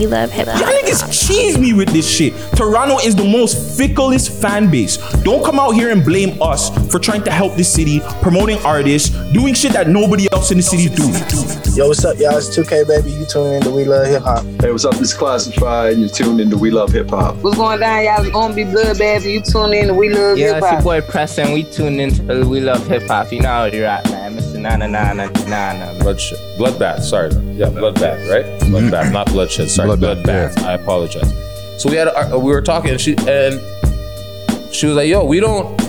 We love hip hop. Y'all niggas cheese me with this shit. Toronto is the most ficklest fan base. Don't come out here and blame us for trying to help this city, promoting artists, doing shit that nobody else in the city do. Yo, what's up, y'all? It's 2K, baby. You tuning in to We Love Hip Hop. Hey, what's up? This is Classified. You're tuned into We Love Hip Hop. What's going down, y'all? It's gonna be bloodbath. You tune in. to We love Hip Hop. Yeah, it's your boy Preston. We tuned into the We Love Hip Hop. You know how you're at, man. Mr. Nana Nana Nana. Bloodshed. Bloodbath, sorry. Yeah, bloodbath, right? Bloodbath, not bloodshed. Sorry, Bloodbath, bloodbath. I apologize. So we had a, uh, we were talking and she and she was like, "Yo, we don't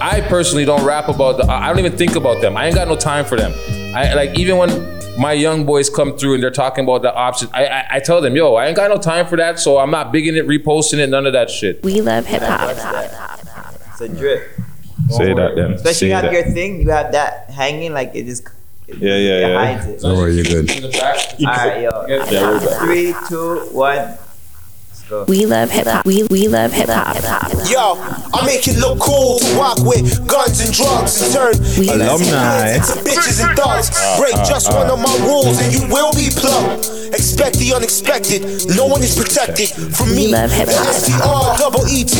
I personally don't rap about the I don't even think about them. I ain't got no time for them. I like even when my young boys come through and they're talking about the options. I, I I tell them, yo, I ain't got no time for that, so I'm not bigging it, reposting it, none of that shit. We love hip hop. It's a drip. Say that then. Especially Say you have that. your thing, you have that hanging, like it just it, Yeah, yeah, it yeah. hides it. Don't worry, you're good. Alright, yo. Yeah, we're back. Three, two, one. We love hip hop. We we love hip hop. Yo, I make it look cool to walk with guns and drugs and turn We Alumni. into bitches and thugs. Uh, Break uh, just uh. one of my rules and you will be plugged. Expect the unexpected. No one is protected from me. Love hip hop. SDR, double ET.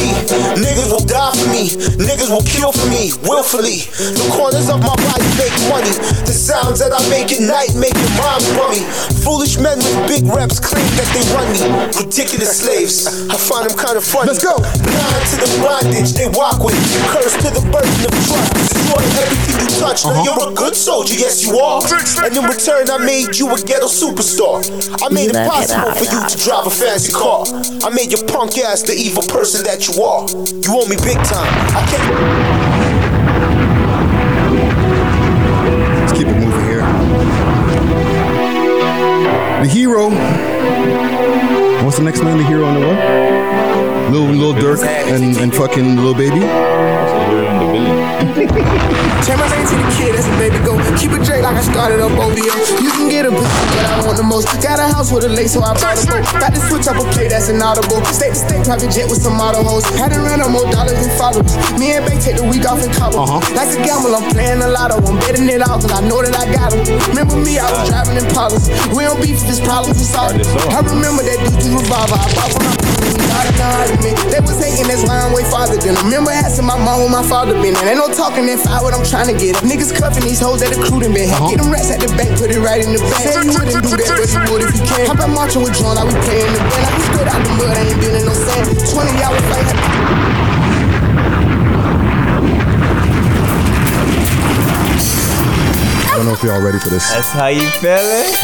Niggas will die for me. Niggas will kill for me, willfully. The corners of my body make money. The sounds that I make at night make your mind bummy. Foolish men with big reps claim that they run me. Ridiculous slaves. I find them kind of funny. Let's go. Blind to the bondage they walk with. Curse to the burden of trust. Destroy everything you touch. Now uh-huh. you're a good soldier, yes you are. And in return, I made you a ghetto superstar. I made it possible for you to drive a fancy car. I made your punk ass the evil person that you are. You owe me big time. I can't. Let's keep it moving here. The hero. What's the next name? The hero on the what? Little Lil Durk and, and fucking Lil Baby. Turn my name to the kid, that's a baby go. Keep it straight like I started up OVO. You can get a pussy, but I want the most. Got a house with a lake, so I bought a boat. Got to switch up a play, that's an audible. State to state, private jet with some model hoes. Had to run up more dollars than followers. Me and Bay take the week off in Cabo. Like uh-huh. a gamble, I'm playing a lotto. I'm betting it all, cause I know that I got 'em. Remember me, I was driving in Polos. We don't beef, this problems we solve. I remember that dude's revolver. I bought one up. Got an argument. They was hating, that's why I'm way farther than them. Remember asking my mom where my father been. And ain't no talking that fight what I'm trying to get. Niggas cuffing these hoes that the crew done been. Uh-huh. Get them rats at the bank, put it right in the bank. Said he wouldn't do that, but he would if he can. Hop out marching with John, I was playing the band. I was good out the mud, I ain't been in no sand. 20 hours fight. I don't know if y'all ready for this. That's how you feeling?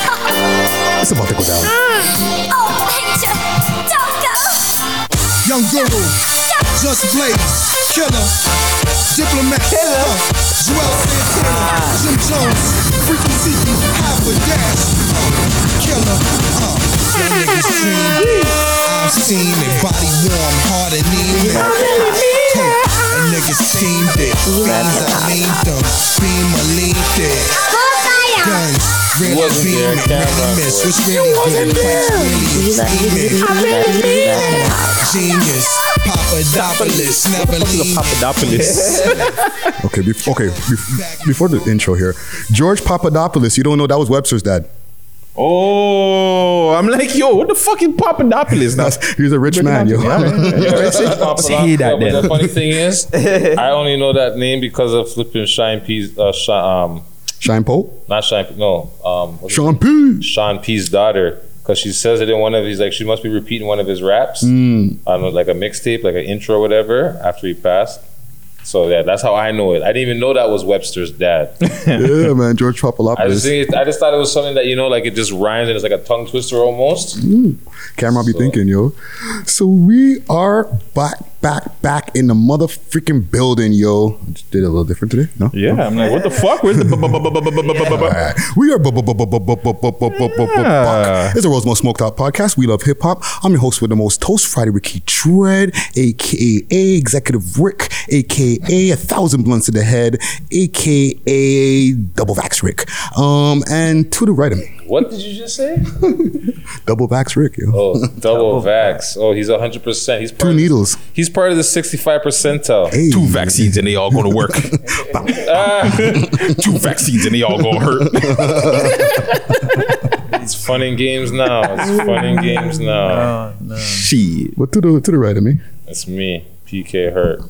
It's about to go down. Oh. Young Guru, Just Blaze, Killer, Diplomat, Killer, Juelz Santana, Jim Jones, Frequency, Half a Dash, Killer, uh, your niggas dream. I've seen it, body warm, heart anemic. Coke, a niggas steamed it. Fiends, I leaned them. Beam, I leaned it. Guns, really Wasn't beam there, it, camera really miss. for it. What's really good? Quite We really love we steam love we it. love we love hip hop. Genius, Papadopoulos, never leave. Papadopoulos. Okay, bef- okay. bef- before the intro here, George Papadopoulos. You don't know that was Webster's dad. oh, I'm like, yo, what the fuck is Papadopoulos now? That's, he was a rich man, yo. Say that But the then. funny thing is, I only know that name because of flipping Shine P's, uh, Sha- um, Shine Pope, not Shine, no, um, Sean P. Sean P's daughter, because she says it in one of his, like, she must be repeating one of his raps. Mm. I don't know, like a mixtape, like an intro or whatever, after he passed. So yeah, that's how I know it. I didn't even know that was Webster's dad. yeah, man, George I just think it, I just thought it was something that you know, like it just rhymes and it's like a tongue twister almost. Camera be thinking, yo. So we are back, back, back in the motherfucking building, yo. Just did a little different today, no? Yeah, no? I'm like, what the fuck? Where's the We are It's a Rosemont Smoked Out podcast. We love hip hop. I'm your host with the most toast, Friday Ricky Tread, aka Executive Rick, aka A Thousand Blunts to the Head, aka Double Vax Rick. Um, and to the right of me what did you just say? Double Vax Rick, yo. Oh, double vax. Oh, he's hundred percent. He's part Two of needles. He's part of the sixty-five percentile. Hey. Two vaccines and they all gonna work. Two vaccines and they all gonna hurt. It's fun and games now. It's fun and games now. Shit. What to the to the right of me? It's me, PK Herc.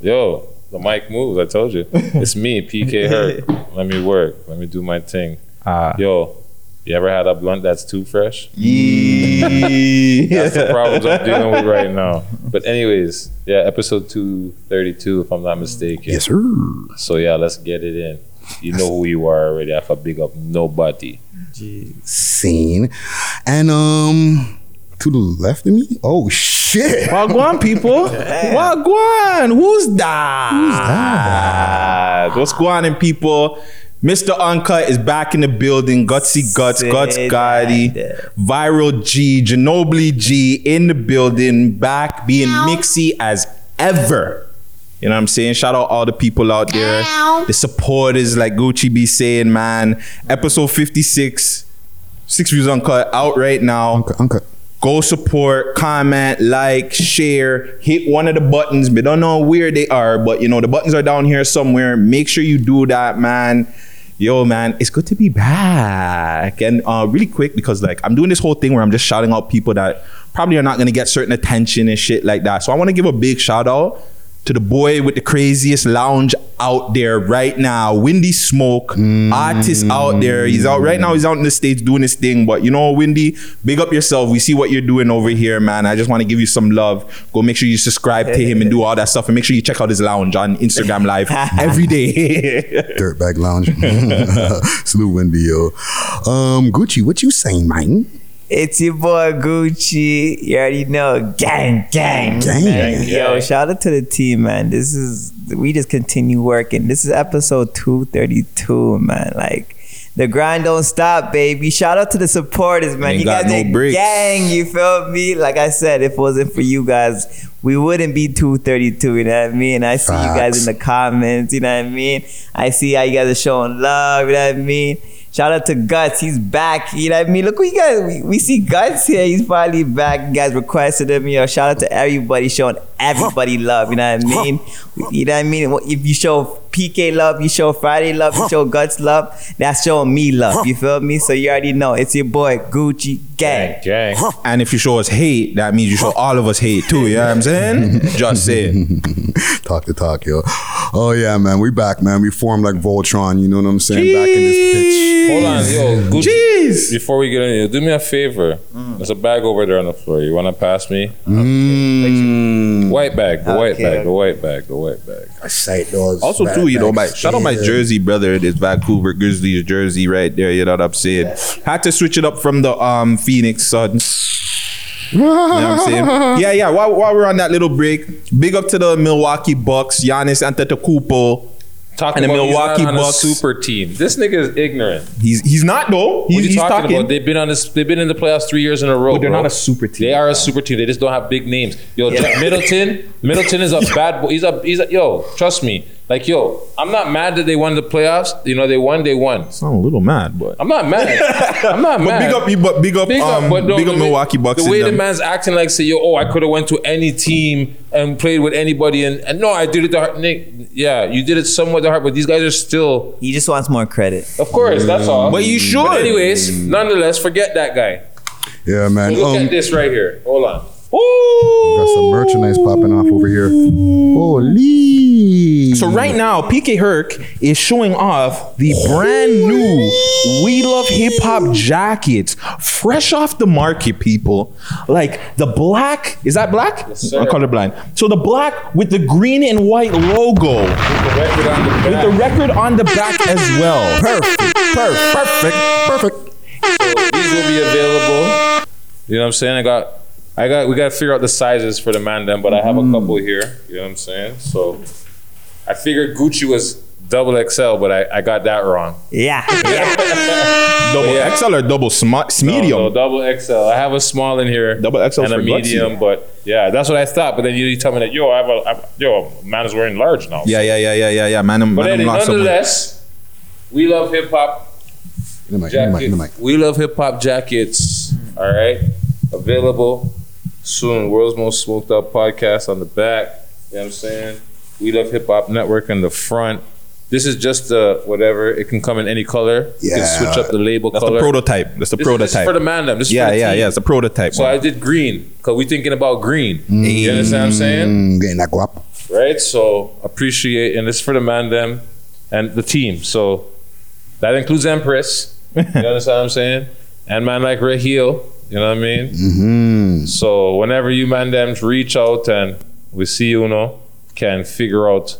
Yo, the mic moves. I told you. It's me, PK Herc. Let me work. Let me do my thing. Yo, you ever had a blunt that's too fresh? That's the problems I'm dealing with right now. But anyways, yeah, episode two thirty two, if I'm not mistaken. Yes, sir. So yeah, let's get it in. You know who you are already. I have to big up nobody. Scene. And um to the left of me? Oh shit. Wagwan, people. Wagwan. Who's that? Who's that? What's going on, people? Mr. Uncut is back in the building. Gutsy Guts, Guts Gotti, Viral G, Ginobili G in the building, back being mixy as ever. You know what I'm saying? Shout out all the people out there, the supporters, like Gucci be saying, man. Episode 56, Six Views Uncut, out right now. Uncut, uncut. Go support, comment, like, share, hit one of the buttons. We don't know where they are, but you know, the buttons are down here somewhere. Make sure you do that, man. Yo, man, it's good to be back. And uh, really quick, because like I'm doing this whole thing where I'm just shouting out people that probably are not gonna get certain attention and shit like that. So I want to give a big shout out to the boy with the craziest lounge out there right now, Windy Smoke, artist out there. He's out right now. He's out in the states doing his thing. But you know, Windy, big up yourself. We see what you're doing over here, man. I just want to give you some love. Go make sure you subscribe to him and do all that stuff, and make sure you check out his lounge on Instagram Live every day. Dirtbag Lounge. Salute Windy, yo. Um, Gucci, what you saying, man? It's your boy Gucci. You already know. Gang, gang. Gang. man. Yo, shout out to the team, man. This is we just continue working. This is episode 232, man. Like the grind don't stop, baby. Shout out to the supporters, man. Ain't you got guys no are gang, you feel me? Like I said, if it wasn't for you guys, we wouldn't be 232, you know what I mean? I see you guys in the comments, you know what I mean? I see how you guys are showing love, you know what I mean? Shout out to Guts, he's back. You know what I mean? Look, we got we, we see Guts here. He's finally back. You guys requested him. You know, shout out to everybody showing everybody love. You know what I mean? You know what I mean? If you show PK love, you show Friday love, you show Guts love. That's showing me love. You feel me? So you already know it's your boy Gucci Gang. Gang. and if you show us hate, that means you show all of us hate too. You know what I'm saying? Just saying. talk to talk, yo. Oh yeah, man. We back, man. We formed like Voltron, you know what I'm saying? Back in this bitch. Hold on, yo, Gucci. Jeez. Before we get in here, do me a favor. There's a bag over there on the floor. You wanna pass me? Mm. White bag, the white Okay. bag, the white bag, the white bag. I sight those. Also, bad too, you know, my bags. shout out my jersey brother, this Vancouver Grizzlies jersey right there. You know what I'm saying? Had to switch it up from the um Phoenix Suns. You know what I'm saying? Yeah, yeah. While, while we're on that little break, big up to the Milwaukee Bucks, Giannis Antetokounmpo. Talking And the about he's Milwaukee Bucks. a super team. This nigga is ignorant. He's he's not though. What He's, you he's talking, talking. about? They've been on this. They've been in the playoffs three years in a row. But they're bro. not a super team. They are a super team. They just don't have big names. Yo, Jack Middleton. Middleton is a bad boy. He's a. He's a. Yo, trust me. Like yo, I'm not mad that they won the playoffs. You know, they won. They won. I'm a little mad, but I'm not mad. I'm not mad. but big up, but big up, Big up, um, but no, big up Milwaukee Bucks. The in way the man's acting like say, yo, oh, I could have went to any team and played with anybody, and, and no, I did it the heart. Nick, yeah, you did it somewhat the heart, but these guys are still. He just wants more credit. Of course, that's all. But you should. But anyways, nonetheless, forget that guy. Yeah, man. Look Um, at this right here. Hold on. Got some merchandise popping off over here. Holy. So right now, PK Herc is showing off the brand new We Love Hip Hop jackets, fresh off the market, people. Like the black, is that black? sir. I'm colorblind. So the black with the green and white logo, The record on the with back. the record on the back as well. Perfect, perfect, perfect, perfect. So these will be available. You know what I'm saying? I got, I got. We got to figure out the sizes for the man then, but I have a mm. couple here. You know what I'm saying? So I figured Gucci was double XL, but I, I got that wrong. Yeah. Double Yeah. XL or double sm- No, medium? no, double XL. I have a small in here, Double XL and a for Gutsy. medium. But yeah, that's what I thought. But then you, you tell me that yo, I have a, I have, yo, man is wearing large now. Yeah, yeah, yeah, yeah, yeah, yeah. Man, I'm, But man, I'm anyway, lost somewhere. nonetheless, we love hip hop. In the mic, in the mic, in the mic. Jacket. We love hip hop jackets. All right, available soon. World's most smoked up podcast on the back. You know what I'm saying? We love hip hop network on the front. This is just the whatever. It can come in any color. You can Yeah. switch up the label That's color. the prototype. That's the This is- prototype. This is for the man them. This is yeah, yeah, team. yeah. It's a prototype. So one. I did green because we're thinking about green. You understand what I'm saying? Mm, getting that guap. Right? So appreciate, and this is for the man them and the team. So that includes Empress. You understand what I'm saying? And man like Raheel. You know what I mean? Mm-hmm. So whenever you man them reach out and we see you know can figure out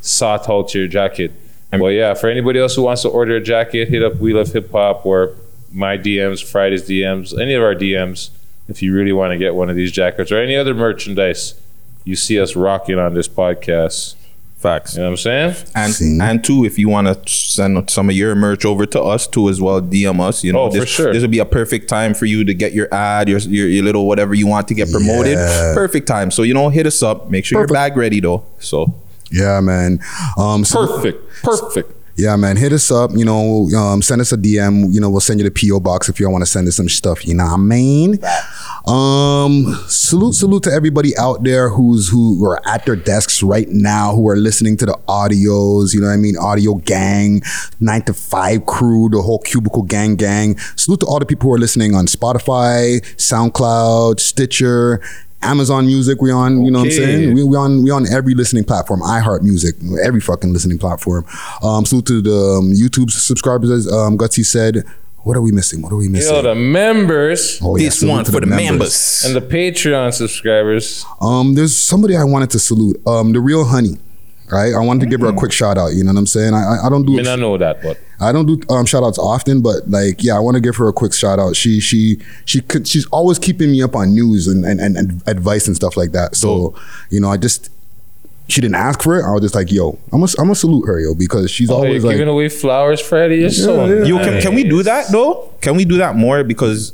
sort out your jacket. Well, yeah, for anybody else who wants to order a jacket, hit up We Love Hip Hop or my DMs, Friday's DMs, any of our DMs. If you really want to get one of these jackets or any other merchandise, you see us rocking on this podcast. Facts. You know what I'm saying? And and two, if you want to send some of your merch over to us too as well, DM us. You know, Oh, for this, sure. This would be a perfect time for you to get your ad, your your, your little whatever you want to get promoted. Yeah. Perfect time. So you know, hit us up. Make sure Perfect. your bag ready though. So Yeah, man. Um, so- Perfect. Perfect. Yeah, man. Hit us up. You know, um, send us a DM. You know, we'll send you the PO box if you want to send us some stuff. You know what I mean? Um, salute, salute to everybody out there who's who are at their desks right now, who are listening to the audios. You know what I mean? Audio gang, nine to five crew, the whole cubicle gang, gang. Salute to all the people who are listening on Spotify, SoundCloud, Stitcher. Amazon Music, we on, you know what I'm saying? We, we on we on every listening platform. iHeart Music, every fucking listening platform. Um, salute to the um, YouTube subscribers, as um, Gutsy said. What are we missing? What are we missing? Yo, the members Oh, yeah, this salute one to for the members. and the Patreon subscribers. Um, there's somebody I wanted to salute. Um, the real honey, right? I wanted to give her a quick shout out. You know what I'm saying? I I, I don't do. I do mean, I know that, but I don't do um, shout outs often, but like, yeah, I want to give her a quick shout out. She she she could she's always keeping me up on news and and, and, and advice and stuff like that. So you know, I just she didn't ask for it. I was just like, yo, I'm gonna I'm gonna salute her, yo, because she's oh, you're always like, giving away flowers, Freddie. You're so Yeah, yeah. Yo, can, can we do that though? Can we do that more? Because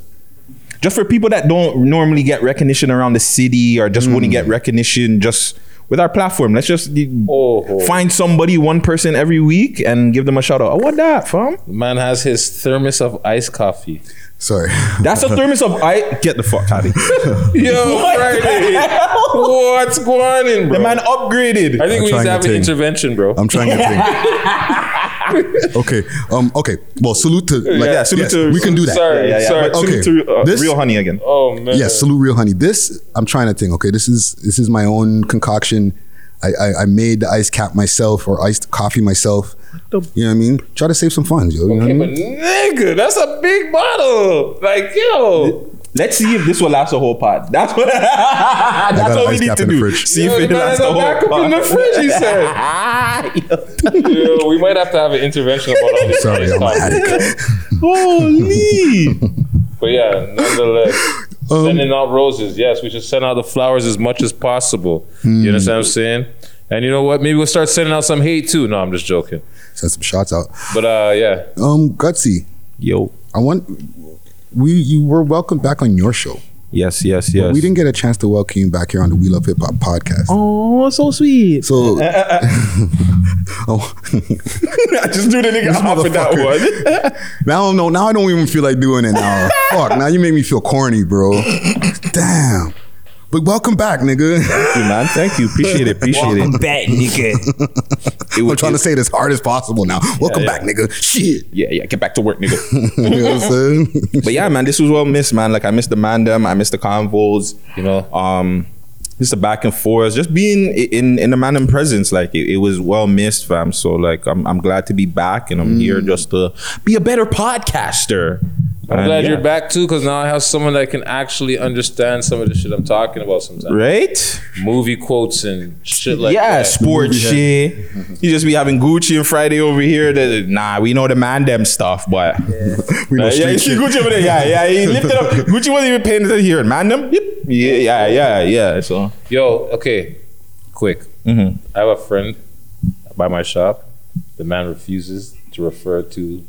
just for people that don't normally get recognition around the city or just wouldn't get recognition just with our platform, let's just oh, oh, find somebody, one person every week and give them a shout out. Oh, what that, fam? man has his thermos of iced coffee. Sorry. That's a thermos of I get the fuck out of here. Yo, Friday. What's going on, bro? The man upgraded. I think I'm we need to have an think. intervention, bro. I'm trying to think. okay. Um. Okay. Well, salute to like yeah, salute yes, to we can do that. Sorry, yeah, yeah, sorry. Okay. salute to uh, This- real honey again. Oh man. Yes, salute real honey. This I'm trying to think. Okay, this is this is my own concoction. I, I, I made the iced cap myself or iced coffee myself. You know what I mean? Try to save some funds, yo. You know Okay, what I mean? nigga, that's a big bottle. Like, yo. Let's see if this will last a whole pot. That's what. that's got what an we need to in the do. fridge. See Yo, if it lasts a whole backup pod. in the fridge, he said. Yo, we might have to have an intervention about all this. Sorry, I'm coffee. addict. Holy. But yeah, nonetheless, Um, sending out roses. Yes, we should send out the flowers as much as possible. Hmm. You understand what I'm saying? And you know what? Maybe we'll start sending out some hate too. No, I'm just joking. Send some shots out. But uh, yeah, Um, Gutsy, Yo. I want we you were welcome back on your show. Yes, yes, But yes. we didn't get a chance to welcome you back here on the We Love Hip Hop podcast. Oh, so sweet. So, oh, I just threw the nigga This off with that motherfucker. one. now no, now I don't even feel like doing it now. Fuck, now you make me feel corny, bro. Damn. But welcome back, nigga. Thank you, man. Thank you. Appreciate it. Appreciate Welcome it. back, nigga. it I'm was, trying to say it as hard as possible now. Welcome yeah. back, nigga. Shit. Yeah, yeah. Get back to work, nigga. you know what I'm saying? but yeah, man, this was well missed, man. Like I missed the mandem, I missed the convos, you know. Um, just the back and forth, just being in in the mandem presence, like it, it was well missed, fam. So like I'm I'm glad to be back, and I'm here just to be a better podcaster. I'm And glad yeah. you're back too, because now I have someone that can actually understand some of the shit I'm talking about sometimes. Right? Movie quotes and shit like yeah, that. Yeah, sports shit. You just be having Gucci and Friday over here. That nah, we know the mandem stuff, but We know Uh, yeah, you see. Gucci over there. Yeah, yeah, he lifted up. Gucci wasn't even paying attention here. Mandem. Yep. Yeah, yeah, yeah, yeah. So. Yo, okay, quick. Mhm. I have a friend by my shop. The man refuses to refer to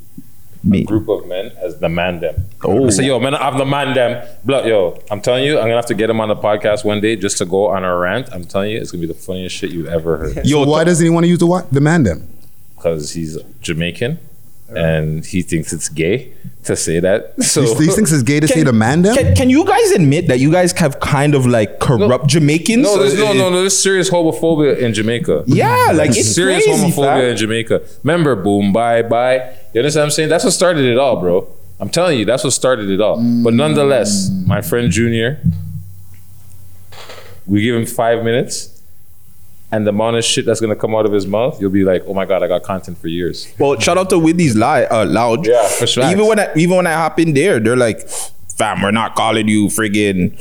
Me. a group of men as the man them. Oh. I say, yo, man, I'm the man them. Blah, yo, I'm telling you, I'm gonna have to get him on the podcast one day just to go on a rant. I'm telling you, it's gonna be the funniest shit you've ever heard. Yo, Why doesn't he want to use the what? The man them? Because he's Jamaican and he thinks it's gay to say that. So These, these things is gay to say to man them. Can, can you guys admit that you guys have kind of like corrupt Jamaicans? No, there's no, no, no. There's serious homophobia in Jamaica. Yeah, like, it's serious crazy, homophobia fam. in Jamaica. Remember, boom, bye, bye. You understand what I'm saying? That's what started it all, bro. I'm telling you, that's what started it all. But nonetheless, my friend Junior, we give him five minutes, and the amount of shit that's gonna come out of his mouth, you'll be like, oh my god, I got content for years. Well, shout out to Whitney's li- uh, lounge. Yeah, for sure. Even when I, even when I hop in there, they're like, "Fam, we're not calling you friggin'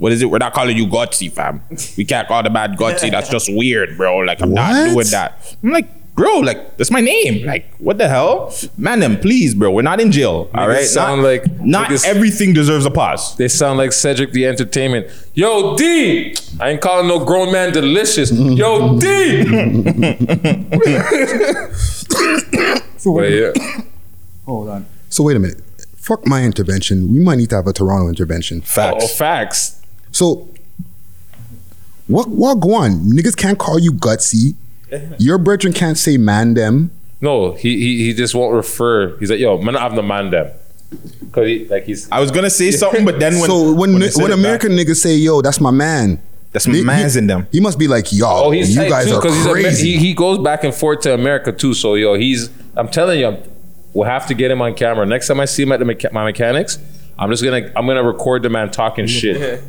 what is it? We're not calling you gutsy, fam. We can't call the man gutsy. That's just weird, bro. Like I'm not doing that. I'm like, bro, like that's my name. Like what the hell, man? Them, please, bro. We're not in jail. All Niggas sound not, like- not niggas- everything deserves a pause. They sound like Cedric the Entertainer. Yo, D! I ain't calling no grown man delicious. Yo, D! but yeah. Hold on. So wait a minute. Fuck my intervention. We might need to have a Toronto intervention. Facts. Oh, facts. So what what go on? Niggas can't call you gutsy. Your brethren can't say man them. No, he, he he just won't refer. He's like, yo, man, I'm the man them. Cause he like he's I was gonna say something, but then when so when when they when, said it American niggas say yo, that's my man. That's my He- mans he- in them. He must be like, yo, Oh, he's you guys too are because he's a, crazy. he, he goes back and forth to America too. So yo, he's I'm telling you, I'm, we'll have to get him on camera. Next time I see him at the mecha- my mechanics, I'm just gonna I'm gonna record the man talking shit.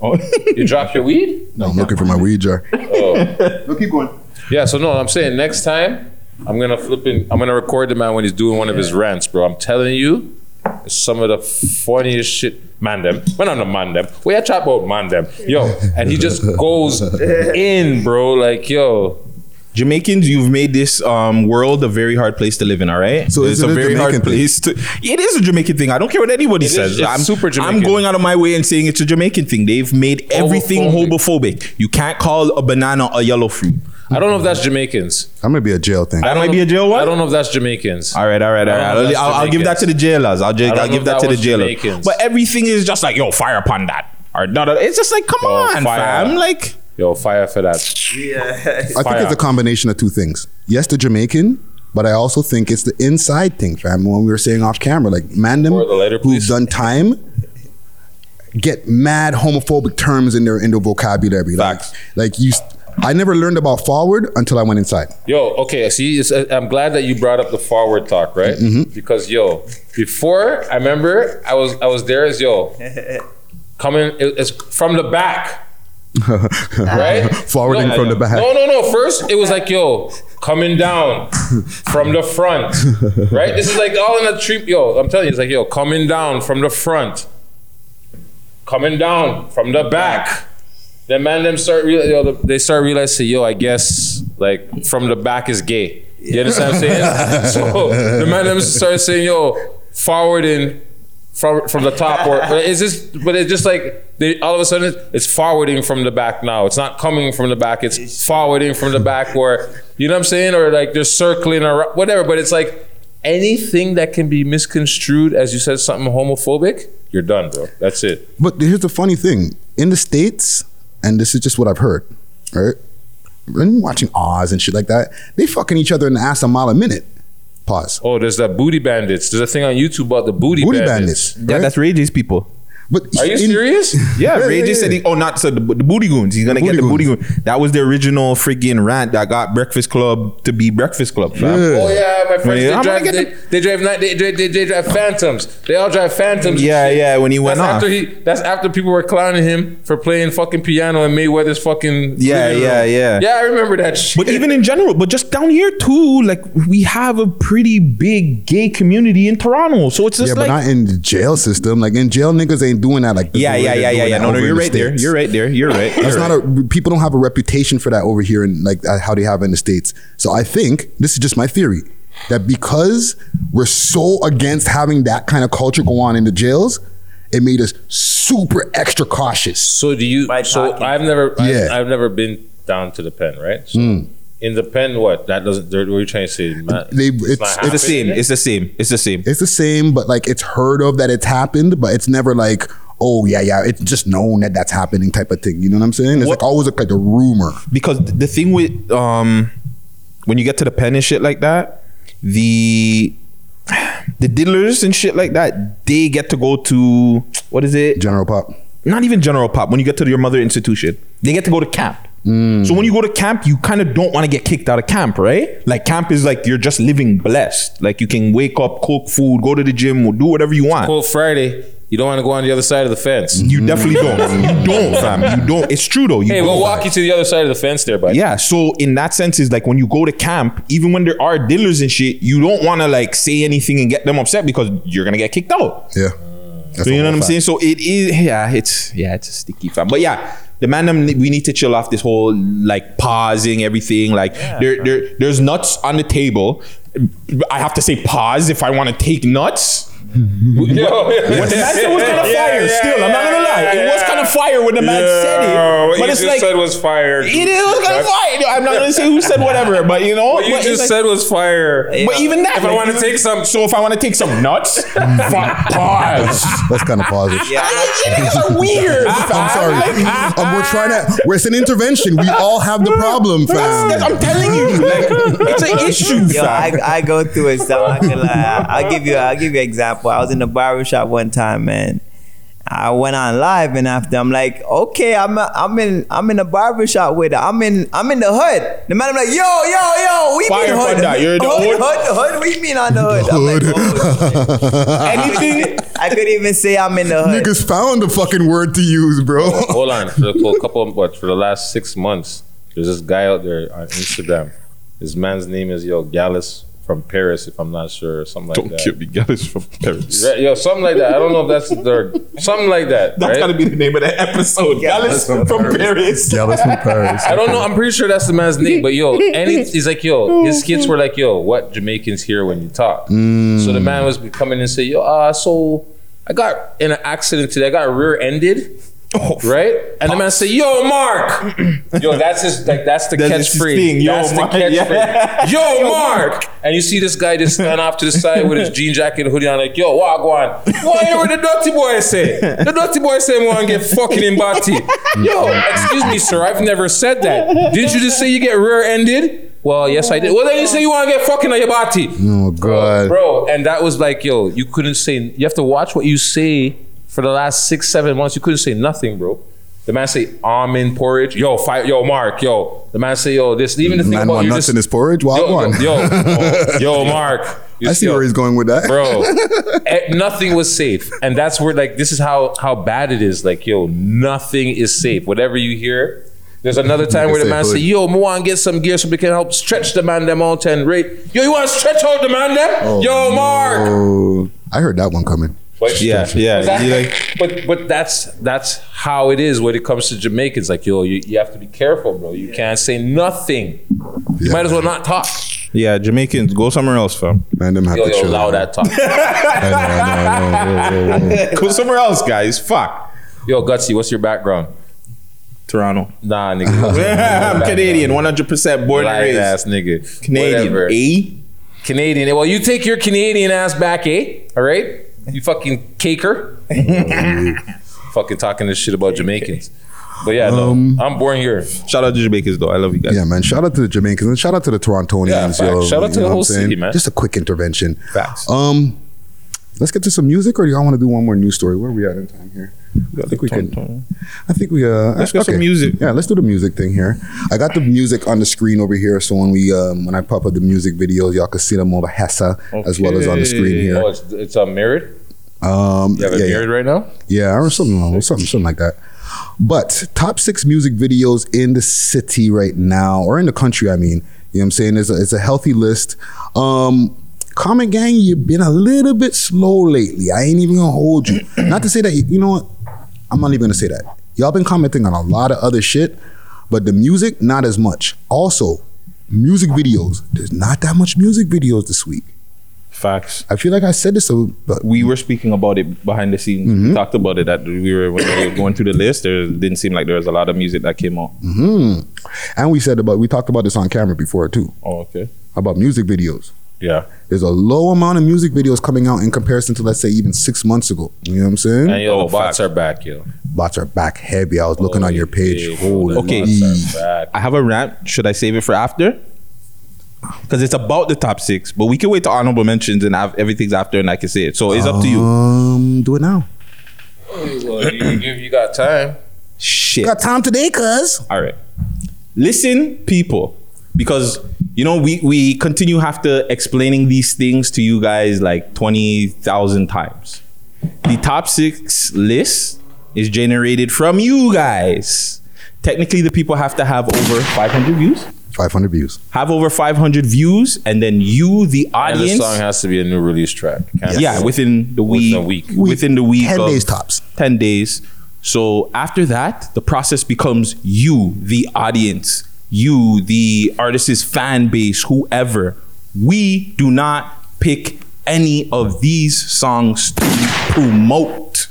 Weed. Oh. You dropped your weed? No, I'm looking for my weed jar. Oh. No, keep going. Yeah, so no, I'm saying next time I'm gonna flip in, I'm gonna record the man when he's doing one of his rants, bro. I'm telling you, it's some of the funniest shit. Man them. When I'm the man them. We I chat about man them. Yo. And he just goes in, bro. Like, yo. Jamaicans, you've made this um, world a very hard place to live in. All right, So it's a it a very hard Jamaican thing? place to. It is a Jamaican thing. I don't care what anybody It is- says. it's I'm super Jamaican. I'm going out of my way and saying it's a Jamaican thing. They've made everything Homophobic. homophobic. You can't call a banana a yellow fruit. I don't know if that's Jamaicans. I'm gonna be a jail thing. I That might be a jail one. I don't know if that's Jamaicans. All right, all right, all right. I don't right. know if I'll, I'll, I'll give that to the jailers. I'll, just, I don't I'll give that, that to the jailers. Jamaicans. But everything is just like, yo, fire upon that. Or no, no, it's just like, come Oh, on, fire. fam. Like, Yo, fire for that. I think it's a combination of two things. Yes, the Jamaican, but I also think it's the inside thing, fam. When we were saying off camera, like man, them Or the lighter, who've please. done time get mad homophobic terms in their in their vocabulary. Like, Facts. like you, I never learned about forward until I went inside. Yo, okay. See, it's, uh, I'm glad that you brought up the forward talk, right? Mm-hmm. Because yo, before I remember, I was I was there as yo coming. It's from the back, right? Forwarding No, from the back. No, no, no. First, it was like yo coming down from the front, right? This is like all in a trip. Yo, I'm telling you, it's like yo coming down from the front, coming down from the back. Then man, them start real. Yo, they start realizing, yo, I guess like from the back is gay. You understand what I'm saying? so the man them start saying, yo, forwarding from from the top, or or is this? But it's just like they all of a sudden it's forwarding from the back now. It's not coming from the back. It's forwarding from the back, or you know what I'm saying, or like they're circling or whatever. But it's like anything that can be misconstrued as you said something homophobic, you're done, bro. That's it. But here's the funny thing: in the states, and this is just what I've heard, right? When watching Oz and shit like that, they fucking each other in the ass a mile a minute. Pause. Oh, there's that booty bandits. There's a thing on YouTube about the booty, Booty bandits. bandits. yeah, right? that's Ray J's people. But Are you in- serious? Yeah, Yeah, Ray yeah, J said he, oh, not so the, the booty goons. He's gonna The get the booty booty goon. That was the original friggin' rant that got Breakfast Club to be Breakfast Club, fam. Yeah. Oh yeah, my friends. Yeah, They I'm drive. gonna They, get they drive. Not, they, drive- they, they drive Phantoms. They all drive Phantoms. Yeah, shit. yeah, when he went that's off. After he, that's after people were clowning him for playing fucking piano in Mayweather's fucking. Yeah, yeah, room. yeah. Yeah, I remember that shit. But even in general, but just down here too, like we have a pretty big gay community in Toronto. So it's just yeah, like but not in the jail system. Like in jail, niggas ain't doing that. Like the yeah, yeah, yeah, yeah, yeah. No, no, you're in the right there. You're right there. You're right. That's You're not right. a people don't have a reputation for that over here and like uh, how they have in the states. So I think this is just my theory that because we're so against having that kind of culture go on in the jails, it made us super extra cautious. So do you? By so talking. I've never. I've, Yeah. I've never been down to the pen, right? So Hmm. In the pen, what that doesn't. What are you trying to say? Man, They not it's It's the same. It's the same. It's the same. it's the same, but like it's heard of that it's happened, but it's never like oh yeah yeah it's just known that that's happening type of thing. You know what I'm saying? It's What- like always like a rumor. because the thing with um when you get to the pen and shit like that the the diddlers and shit like that, they get to go to what is it? General Pop. Not even General Pop. When you get to your mother institution, they get to go to camp. Mm. So when you go to camp, you kind of don't want to get kicked out of camp, right? Like camp is like you're just living blessed. Like you can wake up, cook food, go to the gym, do whatever you want. Cold Friday. You don't want to go on the other side of the fence. You definitely don't. You don't, fam. You don't. It's true though. You Hey, don't. we'll walk you to the other side of the fence there, buddy. Yeah. So in that sense, is like when you go to camp, even when there are dealers and shit, you don't want to like say anything and get them upset because you're gonna get kicked out. Yeah. So you know what I'm saying? So it is. Yeah. It's yeah. It's a sticky fam. But yeah. The man, um, we need to chill off this whole like pausing everything. Like there, there, there's nuts on the table. I have to say pause if I want to take nuts. Yo, When the man said it was kind of fire, still, I'm not gonna lie, it was kind of fire when the man said it. What But you it's just like said was fire. it was kind of fire. I'm not gonna say who said whatever, but you know, What you just like- said was fire. But even that, If I want to take some, so if I want to take some nuts, fuck, pause. That's kind of positive. Yeah, It's weird. I'm sorry. Um, we're trying to. We're, it's an intervention. We all have the problem, fam. I'm telling you, like, it's an issue, Yo, I, fam. I go through it, so I'm not gonna lie. I'll give you I'll give you an example. I was in the barber shop one time, man. I went on live and after I'm like, okay, I'm I'm in I'm in the barber shop with her. I'm in I'm in the hood. The man I'm like, yo, yo, yo, we Fire mean hood. Panda, you're in the hood, hood? hood, hood, we mean on the hood. I'm like, oh, Anything. I couldn't even say I'm in the hood. Niggas found a fucking word to use, bro. hold on. For a for a couple, of, what for the last six months, there's this guy out there on Instagram. His man's name is Yo Gallus from Paris, if I'm not sure, something like that. Don't that. kill me, guys from Paris. Right, Yo, something like that. I don't know if that's their something like that. That's right? gotta be the name of the episode. Gallus from Paris. Gallus from Paris. I don't know. I'm pretty sure that's the man's name. But yo, and he's like, yo, his kids were like, yo, what Jamaicans hear when you talk. So the man was coming and say, yo, uh, so I got in an accident today. I got rear-ended. Oh, right? And the man say, "Yo, Mark." Yo, that's his like that's the That's catchphrase. Yo, that's the Mark. catchphrase. Yeah. Yo, Mark. And you see this guy just stand off to the side with his jean jacket and hoodie on, like, "Yo, wagwan." What hear what the dirty boy say? The dirty boy say, "I want to get fucking in body." Yo, excuse me, sir. I've never said that. Didn't you just say you get rear-ended? Well, yes, I did. Well, then you say you want to get fucking on your body Oh god. bro. And that was like, yo, you couldn't say. You have to watch what you say for the last six, seven months. You couldn't say nothing, bro. The man say almond porridge. Yo, fire. Yo, Mark. Yo, the man say, yo, this. Even the thing Man about want you nuts just, in his porridge. Wild yo, one. yo, yo, yo, Mark. You I see yo, where he's going with that. bro. eh, nothing was safe, and that's where like this is how how bad it is. Like, yo, nothing is safe. Whatever you hear. There's another time where the man say, "Yo, want get some gear so we can help stretch the man them out and rate." Yo, you want to stretch out the man them? Yo, Mark. Oh, I heard that one coming. But- Yeah, yeah. But, that- You like- but but that's that's how it is when it comes to Jamaicans. Like yo, you, you have to be careful, bro. You can't say nothing. You might as well not talk. Yeah, Jamaicans, go somewhere else, fam. Man, them have Yo, to yo, chill. allow that talk. I know, I know, I know. Go somewhere else, guys. Fuck. Yo, Gutsy, what's your background? Toronto. Nah, nigga. I'm? Canadian, 100% born and raised. ass nigga. Canadian. Whatever. Eh? Canadian. Well, you take your Canadian ass back, eh? All right? You fucking caker. fucking talking this shit about Jamaicans. But yeah, no, Um, I'm born here. Shout out to Jamaicans, though. I love you guys. Yeah, man. Shout out to the Jamaicans and shout out to the Torontonians. Yeah, facts. yo. Shout out to the know whole what I'm saying? city, man. Just a quick intervention. Facts. Um, let's get to some music, or do y'all want to do one more news story? Where are we at in time here? I think we can. I think we. Uh, Let's get some music. Yeah, let's do the music thing here. I got the music on the screen over here, so when we um, when I pop up the music videos, y'all can see them over Hessa as well as on the screen here. Oh, it's it's uh, mirrored. Um, You have it yeah, yeah. right now. Yeah, or something, something, something like that. But top six music videos in the city right now, or in the country, I mean, you know what I'm saying? It's a, it's a healthy list. Um, Common Gang, you've been a little bit slow lately. I ain't even gonna hold you. not to say that, you know what? I'm not even gonna say that. Y'all been commenting on a lot of other shit, but the music, not as much. Also, music videos, there's not that much music videos this week. Facts. I feel like I said this, so, but We were speaking about it behind the scenes. Mm-hmm. We talked about it that we were when we were going through the list. There didn't seem like there was a lot of music that came out. hmm and we said about we talked about this on camera before too. Oh, okay. about music videos. Yeah. There's a low amount of music videos coming out in comparison to let's say even six months ago. You know what I'm saying? And yo, Oh, bots facts. are back, yo. Bots are back heavy. I was looking on your page. yeah, Holy Okay. Bots are back. I have a rant. Should I save it for after? because it's about the top six. But we can wait to honorable mentions and have everything's after, and I can say it. So it's up to you. Um, do it now. Well, you, you, you got time. Shit. Got time today, cuz. All right. Listen, people, because you know we we continue have to explaining these things to you guys like twenty thousand times. The top six list is generated from you guys. Technically, the people have to have over five hundred views. 500 views. Have over five hundred views, and then you, the audience. And the audience, song has to be a new release track. Can't yeah, within the week, Within a week. within the week, 10 of days tops. ten days. So after that, the process becomes you, the audience, you, the artist's fan base, whoever. We do not pick any of these songs to promote.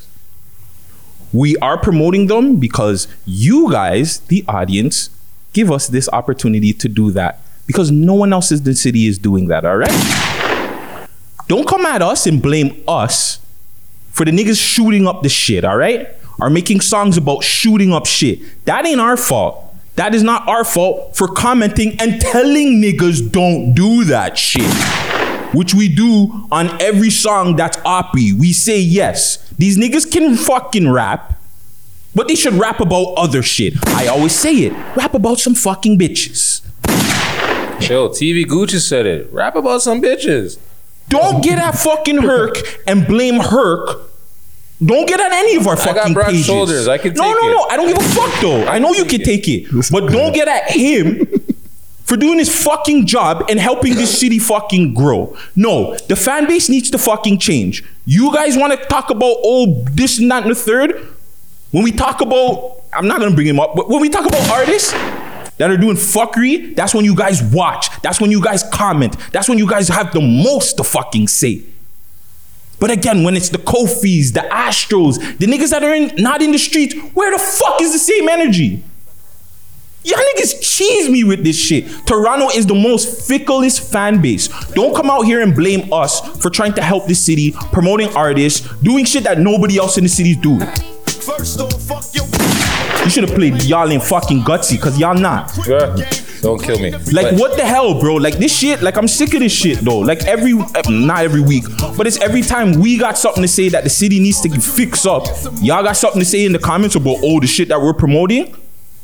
We are promoting them because you guys, the audience, give us this opportunity to do that. Because no one else in the city is doing that, all right? Don't come at us and blame us for the niggas shooting up the shit, all right? Are making songs about shooting up shit. That ain't our fault. That is not our fault for commenting and telling niggas don't do that shit. Which we do on every song that's oppy. We say yes. These niggas can fucking rap, but they should rap about other shit. I always say it. Rap about some fucking bitches. Chill. TV Gucci said it. Rap about some bitches. Don't get at fucking Herc and blame Herc. Don't get at any of our got fucking broad pages. shoulders. I can no, take no, it. no. I don't give a fuck though. I know you can take it, but don't get at him for doing his fucking job and helping this city fucking grow. No, the fan base needs to fucking change. You guys want to talk about oh this and that and the third? When we talk about, I'm not gonna bring him up, but when we talk about artists that are doing fuckery, that's when you guys watch. That's when you guys comment. That's when you guys have the most to fucking say. But again, when it's the Kofis, the Astros, the niggas that are in, not in the streets, where the fuck is the same energy? Y'all niggas cheese me with this shit. Toronto is the most ficklest fan base. Don't come out here and blame us for trying to help this city, promoting artists, doing shit that nobody else in the city is doing. You should have played y'all in fucking gutsy, cause y'all not. Yeah. Don't kill me. Like But- what the hell, bro? Like this shit. Like I'm sick of this shit, though. Like every, eh, not every week, but it's every time we got something to say that the city needs to fix up. Y'all got something to say in the comments about all the shit that we're promoting.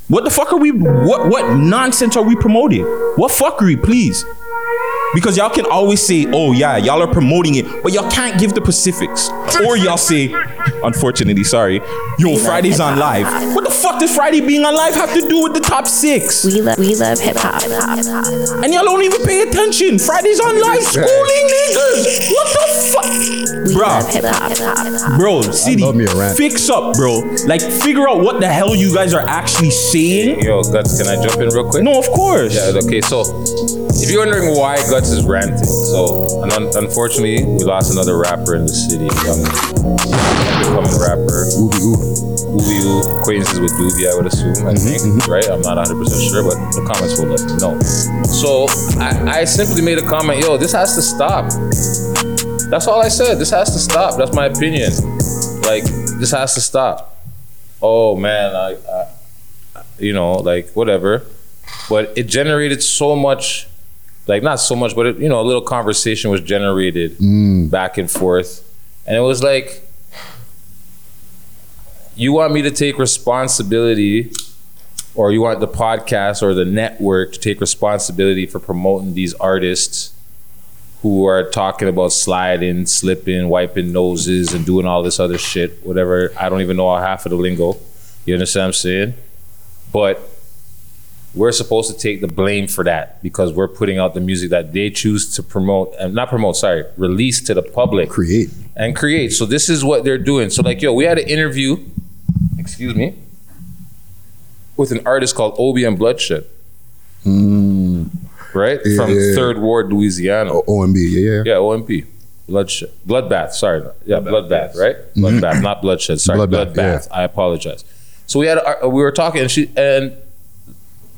What the fuck are we? What what nonsense are we promoting? What fuckery, please? Because y'all can always say, oh yeah, y'all are promoting it, but y'all can't give the specifics. Or y'all say, unfortunately, sorry, yo, Friday's on live. What the fuck does Friday being on live have to do with the top six? We love we love hip hop. And y'all don't even pay attention. Friday's on live schooling niggas. What the fuck? We Bro, love bro, city, love me a rant. fix up, bro. Like, figure out what the hell you guys are actually saying. Yo, Guts, can I jump in real quick? No, of course. Yeah, okay, so if you're wondering why Guts is ranting, so and un- unfortunately we lost another rapper in the city, young becoming rapper. Ooby ooh. Acquaintances with Doobie, I would assume, I think, right? I'm not 100% sure, but the comments will let me know. So I, I simply made a comment, yo, this has to stop. That's all I said. This has to stop. That's my opinion. Like, this has to stop. Oh man, I, I you know, like whatever. But it generated so much, like not so much, but it, you know, a little conversation was generated mm. back and forth, and it was like, you want me to take responsibility, or you want the podcast or the network to take responsibility for promoting these artists who are talking about sliding, slipping, wiping noses, and doing all this other shit, whatever. I don't even know half of the lingo. You understand what I'm saying? But we're supposed to take the blame for that because we're putting out the music that they choose to promote and not promote, sorry, release to the public. Create. And create. So this is what they're doing. So like, yo, we had an interview, excuse me, with an artist called Obi and Bloodshed. Hmm. Right? Yeah, From yeah, yeah. Third Ward, Louisiana. O- OMB, yeah, yeah. Yeah, OMB. Bloodshed. Bloodbath, sorry. Yeah, bloodbath, right? Mm-hmm. Bloodbath, not bloodshed. Sorry, Bloodbath, bloodbath. I apologize. So we had a, we were talking and she and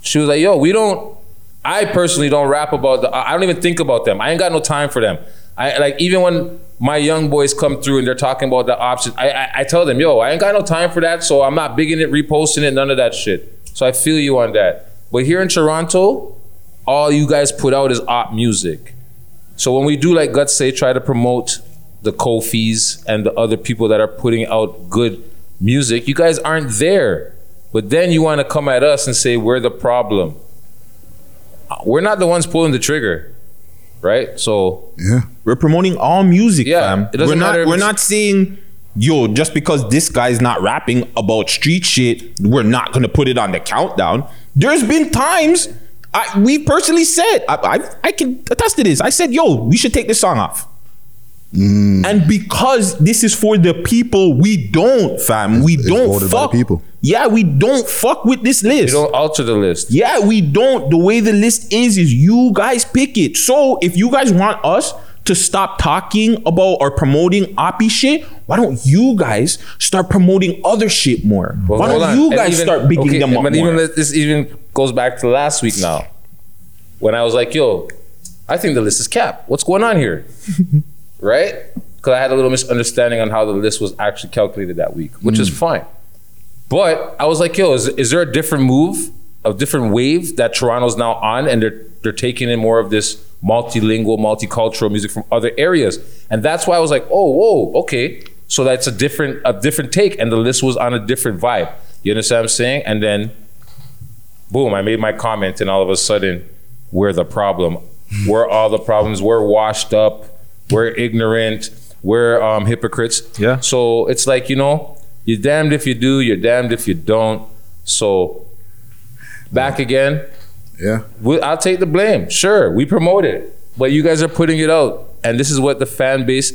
she was like, "Yo, we don't I personally don't rap about the I don't even think about them. I ain't got no time for them. I like even when my young boys come through and they're talking about the options, I, I I tell them, "Yo, I ain't got no time for that, so I'm not bigging it, reposting it, none of that shit." So I feel you on that. But here in Toronto, all you guys put out is op music. So when we do like Guts say, try to promote the Kofis and the other people that are putting out good music, you guys aren't there. But then you want to come at us and say we're the problem. We're not the ones pulling the trigger, right? So Yeah. We're promoting all music, Yeah, fam. it doesn't we're not matter we're not saying yo, just because this guy's not rapping about street shit, we're not gonna put it on the countdown. There's been times I we personally said I, I I can attest to this. I said, yo, we should take this song off. Mm. And because this is for the people, we don't, fam. We it's don't voted the fuck. people. Yeah, we don't fuck with this list. you don't alter the list. Yeah, we don't. The way the list is, is you guys pick it. So if you guys want us to stop talking about or promoting oppie shit, why don't you guys start promoting other shit more? Well, why don't on. you guys even- start bigging okay, them up But more? even this- this even goes back to last week now, when I was like, "Yo, I think the list is capped. What's going on here?" right? Because I had a little misunderstanding on how the list was actually calculated that week, which is mm. fine. But I was like, "Yo, is, is there a different move, a different wave that Toronto's now on, and they're they're taking in more of this multilingual, multicultural music from other areas?" And that's why I was like, "Oh, whoa, okay." So that's a different a different take, and the list was on a different vibe. You understand what I'm saying? And then, boom, I made my comment, and all of a sudden, we're the problem. We're all the problems. We're washed up. We're ignorant. We're um, hypocrites. Yeah. So it's like you know, you're damned if you do. You're damned if you don't. So back again. Yeah. We, I'll take the blame. Sure, we promote it, but you guys are putting it out, and this is what the fan base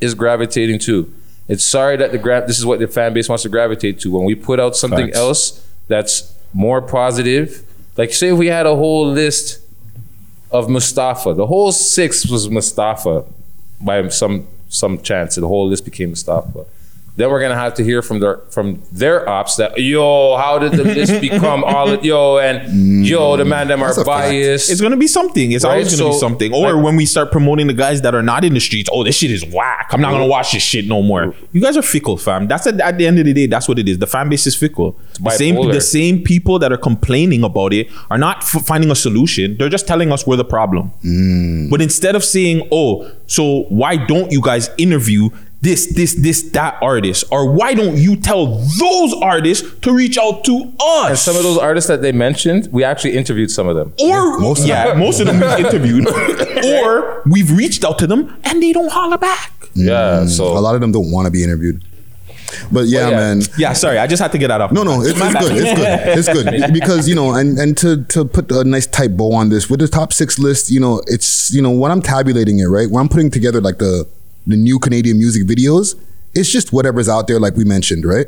is gravitating to. It's sorry that the gra- this is what the fan base wants to gravitate to. When we put out something Facts. else that's more positive, like say if we had a whole list of Mustafa, the whole six was Mustafa by some some chance, the whole list became Mustafa. Then we're gonna have to hear from their from their ops that yo, how did the list become all of, yo and yo mm, the man them are That's a fact. biased. it's gonna be something. It's Right, always gonna be something. Or like- when we start promoting the guys that are not in the streets, oh, this shit is whack. I'm not gonna watch this shit no more. You guys are fickle, fam. That's at, at the end of the day. That's what it is. The fan base is fickle. The same, bipolar. the same people that are complaining about it are not f- finding a solution. They're just telling us we're the problem. Mm. But instead of saying, oh, so why don't you guys interview this, this, this, that artist? Or why don't you tell those artists to reach out to us? and some of those artists that they mentioned, we actually interviewed some of them. or most of yeah, them. most of them we've interviewed, or we've reached out to them and they don't holler back. Yeah, mm, so a lot of them don't want to be interviewed. But yeah, yeah. man. Yeah, sorry, I just had to get that off. No, no, it's, it's good. It's good. It's good because you know, and and to to put a nice tight bow on this with the top six list, you know, it's you know when I'm tabulating it, right? When I'm putting together like the the new Canadian music videos, it's just whatever's out there, like we mentioned, right?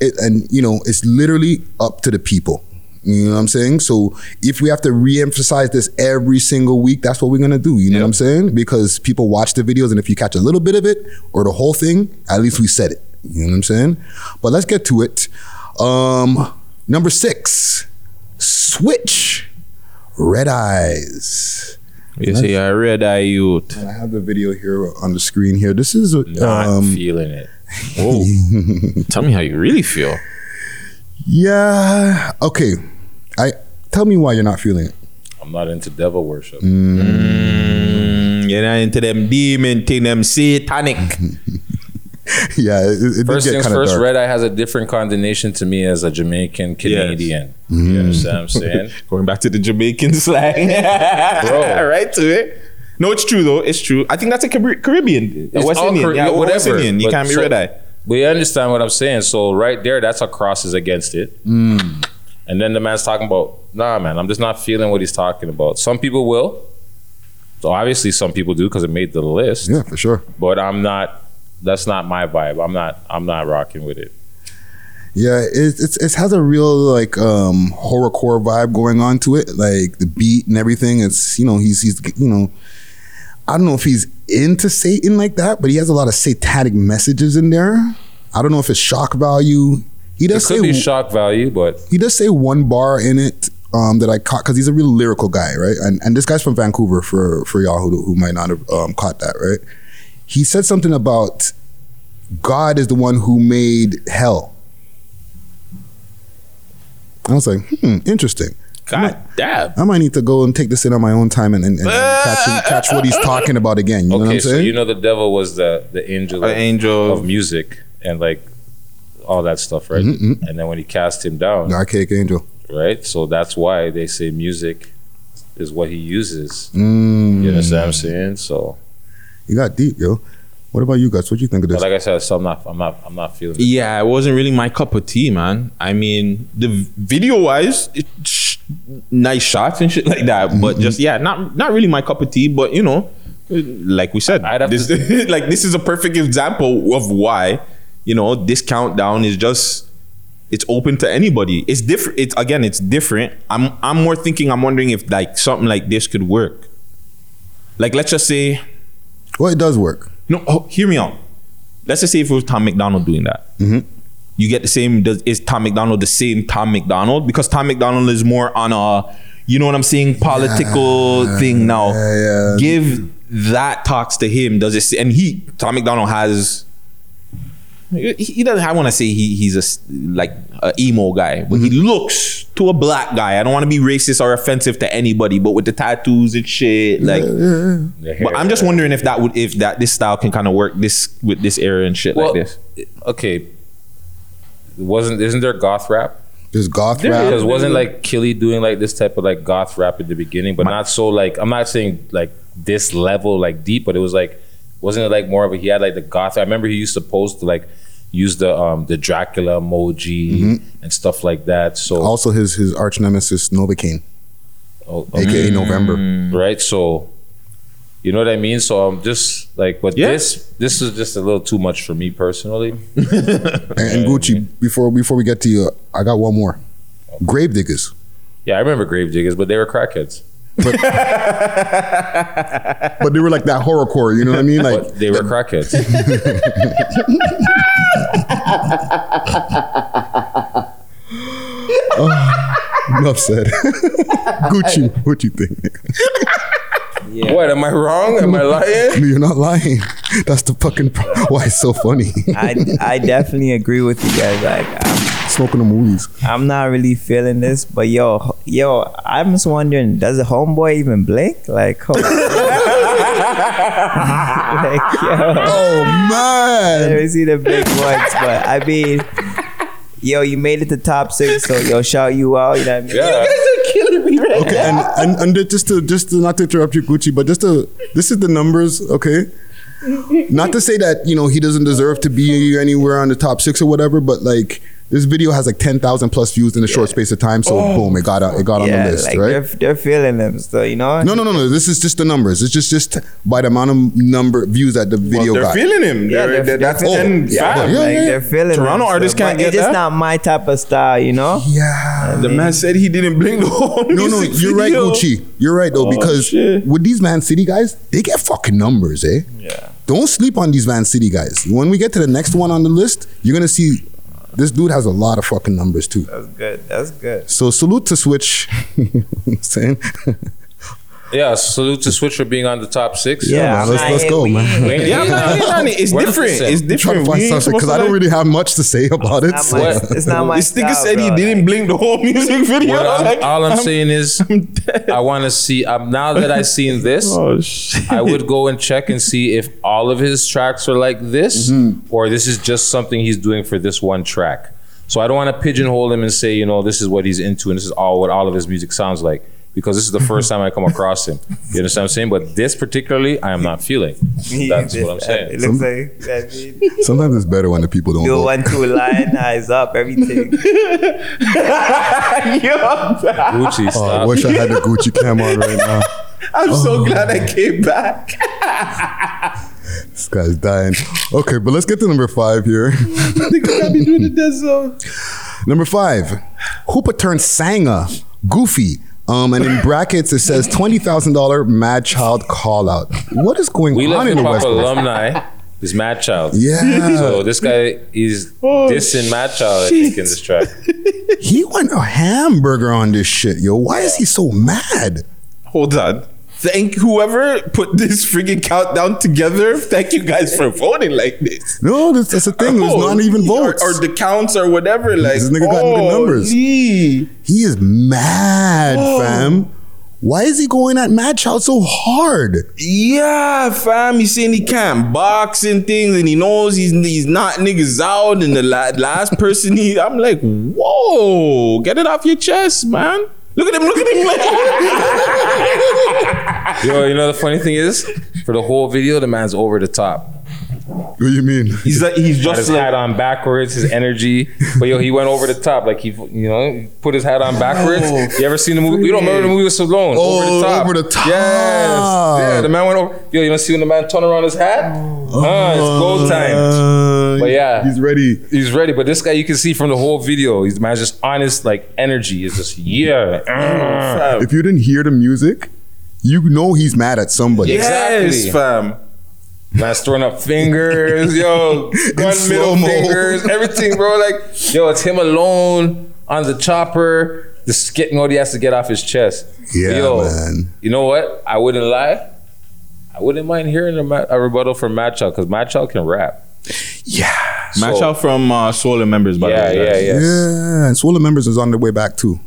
It, and you know, it's literally up to the people. You know what I'm saying? So if we have to re-emphasize this every single week, that's what we're gonna do. You know what I'm saying? Because people watch the videos, and if you catch a little bit of it or the whole thing, at least we said it. You know what I'm saying? But let's get to it. Um, number six, Switch, Red Eyes. You see, I read eye youth. I have the video here on the screen here. This is not um, feeling it. Whoa. Tell me how you really feel. yeah. Okay, I tell me why you're not feeling it. I'm not into devil worship. Mm, you're not into them demon thing, them satanic. yeah, it, it First get things first, dark. Red Eye has a different condemnation to me as a Jamaican Canadian. Mm-hmm. You understand what I'm saying? Going back to the Jamaican slang. Bro. right to it. No, it's true though. It's true. I think that's a Caribbean, a It's West all Indian, Car- yeah, West. Indian. You But can't be so- red eye. But you understand what I'm saying. So right there, that's a crosses against it. Mm. And then the man's talking about, nah, man, I'm just not feeling what he's talking about. Some people will. So obviously, some people do because it made the list. Yeah, for sure. But I'm not. That's not my vibe. I'm not. I'm not rocking with it. Yeah, it, it's it has a real like um horrorcore vibe going on to it, like the beat and everything. It's you know he's he's you know I don't know if he's into Satan like that, but he has a lot of satanic messages in there. I don't know if it's shock value. He It does could say be shock value, but he does say one bar in it um, that I caught because he's a real lyrical guy, right? And and this guy's from Vancouver for for y'all who who might not have um, caught that, right? He said something about God is the one who made hell. I was like, hmm, interesting. God damn. I might need to go and take this in on my own time and, and, and catch, catch what he's talking about again. You know what Okay, I'm so saying? you know the devil was the the angel, An of, angel. of music and like all that stuff, right? Mm-hmm, And then when he cast him down, the archaic angel. right? So that's why they say music is what he uses. Mm, You understand what I'm saying? So, You got deep, yo. What about you guys? What do you think of but this? like I said, so I'm not, I'm not, I'm not feeling. It. Yeah, it wasn't really my cup of tea, man. I mean, the video wise, sh- nice shots and shit like that, but just yeah, not not really my cup of tea. But you know, like we said, I'd have this like this is a perfect example of why you know this countdown is just it's open to anybody. It's different. It's again, it's different. I'm I'm more thinking. I'm wondering if like something like this could work. Like let's just say, well, it does work. no, oh, hear me out. Let's just say if it was Tom MacDonald doing that. Mm-hmm. You get the same. Does, is Tom MacDonald the same Tom MacDonald? Because Tom MacDonald is more on a, you know what I'm saying, political thing now. yeah. Give that talks to him. Does it? And he, Tom MacDonald has. He doesn't. I want to say he he's a like a emo guy, but he mm-hmm. looks to a black guy. I don't want to be racist or offensive to anybody, but with the tattoos and shit, like. The hair. But I'm just wondering if that would if that this style can kind of work this with this era and shit well, like this. okay. Wasn't isn't there goth rap? There's goth There rap. Because wasn't like Killy doing like this type of like goth rap at the beginning, but not so like I'm not saying like this level like deep, but it was like wasn't it like more of a he had like the goth. I remember he used to post to like use the um the Dracula emoji mm-hmm. and stuff like that. So Also, his his arch nemesis Novocaine, oh, oh. aka mm. November. right? So you know what I mean? So I'm just like, but Yeah. this this is just a little too much for me personally. And, and Gucci, before before we get to you, I got one more. Gravediggers. Yeah, I remember Gravediggers, but they were crackheads. But they were like that horrorcore, you know what I mean? Like But they were crackheads. Oh, enough said. Gucci, what you think? nigga? What am I wrong? Am I lying? No, you're not lying. That's the fucking pro- why it's so funny. I, I definitely agree with you guys. Like, I'm, Smoking the movies. I'm not really feeling this, but yo, yo, I'm just wondering, does a homeboy even blink? Like, hold like yo, Oh I man. never see the big ones, but I mean, yo, you made it to top six, so yo, shout you out. You know what I mean? Yeah. Okay, and, and and just to just to not to interrupt you, Gucci, but just to this is the numbers, okay? Not to say that you know he doesn't deserve to be anywhere on the top six or whatever, but like this video has like ten thousand plus views in a short space of time, so boom, it got out, it got on the list, like right? they're they're feeling them, so you know. No, no, no, no. This is just the numbers. It's just just by the amount of number views that the video got. they're got. feeling him. Yeah, They're- they're- that's they're- ten yeah, five. yeah, like they're feeling Toronto them, artists so- can't but get It's just that. not my type of style, you know. Yeah. The man said he didn't blink the whole No, no, music you're right. Gucci. You're right though, Oh, because shit. with these Man City guys, they get fucking numbers, eh? Yeah. Don't sleep on these Man City guys. When we get to the next one on the list, you're gonna see this dude has a lot of fucking numbers too. That's good. That's good. So salute to Switch. You know what I'm saying Yeah, salute to Switch for being on the top six. Yeah, man, let's- let's go, man. We Yeah, I'm not hating on it. It's We're different. 100%. It's trying different. to find something because I don't really have much to say about it. Not so- my, it's not my This nigga style, said he didn't blink the whole music video. I'm- Like, all I'm, I'm- saying is, I want to see. Um, now that I've seen this, Oh! I would go and check and see if all of his tracks are like this, or this is just something he's doing for this one track. So I don't want to pigeonhole him and say, you know, this is what he's into and this is all what all of his music sounds like. Because this is the first time I come across him. You understand what I'm saying? But this particularly, I am not feeling. That's what I'm It saying. looks like I mean, Sometimes it's better when the people don't do vote. one two line, eyes up, everything. Gucci, Oh, I wish I had the Gucci cam on right now. I'm Oh. so glad I came back. This guy's dying. Okay, but let's get to number five here. Nigga got me doing the dead zone. Number five, Hoopa turned Sanga, Goofy. Um, and in brackets it says twenty thousand dollar Madchild call out. What is going We on love in hip the West? Coast? alumni is Madchild. Yeah. So this guy is Oh, dissing Madchild, I think, in this track. He went a hamburger on this shit, yo. Why is he so mad? Hold on. Thank whoever put this freaking countdown together. Thank you guys for voting like this. No, that's, that's the thing. There's not even votes. Or, or the counts or whatever. Like, this nigga got good numbers. He is mad, Oh. fam. Why is he going at Madchild so hard? Yeah, fam. He's saying he can't box and things, and he knows he's he's not niggas out. And the la- last person he, I'm like, whoa, get it off your chest, man. Look at him, look at him. Yo, you know the funny thing is, for the whole video, the man's over the top. What do you mean? he's like, he's Got his just like, hat on backwards, his energy. But yo, he went over the top. Like he, you know, put his hat on backwards. You ever seen the movie? You don't remember the movie with Stallone? Oh, over the top. over the top. Yes. Yeah, the man went over. Yo, you don't see when the man turn around his hat? Ah, it's gold time. Uh, But yeah. he's ready. He's ready, but this guy you can see from the whole video, he's the man's just honest, like energy is just yeah. Ah. If you didn't hear the music, you know he's mad at somebody. yes, Exactly. fam. Man's throwing up fingers, yo, gun middle slow-mo. fingers, everything, bro. Like, yo, it's him alone on the chopper, just getting what he has to get off his chest. Yeah, yo, man. You know what? I wouldn't lie. I wouldn't mind hearing a, ma- a rebuttal from Madchild because Madchild can rap. Yeah. Match So- out from uh, Solar members, by Yeah, the way. yeah, guys. yeah. Yeah, and Swollen Members is on their way back too.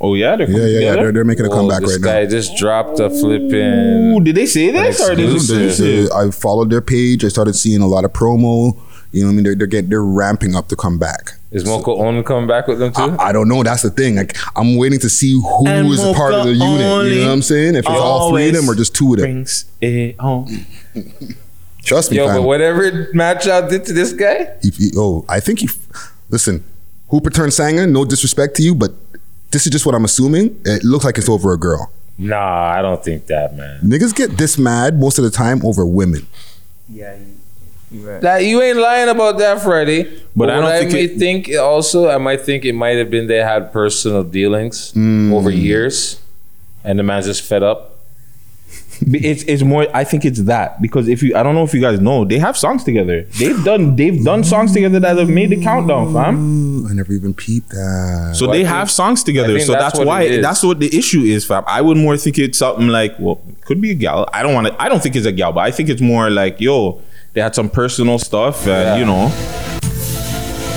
Oh yeah, they're Yeah, yeah, yeah. They're, they're making a Whoa, comeback right now. this right guy now. just dropped a flipping. Ooh, did they say this or did exclusive. this? This I followed their page. I started seeing a lot of promo. You know what I mean? They're they're, getting, they're ramping up to come back. Is Moka Only coming back with them too? I don't know. That's the thing. Like I'm waiting to see who And is a part of the unit. You know what I'm saying? If it's all three of them or just two of them. Brings it home. Trust me, Yo, fam. but whatever Madchild did to this guy, If he- oh, I think he. Listen, Hooper turned Sanger. No disrespect to you, but this is just what I'm assuming. It looks like it's over a girl. nah, I don't think that, man. Niggas get this mad most of the time over women. Yeah, you, you right. That you ain't lying about that, Freddie. But, But I don't I think may it- think also, I might think it might have been they had personal dealings Mm. over years, and the man's just fed up. It's it's more. I think it's that because if you, I don't know if you guys know, they have songs together. They've done they've done songs together that have made the countdown, fam. I never even peeped that. So Well, they think- have songs together. So that's that's, why that's what the issue is, fam. I would more think it's something like, well, could be a gal. I don't want to. I don't think it's a gal, but I think it's more like, yo, they had some personal stuff, and Yeah. you know,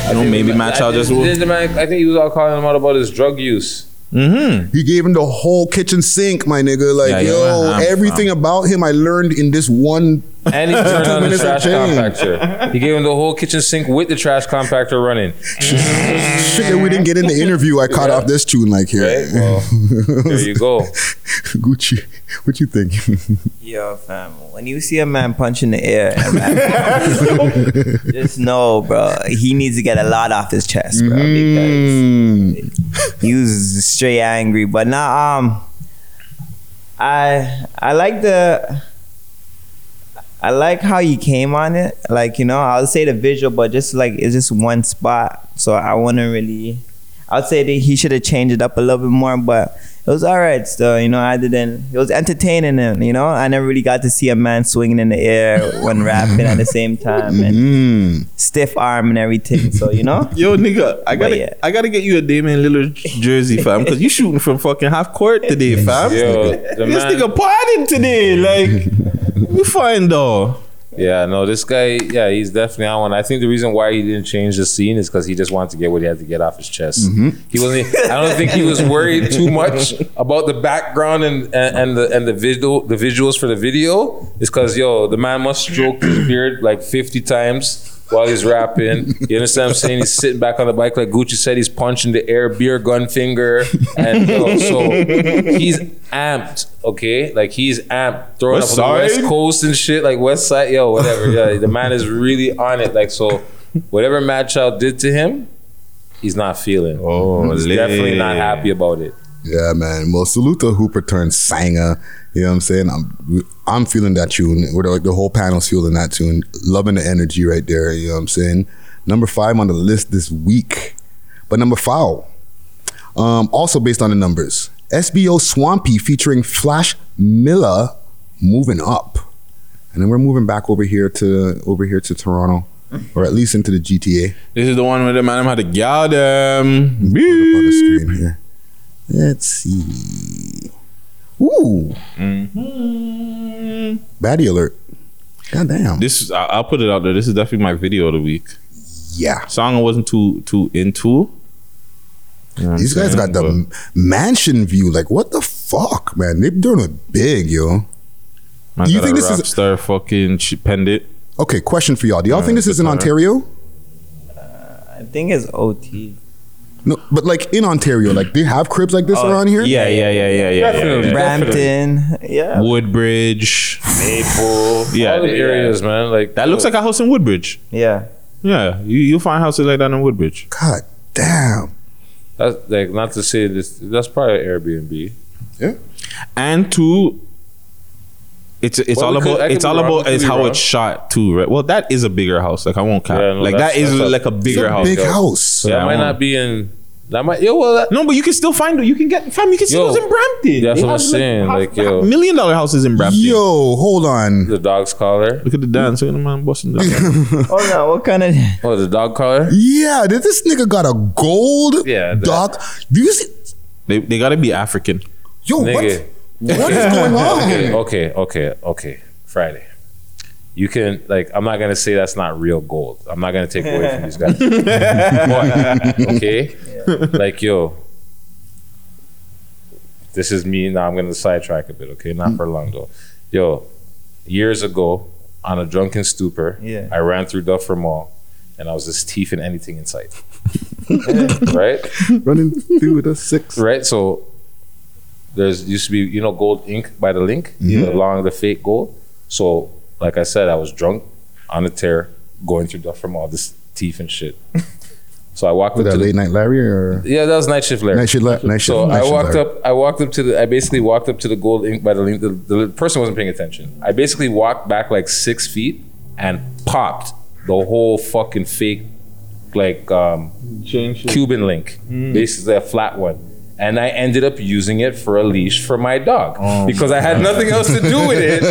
you know, maybe match out just. Did I think he was all calling him out about his drug use. Mm-hmm. He gave him the whole kitchen sink, my nigga. Like, Yeah, yeah, yo, I'm- everything about him I learned in this one. And he turned on the trash compactor. He gave him the whole kitchen sink with the trash compactor running. Shit that we didn't get in the interview. I caught off this tune like here. Right? Well, there you go. Gucci, what you think? Yo, fam, when you see a man punch in the air, man, just know, bro, he needs to get a lot off his chest, bro, Mm. because he was straight angry. But now, um, I I like the. I like how you came on it. Like, you know, I'll say the visual, but just like it's just one spot. So I wouldn't really I'd say that he should have changed it up a little bit more, but it was all right still, you know, other than it was entertaining and you know, I never really got to see a man swinging in the air when rapping at the same time and Mm. stiff arm and everything. So, you know? Yo, nigga, I gotta, yeah. I gotta get you a Damian Lillard jersey, fam, because you shooting from fucking half court today, fam. Yo, the this man- nigga partying today, like, we fine though. Yeah, no, this guy, yeah, he's definitely on one. I think the reason why he didn't change the scene is because he just wanted to get what he had to get off his chest. Mm-hmm. He wasn't. I don't think he was worried too much about the background and and, and the and the visual the visuals for the video. It's because yo, the man must stroke his beard like fifty times while he's rapping. You understand what I'm saying? He's sitting back on the bike like Gucci said. He's punching the air, beer gun finger, and yo, so he's amped. Okay, like he's amped, throwing West up on the West Coast and shit, like West Side, yo, whatever. Yeah, the man is really on it. Like so, whatever Madchild did to him, he's not feeling. Oh, he's lit. definitely not happy about it. Yeah, man. Well, salute to Hooper turned Sanger. You know what I'm saying? I'm I'm feeling that tune. Or like the whole panel's feeling that tune. Loving the energy right there. You know what I'm saying? Number five on the list this week. But number five, um, also based on the numbers, SBO Swampy featuring Flash Miller moving up. And then we're moving back over here to over here to Toronto. Or at least into the GTA. This is the one where the man had to gal them. on the screen here. Let's see. Ooh. Mm-hmm. Baddie alert. God damn. This is, I- I'll put it out there. This is definitely my video of the week. Yeah. Song I wasn't too too into. You know These guys saying? got the m- mansion view. Like, what the fuck, man? They're doing it big, yo. Man Do you think this is- rap star fucking ch- pendant? Okay, question for y'all. Do y'all Yeah, think this is in guitar. Ontario? I think it's OT. No, but like in Ontario, like they have cribs like this Oh, around here. Yeah, yeah, yeah, yeah, yeah. Definitely. yeah, yeah. Brampton. Yeah. Woodbridge. Maple. Yeah, all the yeah. areas, man. Like That looks like a house in Woodbridge. Yeah. Yeah, you you'll find houses like that in Woodbridge. God damn. that's like not to say this. That's probably Airbnb. Yeah. And two, it's it's Well, all could- about could it's all about I it's how wrong. it's shot too, right? Well, that is a bigger house. Like I won't cap. Yeah, no, like that's- is that's a- like a bigger house. Big house. that I might won't- not be in. That might. Yo, well, that, No, but you can still find it. you can get fam. You can see Yo, those in Brampton. that's They what I'm have, saying, half- like, yo. million dollar houses in Brampton. Yo, hold on. the dog's collar. Look at the dance. Look at the man busting. The Hold on. What kind of? Oh, the dog collar. Yeah, did this nigga got a gold Yeah, that- dog? Do you see? they they gotta be African. Yo. Nigga. What is going on? Okay, okay, okay, okay. Friday. You can like. I'm not gonna say that's not real gold. I'm not gonna take away from these guys. But, okay, like yo, this is me. Now I'm gonna sidetrack a bit. Okay, not for long though. Yo, years ago, on a drunken stupor, Yeah. I ran through Dufferin Mall, and I was just teething anything in sight. right. Running through the six. right? So there's used to be you know gold ink by the link along the fake gold. So like I said, I was drunk on a tear going through the, from all this teeth and shit. so I walked With up that to late the, night Larry or yeah, that was night shift Larry. night shift? La- Night shift. So night I shift walked Larry. up. I walked up to the. I basically walked up to the gold ink by the link. The, the person wasn't paying attention. I basically walked back like six feet and popped the whole fucking fake, like um, Cuban link, basically a flat one. And I ended up using it for a leash for my dog oh because I had nothing else to do with it,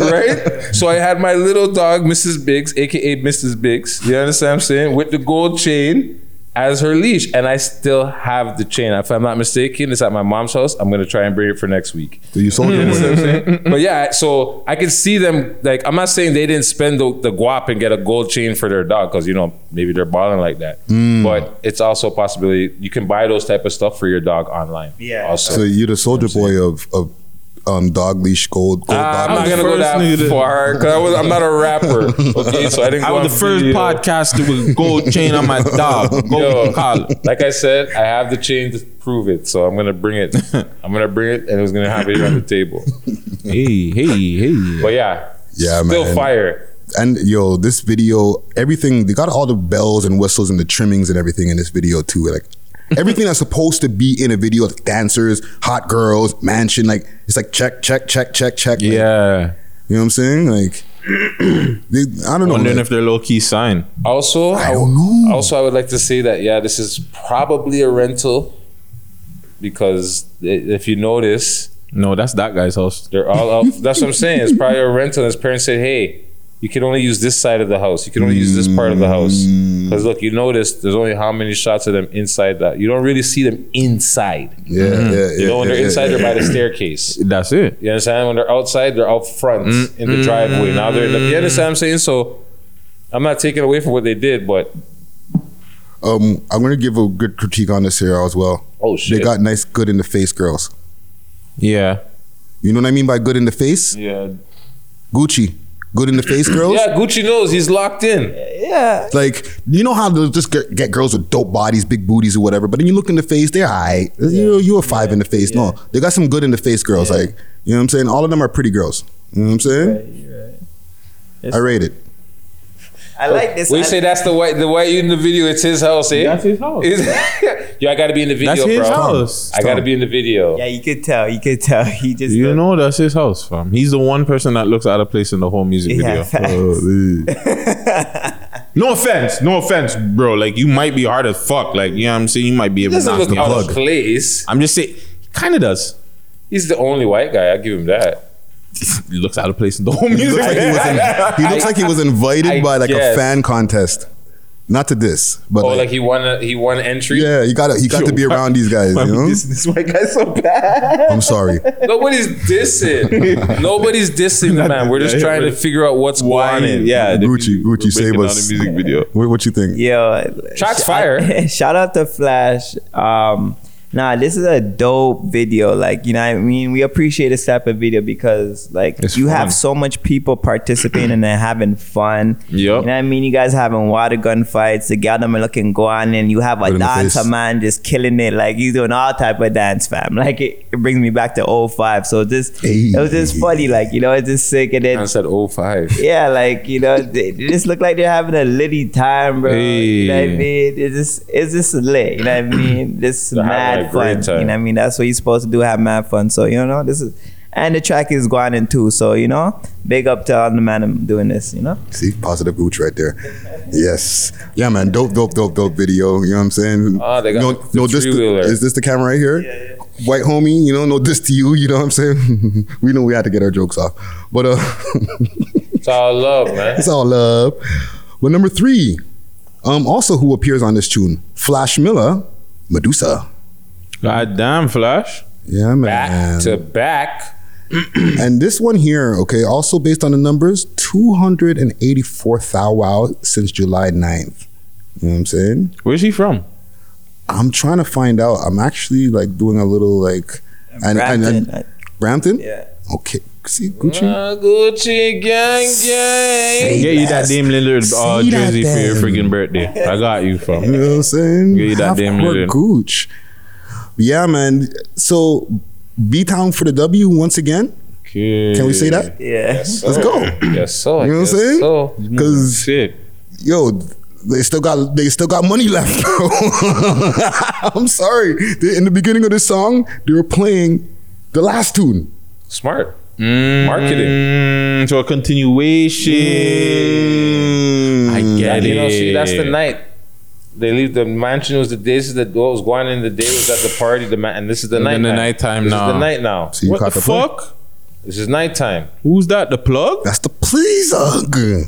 right? So I had my little dog, Mrs. Biggs, aka Mrs. Biggs. You understand what I'm saying? With the gold chain as her leash, and I still have the chain. If I'm not mistaken, it's at my mom's house. I'm gonna try and bring it for next week. So you sold it. understand what But yeah, so I can see them. Like, I'm not saying they didn't spend the, the guap and get a gold chain for their dog because you know maybe they're balling like that. Hmm. But it's also a possibility you can buy those type of stuff for your dog online. Yeah. Also, So you're the soldier boy of of um, dog leash gold gold Ah, I'm not gonna go first that nigga to- far because I was, I'm not a rapper. Okay, so I didn't. I was the first video. podcaster with gold chain on my dog. Yo, Gold collar. like I said, I have the chain to prove it, so I'm gonna bring it. I'm gonna bring it, and it was gonna have it on the table. Hey, hey, hey. But yeah, Yeah, still man. fire. And yo, this video, everything they got all the bells and whistles and the trimmings and everything in this video too. Like everything that's supposed to be in a video, like dancers, hot girls, mansion, like it's like check, check, check, check, check. Like, Yeah. you know what I'm saying? Like, they, I don't know. Wondering like- if they're low key sign. Also, I don't know. Also, I would like to say that yeah, this is probably a rental because i- if you notice, No, that's that guy's house. they're all out. That's what I'm saying. It's probably a rental. His parents said, "Hey, you can only use this side of the house. You can only use this part of the house." Mm. Because look, you notice there's only how many shots of them inside that. You don't really see them inside. yeah, yeah, mm-hmm. yeah. You know, when yeah, they're inside, yeah. they're by the staircase. That's it. You understand? When they're outside, they're out front mm. in the driveway. Now they're in the, you understand what I'm saying? So I'm not taking away from what they did, but Um, I'm gonna give a good critique on this here as well. oh shit. They got nice, good in the face girls. Yeah. You know what I mean by good in the face? yeah. Gucci, good in the face girls. Yeah, Gucci knows he's locked in. Yeah. Like you know how they'll just get, get girls with dope bodies, big booties, or whatever. But then you look in the face, they're alright. You know, you a five in the face. No, they got some good in the face girls. Like you know what I'm saying. All of them are pretty girls. You know what I'm saying? I rate it. I like this. We I- say that's the white the white you in the video. It's his house, eh? That's his house. It's- Yo, I gotta be in the video, That's his bro. house. I gotta be in the video. yeah, you could tell. You could tell. He just. You looked- know that's his house, fam. He's the one person that looks out of place in the whole music Yeah, video. No offense, no offense, bro. Like you might be hard as fuck. Like you know what I'm saying. You might be He able to doesn't knock look the out plug. of place. I'm just saying, kind of does. He's the only white guy. I give him that. He looks out of place in the whole music. Looks like he was in, he looks like he was invited I by like guess. a fan contest. Not to this, but Oh, like, like he won. A, he won entry. yeah, he got he got to be around these guys. You know? This, this white guy so bad. I'm sorry. Nobody's dissing. Nobody's dissing the man. We're just trying to figure out what's going on. Yeah, the Gucci, Gucci, we're save us. down the music video. What, what you think? Yeah, Shots sh- fire. shout out to Flash. Um, nah, this is a dope video. Like, you know what I mean? We appreciate this type of video because, like, It's you fun. have so much people participating and having fun. Yup. You know what I mean? You guys having water gun fights. The gal them are looking go on, and you have a Put in the dancer man just killing it. Like, he's doing all type of dance, fam. Like, it, it brings me back to 05. So, this, Hey. it was just funny. Like, you know, it's just sick. And then I said 05. yeah, like you know, they, they just look like they're having a litty time, bro. You know what I mean? It's just it's just lit. You know what I mean? This having mad a great fun. time. You know what I mean? That's what you're supposed to do. Have mad fun. So you know, this is and the track is going in too. So you know, big up to all the man I'm doing this. You know, See, positive gooch right there. Yes. Yeah, man. Dope, dope, dope, dope video. You know what I'm saying? Oh, they got no, the no diss to, three-wheeler. Is this the camera right here? Yeah, yeah. White homie, you know, no diss to you. You know what I'm saying? we know we had to get our jokes off, but uh, It's all love, man. it's all love. But number three, um, also who appears on this tune, Flash Miller, Medusa. God damn, Flash. Yeah, man. Back to back. and this one here, okay, also based on the numbers, 284 thou wow since July 9th. You know what I'm saying? Where's he from? I'm trying to find out. I'm actually like doing a little like and and, and Brampton, Brampton? yeah. Okay. See Gucci. Uh, Gucci gang gang. Get you that Dame Lillard uh, jersey for your then. friggin' birthday. I got you from. You know what I'm saying? Give you that Half damn court little- Gooch. Yeah, man. So B Town for the W once again. Can we say that? Yeah. Yes, Let's go. Yes, so. You know what I'm saying? So. Because Shit. yo, they still got they still got money left. bro. I'm sorry. They, in the beginning of this song, they were playing the last tune. Smart. Marketing. Mm, so a continuation. I get You it. You know, see, that's the night. They leave the mansion was the day. This is the what was going in the day was at the party. The man, and this is the And night. then the nighttime This now. is the night now. So you What caught the the play? fuck? This is nighttime. Who's that? The plug? That's the pleaser.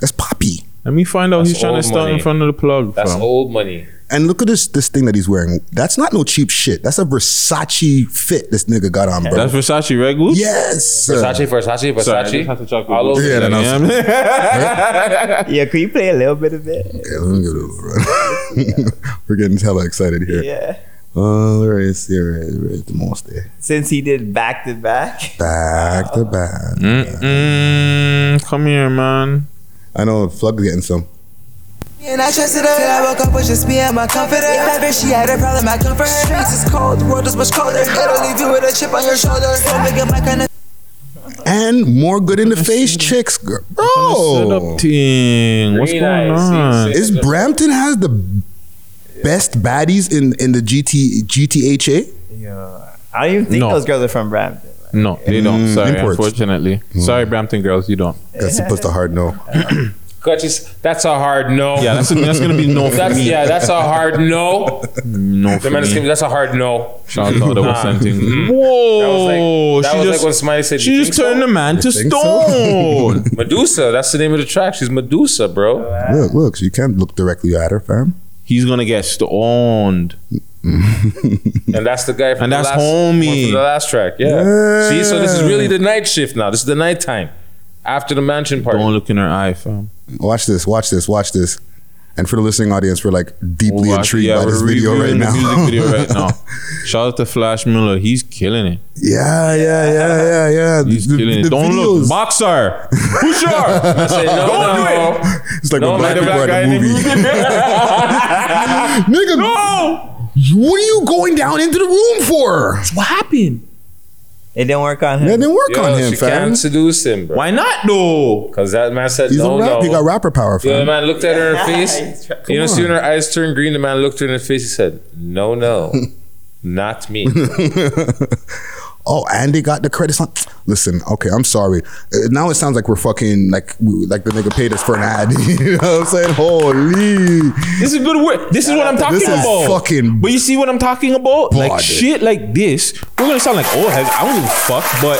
That's Poppy. Let me find out. That's He's trying to old start in front of the plug. That's fam. old money. And look at this this thing that he's wearing. That's not no cheap shit. That's a Versace fit this nigga got on, bro. That's Versace regular. yes. Versace, Versace, Sorry, I Versace. just had to chuckle. All over. Yeah, the no, place. no. Yeah, can you play a little bit of it? Okay, let me get it over. We're getting hella excited here. Yeah. Uh, where is here is where is the most there? Since he did back to back. Back to back. Come here, man. I know Flug getting some. And I trusted her. Till I woke up with just me and my comforter. If ever she had a problem, I comfort her. Streets is cold, the world is much colder. It'll leave you with a chip on your shoulder. So make it my kind of. And more good in the face chicks, girl. Bro. up team. What's Green going eyes, on? Is Brampton has the best baddies in in the GT GTHA? Yeah. I don't even think No. those girls are from Brampton. No, they don't. Mm, Sorry, imports. unfortunately. Sorry, Brampton girls, you don't. That's supposed to hard no. Gutches, that's a hard no. Yeah, that's, that's gonna be no for That's me. yeah, that's a hard no. No The for man is giving- me. that's a hard no. Shout out to the Nah. Western thing. Mm-hmm. Whoa! That was like- that she was just, like when Smiley said, She "You just think so?" turned the man to think so? stone. Medusa, that's the name of the track. She's Medusa, bro. Look, look, you can't look directly at her, fam. He's gonna get stoned. And that's the guy from And the that's last, homie. one from the last track. Yeah. Yeah. See, so this is really the night shift now. This is the nighttime after the mansion party. Don't look in her eye, fam. Watch this, watch this, watch this. And for the listening audience, we're like deeply Watch- intrigued yeah, by this video right reviewing now. Music video right now. Shout out to Flash Miller. He's killing it. yeah, yeah, yeah, yeah, yeah. He's The- killing the it. Don't videos- look, boxer. Push her. I say, no, Don't do no. It's like No, when black like the people black are guy in in the the movie. Nigga, No. what are you going down into the room for? What happened? It didn't work on him. It didn't work Yo, on him, she fam. can't seduce him, bro. Why not though? Because that man said, He's no, a rap. no. He got rapper power, Yo, the man looked at her in her face. He's you know, Come see when her eyes turned green, the man looked her in the face. He said, no, no, not me. Oh, and they got the credits on. Listen, okay, I'm sorry. Uh, now it sounds like we're fucking like we, like the nigga paid us for an ad. you know what I'm saying? Holy, This is good work. This is what I'm talking This is about. fucking But you see what I'm talking about? Like shit like this. We're gonna sound like old heads. I don't give a fuck. But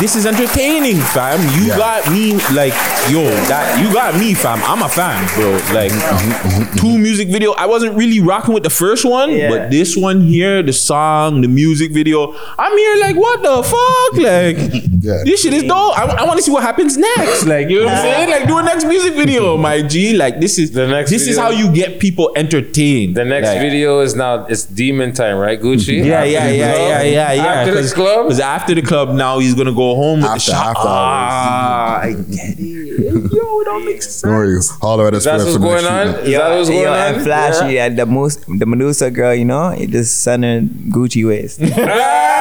this is entertaining, fam. You Yeah. got me like, yo, that you got me, fam. I'm a fan, bro. Like, mm-hmm, mm-hmm, mm-hmm, two music video. I wasn't really rocking with the first one, Yeah. but this one here, the song, the music video, I'm here like, what the fuck? Like, Yeah. this shit is dope. I, want to see what happens next. Like, you know what I'm saying? Like, do a next music video, my G. Like, this is The next This is how you get people entertained. The next Like, video is now it's demon time, right, Gucci? Yeah, After yeah, yeah, yeah, yeah, yeah. After the club, Because after the club, now he's gonna go home with After- the shot. after hours. ah, I get it. Yo, it don't make sense. Don't worry. Holler at us that's for what's the next going on. shoot. Is that what's going yo, on? and Flashy and the most the Medusa girl, you know, it just sent her Gucci waist.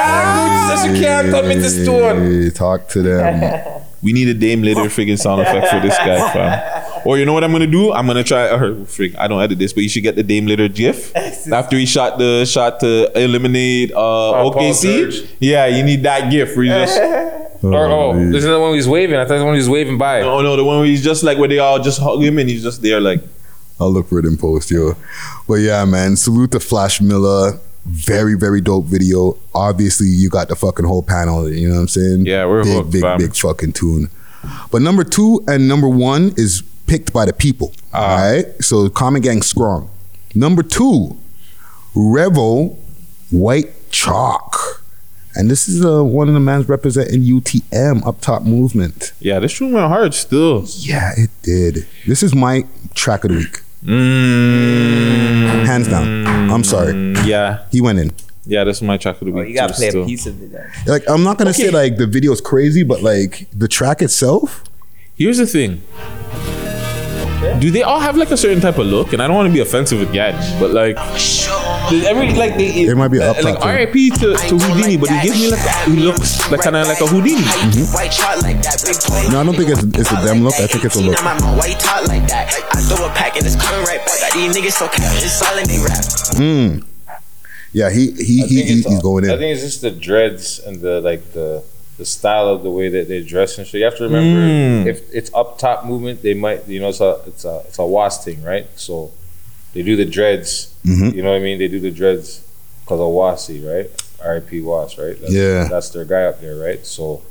Ah, Gucci says you can't come into stone. Talk to them. We need a Dame Lillard friggin' sound effect for this guy, fam. Or you know what I'm gonna do? I'm gonna try. Or frig, I don't edit this, but you should get the Dame Lillard GIF after he shot the shot to eliminate uh, Paul OKC. Yeah, you need that GIF. Where you just Or oh, this is the one he's waving. I thought the one he's waving by. oh no, the one where he's just like where they all just hug him and he's just there like. I'll look for it in post, yo. But yeah, man, salute to Flash Miller. Very, very dope video. Obviously, you got the fucking whole panel. You know what I'm saying? Yeah, we're big, hooked, big, fam. big fucking tune. But number two and number one is picked by the people. Ah. all right. So Common Gang strong. Number two, Revo White Chalk. And this is uh, one of the mans representing UTM, Up Top Movement. Yeah, this tune went hard still. Yeah, it did. This is my track of the week. Mm, Hands down. I'm sorry. Yeah, He went in. yeah, this is my track of the Oh, week. you gotta play still. a piece of it. Then. Like I'm not gonna say like the video's crazy, but like the track itself. Here's the thing. Do they all have like a certain type of look? And I don't want to be offensive with Gad, but like, does every like they It might be up like top, too. RIP to, to Houdini, but he gives me like he looks like kind of like a Houdini. No, I don't think it's it's a damn look. I think it's a look. Mm. Yeah, he he I he, think he it's, he's going in. I think it's just the dreads and the like the the style of the way that they dress and shit. You have to remember Mm. if it's up top movement, they might you know it's a it's a it's a was thing, right? So they do the dreads. Mhm. You know what I mean? They do the dreads because of Wasi, right? R.I.P. Was, right? That's, Yeah. that's their guy up there, right? So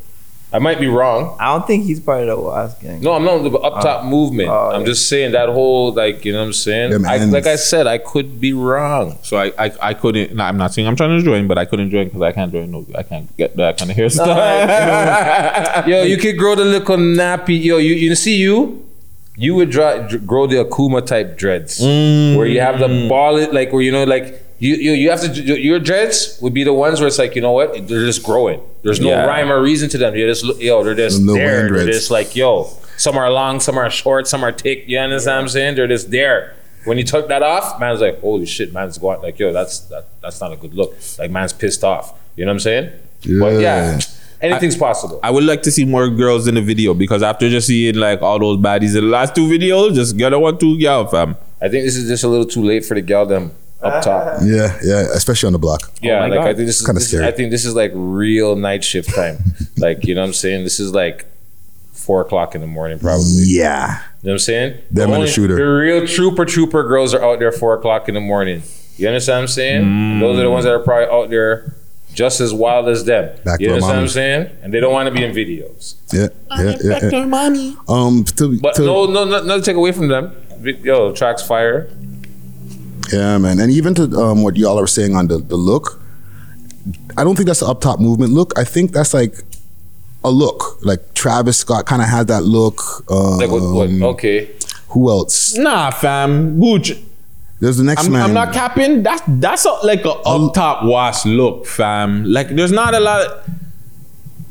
I might be wrong. I don't think he's part of the Wasp gang. No, I'm not the up top oh. movement. oh, I'm yeah. just saying that whole like you know what I'm saying. I, like I said, I could be wrong. So I, I I couldn't. No, I'm not saying I'm trying to join, but I couldn't join because I can't join. No, I can't get that kind of hairstyle. Yo, you could grow the little nappy. Yo, you you see you, you would dra- dr- grow the Akuma type dreads, mm. where you have the ball like where you know like you you you have to your dreads would be the ones where it's like you know what they're just growing. There's no Yeah. rhyme or reason to them. You're just yo, they're just The Lil there. Wayne They're just like yo. Some are long, some are short, some are thick. You understand what I'm saying? They're just there. When you took that off, man's like, holy shit, man's going like, yo, that's that, that's not a good look. Like man's pissed off. You know what I'm saying? But Yeah. yeah, anything's possible. I would like to see more girls in the video because after just seeing like all those baddies in the last two videos, just get a one two girl fam. I think this is just a little too late for the gal them up top. Yeah, yeah, especially on the block. Yeah, my like God. I think this is Kinda this is- scary. I think this is like real night shift time. like you know what I'm saying? This is like four o'clock in the morning probably. Yeah. You know what I'm saying? Them and the shooter. The real trooper trooper girls are out there four o'clock in the morning. You understand what I'm saying? And those are the ones that are probably out there just as wild as them. Back you to our understand what I'm saying? And they don't want to be in videos. Yeah, yeah, yeah. yeah. Um, to, But to- no, no, no, not to take away from them. Yo, tracks fire. Yeah, man. And even to um, what y'all are saying on the, the look, I don't think that's the up top movement look. I think that's like a look. Like Travis Scott kind of has that look. Um, Like what? what okay. Who else? Nah, fam, Gooch. There's the next I'm, man. I'm not capping. That's that's a, like a up top wash look, fam. Like there's not a lot of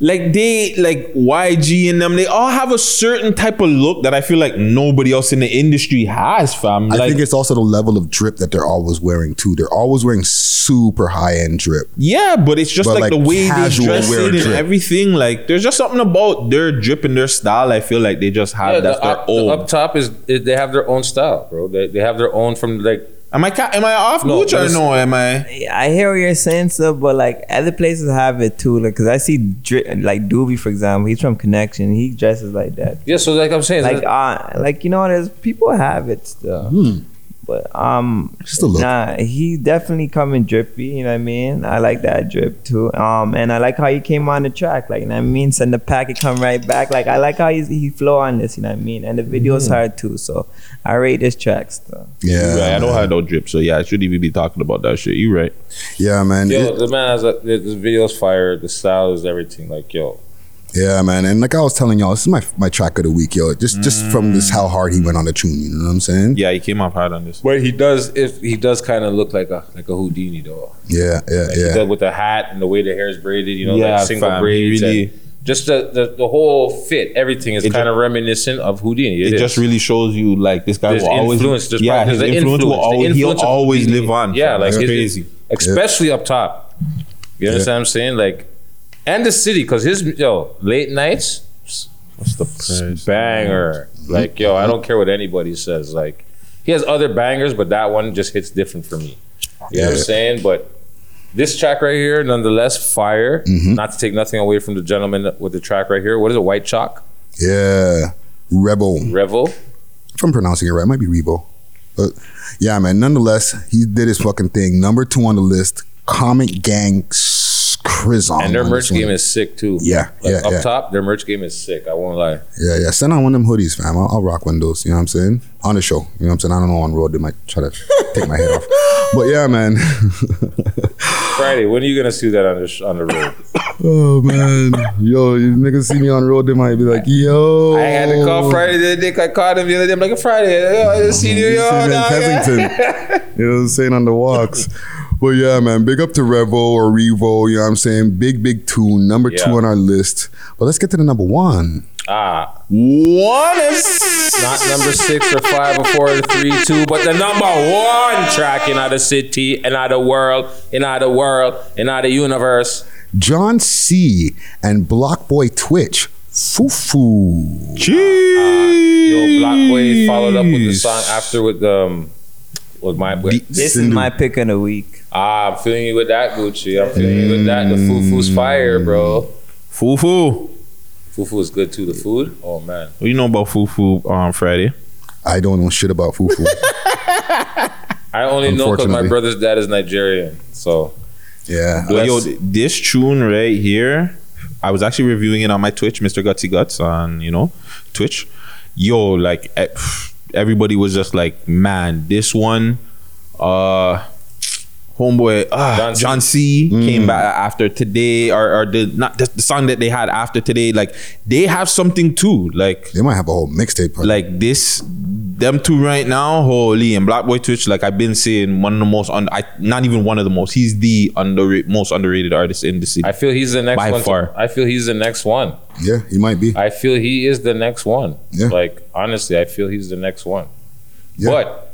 like they like YG and them. They all have a certain type of look that I feel like nobody else in the industry has, fam. I Like think it's also the level of drip that they're always wearing too. They're always wearing super high end drip. yeah, but it's just But, like, like, the way they dress wear it and drip. everything. Like there's just something about their drip and their style. I feel like they just have Yeah, that's the their up, the up top is, is they have their own style, bro. They, they have their own from like am I ca- am I off, No, Gooch, or no? Am I? I hear what you're saying, stuff, but like other places have it too. Like, cause I see Dri- like Doobie, for example, he's from Connection. He dresses like that. yeah. So like I'm saying, Like, uh, like you know, there's people have it still. But um, Just a look. nah, he definitely coming drippy. You know what I mean? I like that drip too. Um, and I like how he came on the track. Like, you know what I mean? Send the packet, come right back. Like, I like how he's, he flow on this. You know what I mean? And the video's Mm-hmm. hard too. So I rate this track still. Yeah, Right, I don't have no drip, so yeah, I shouldn't even be talking about that shit. You right? Yeah, man. Yo, It- the man has a the, the video's fire. The style is everything. Like yo, yeah, man. And like I was telling y'all, this is my my track of the week, yo. Just just from this how hard he went on the tune. You know what I'm saying? Yeah, he came off hard on this. but he does if he does kind of look like a like a Houdini though. Yeah, yeah, Like he yeah. does with the hat and the way the hair is braided. You know, Yeah, like single fam, he braids. really- and just the, the the whole fit, everything is kind of reminiscent of Houdini. It just really shows you like this guy There's will always influence. There's yeah, his there's an influence, will influence. Always he'll influence always Houdini. live on. Yeah, fam. like it's his- crazy. especially up top. You understand what I'm saying? Like, and the city, because his yo late nights, what's the banger? Like, yo, I don't care what anybody says. Like, he has other bangers, but that one just hits different for me. You know what I'm saying? But this track right here, nonetheless, fire. Mm-hmm. Not to take nothing away from the gentleman with the track right here. What is it? White Chalk, Yeah. Rebel. Revel. If I'm pronouncing it right, it might be Rebo. But yeah, man. Nonetheless, he did his fucking thing. Number two on the list. Comic Gang And their merch game is sick too. Yeah, Like, yeah, Up yeah. top, their merch game is sick. I won't lie. Yeah, yeah. Send on one of them hoodies, fam. I'll, I'll rock one of those. You know what I'm saying? On the show. You know what I'm saying? I don't know on road they might try to take my head off. But yeah, man. Friday, when are you gonna see that on the sh- on the road? oh man, yo, you niggas see me on the road, they might be like, yo. I had to call Friday the other day. I called him the other day. I'm like, Friday, I just seen you, yo. See in yeah." Kensington. you know what I'm saying on the walks. But yeah, man, big up to Revo or Revo. You know what I'm saying? Big, big tune, number two on our list. But let's get to the number one. Ah, One is not number six or five or four or three, two, but the number one track in the city, in the world, in the world, in the universe. John C. and Block Boy Twitch. Fufu. Yo, Black Boy followed up with the song after with um with my with, This is my pick of the week. Ah. I'm feeling you with that Gucci. I'm feeling you with that. The fufu's fire, bro. fufu. Fufu is good too. The food, oh man. What you know about fufu on Friday? I don't know shit about Fufu. I only know because my brother's dad is Nigerian, so yeah. But yo, this tune right here, I was actually reviewing it on my Twitch, Mr. Gutsy Guts on you know Twitch. Yo, like everybody was just like, man, this one, uh, homeboy, uh, John John, C. C. came back after today, or, or the not the, the song that they had after today. Like they have something too. Like They might have a whole mixtape. like this them two right now holy and black boy twitch like i've been saying one of the most un- I, not even one of the most he's the under most underrated artist in the city I feel he's the next By one. to- far. I feel he's the next one. yeah, he might be. I feel he is the next one. Yeah. Like honestly, I feel he's the next one. Yeah. But s-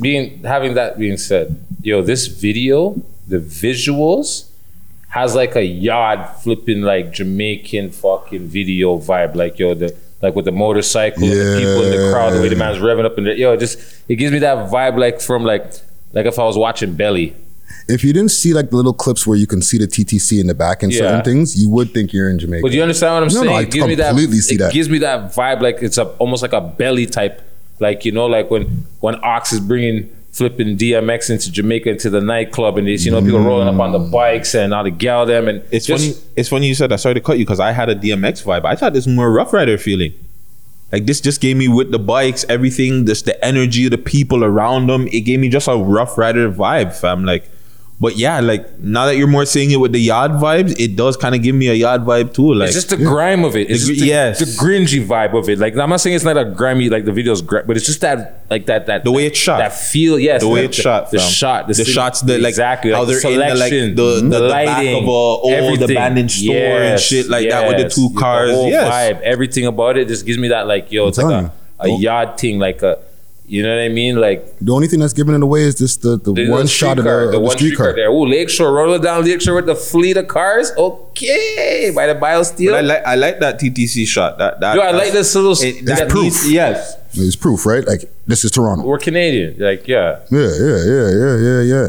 being having that being said, yo, this video, the visuals has like a yard flipping like Jamaican fucking video vibe. Like yo, the like with the motorcycle and the people in the crowd, the way the man's revving up in the yo, it just it gives me that vibe like from like like if I was watching Belly. If you didn't see like the little clips where you can see the TTC in the back and Yeah. certain things, you would think you're in Jamaica. But you understand what I'm No, no, saying? I it gives me that. completely see it that. gives me that vibe, like it's a almost like a belly type, like you know, like when when Ox is bringing flipping DMX into Jamaica into the nightclub, and it's you know people rolling up on the bikes and all the gal them, and it's just- funny it's funny you said that. Sorry to cut you because i had a dmx vibe. I thought this more Ruff Ryder feeling. Like this just gave me with the bikes everything just the energy of the people around them. It gave me just a Ruff Ryder vibe fam. Like but yeah like now that you're more seeing it with the yard vibes it does kind of give me a yard vibe too like It's just the grime of it. It's The just the, yes. the cringy vibe of it. Like I'm not saying it's not a grimy like the video's, gr- but it's just that like that that the way it's shot that feel. Yes, the way the- it's shot, the fam. shot, the, cin- shots, the like exactly how like the they're in the, like selection, the, the, the back lighting, of a old everything. abandoned store and shit like that with the two cars. The yes, vibe, everything about it just gives me that like yo, it's like a, a yard thing, like a you know what I mean, like the only thing that's giving it away is just the, the, the one little shot of the, car, of the one street car. there. Ooh, Lakeshore, rolling down Lakeshore with the fleet of cars. Okay, by the biosteel. But I like I like that TTC shot. That that Yo, I like this little. It, That's that proof. needs- yes, It's proof, right? Like this is Toronto. We're Canadian, like yeah. Yeah, yeah, yeah, yeah, yeah, yeah.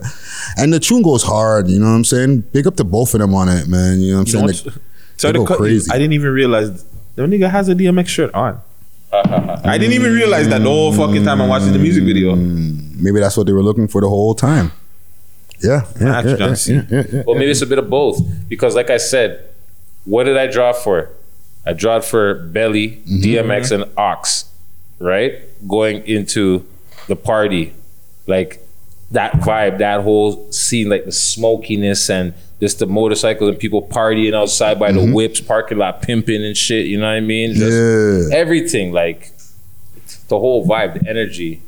And the tune goes hard, you know what I'm saying? Big up to both of them on it, man. You know what I'm You saying? what's- Like, Sorry they to go cut crazy. I didn't even realize the nigga has a DMX shirt on. I didn't even realize that the whole fucking time I'm watching the music video. Mm. Maybe that's what they were looking for the whole time. Yeah, yeah, That's yeah, yeah, yeah, yeah, yeah. Well, maybe it's a bit of both because, like I said, what did I draw for? I drawed for Belly, mm-hmm. DMX, and Ox, right? Going into the party, like that vibe, that whole scene, like the smokiness and just the motorcycles and people partying outside by the whips, parking lot pimping and shit. You know what I mean? Just Yeah. everything, like the whole vibe, the energy.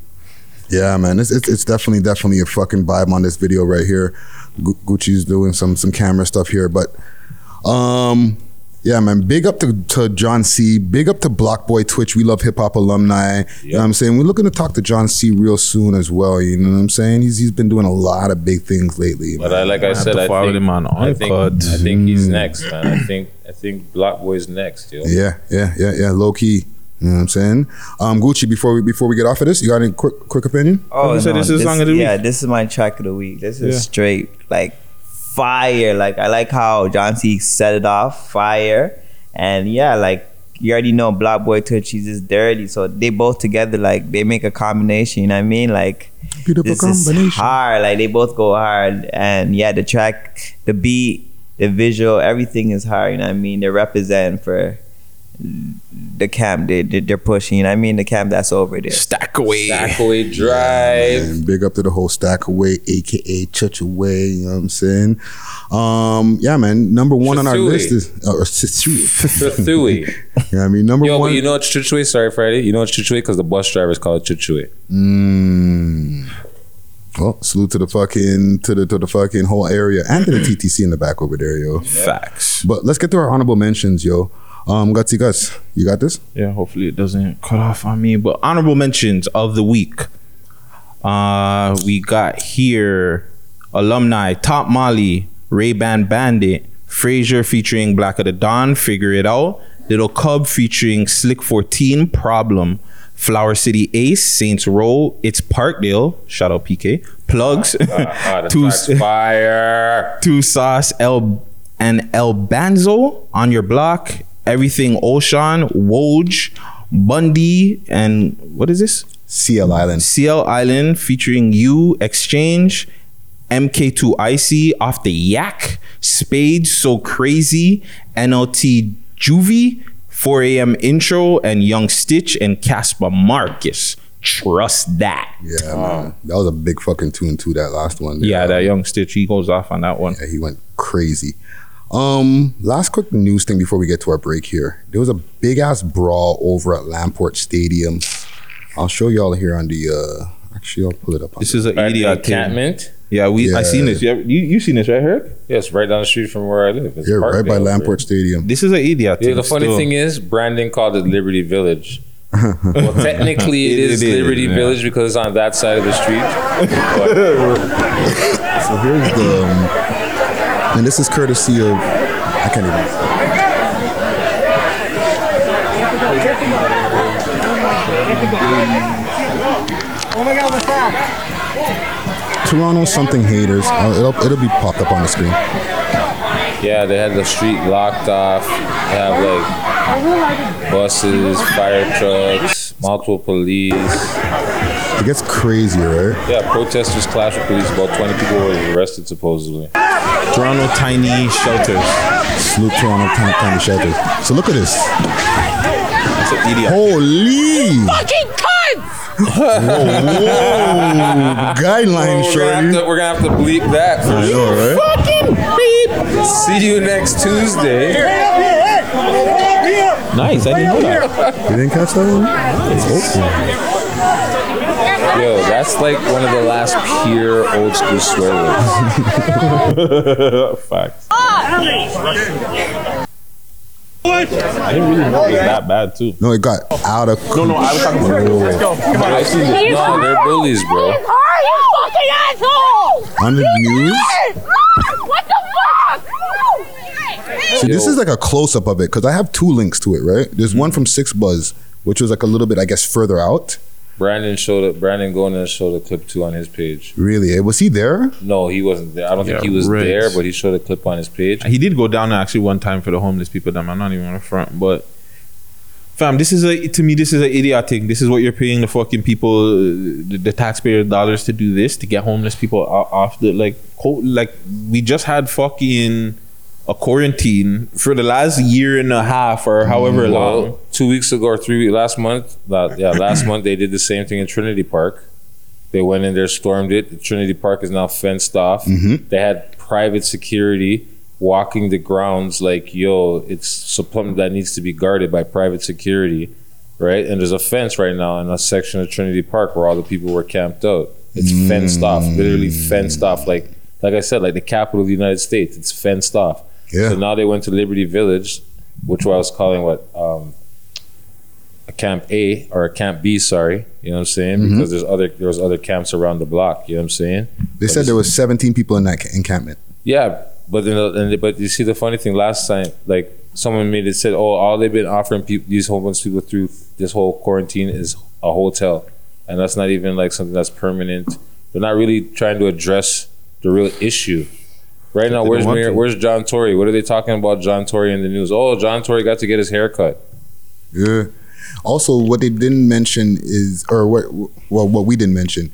Yeah, man, it's, it's it's definitely definitely a fucking vibe on this video right here. Gucci's doing some some camera stuff here, but um, yeah, man, big up to, to John C. Big up to Block Boy Twitch. We love hip hop alumni. You know what I'm saying? We're looking to talk to John C. real soon as well. You know what I'm saying? He's he's been doing a lot of big things lately. But I, like I, have said, I follow think, him on I think, I think he's next, man. I think I think Block Boy's next, yo. Yeah, yeah, yeah, yeah. Low key. You know what I'm saying? Um, Gucci, before we before we get off of this, you got any quick quick opinion? Oh, You said this is song of the Yeah, week? this is my track of the week. This is Yeah. straight like fire. Like I like how John C set it off fire, and yeah, like you already know Black Boy Twitch, he's just dirty. So they both together, like they make a combination. You know what I mean? Like Beautiful this is hard. Like they both go hard, and yeah, the track, the beat, the visual, everything is hard. You know what I mean? They're representing for the camp they, they they're pushing. You know I mean? The camp that's over there. Stackaway. Stackaway Drive. And big up to the whole Stackaway, aka Church Away. You know what I'm saying? Um, yeah, man. Number one on our list is uh, or Chisui. Thui. You I mean? Number Yo, one. but you know what's Chuchue? Sorry, Friday. You know what's Chuchue? Because the bus drivers call it Chuchue. Mm. Well, salute to the fucking to the to the fucking whole area and to the TTC in the back over there, yo. Facts. But let's get to our honorable mentions, yo. Um, Gutsy Guts, you got this? Yeah, hopefully it doesn't cut off on me. But honorable mentions of the week. Uh we got here alumni Top Molly, Ray Ban Bandit, Frazier featuring Black of the Dawn, Figure It Out, Little Cub featuring Slick 14, Problem, Flower City Ace, Saints Row, It's Parkdale, shout out PK, Plugs, Ah, the Two- track's fire. Two Sauce, El and El Banzo on your block. Everything Ocean, Woj, Bundy, and what is this? CL Island. CL Island featuring you, Exchange, MK2 Icy, Off the Yak, Spade, So Crazy, NLT Juvie, 4 a.m. intro, and Young Stitch and Casper Marcus. Trust that. Yeah, man. That was a big fucking tune too. That last one. there. Yeah, that Young Stitch, he goes off on that one. Yeah, he went crazy. Um, last quick news thing before we get to our break here. There was a big ass brawl over at Lamport Stadium. I'll show y'all here on the uh actually I'll pull it up on This is an At idiot encampment. Yeah, we I seen this. Yeah, you you seen this right here? Yes, right down the street from where I live. It's Yeah, right by Parkdale, Lamport Stadium. This is an idiot. Yeah, the funny still. thing is, Brandon called it Liberty Village. well, technically, it It- is it is, Liberty yeah. Village because it's on that side of the street. So here's the um, and this is courtesy of I can't even Toronto something haters. Uh, it'll it'll be popped up on the screen. Yeah, they had the street locked off. They have like buses, fire trucks, multiple police. It gets crazier, right? Yeah, protesters clashed with police. About 20 people were arrested supposedly. Toronto tiny shelters. Salute Toronto Tiny, tiny shelters. So look at this. That's an idiot. Holy Fucking cunt! guideline, Oh, we're, gonna have shorty. to, we're gonna have to bleep that. For sure. Fucking beep! See you next Tuesday. Nice. I didn't know that. You didn't catch that one? Yo, that's like one of the last pure old school swear words. Facts. I didn't really know it was that bad too. No, it got out of No, no, I was talking about. I seen this. No, they're bullies, bro. Are you fucking asshole? on the news. What the fuck? See, this is like a close up of it because I have two links to it, right? There's one from 6ixBuzz, which was like a little bit, I guess, further out. Brandon showed up. Brandon going and showed a clip too on his page. Really? Eh, was he there? No, he wasn't there. I don't think he was right. there, but he showed a clip on his page. He did go down actually one time for the homeless people. Them, I'm not even on the front, but Fam, this is a to me. This is an idiot thing. This is what you're paying the fucking people, the, the taxpayer dollars to do this to get homeless people off the like. co- Like we just had fucking a quarantine for the last year and a half or however long. Two weeks ago or three weeks last month, that, yeah, last month they did the same thing in Trinity Park. They went in there, stormed it. Trinity Park is now fenced off. Mhm. They had private security walking the grounds like, yo, it's something that needs to be guarded by private security, right? And there's a fence right now in a section of Trinity Park where all the people were camped out. It's fenced off, literally fenced off. Like, like I said, like the capital of the United States, it's fenced off. Yeah. So now they went to Liberty Village, which I was calling what um, camp A or camp B. Sorry, you know what I'm saying? Mhm. Because there's other there was other camps around the block. You know what I'm saying? They said there was 17 people in that encampment. Yeah, but then and, but you see the funny thing last time, like someone made it said, oh, all they've been offering people these homeless people through this whole quarantine is a hotel, and that's not even like something that's permanent. They're not really trying to address the real issue. Right now, where's Mayor, where's John Tory? What are they talking about John Tory in the news? Oh, John Tory got to get his hair cut. Yeah. Also, what they didn't mention is, or what, well, what we didn't mention.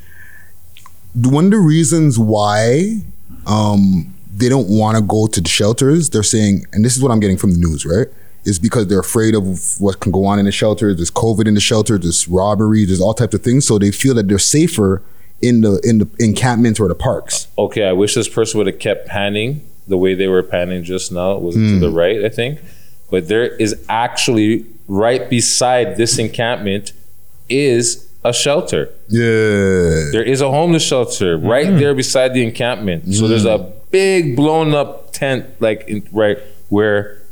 One of the reasons why um, they don't want to go to the shelters, they're saying, and this is what I'm getting from the news, right? Is because they're afraid of what can go on in the shelters. There's COVID in the shelter. There's robbery. There's all types of things. So they feel that they're safer in the in the encampments or the parks. okay, I wish this person would have kept panning the way they were panning just now. It was to Hmm. the right, I think. But there is actually right beside this encampment is a shelter. Yeah. There is a homeless shelter right there beside the encampment. So there's a big blown up tent like in, right where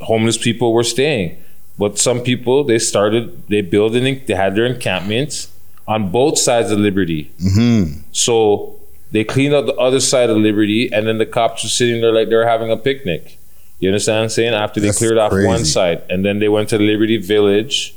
homeless people were staying. But some people they started they built an they had their encampments on both sides of Liberty. Mm-hmm. So they cleaned up the other side of Liberty, and then the cops were sitting there like they were having a picnic. You understand what I'm saying? After they That's cleared off one crazy. side, and then they went to Liberty Village.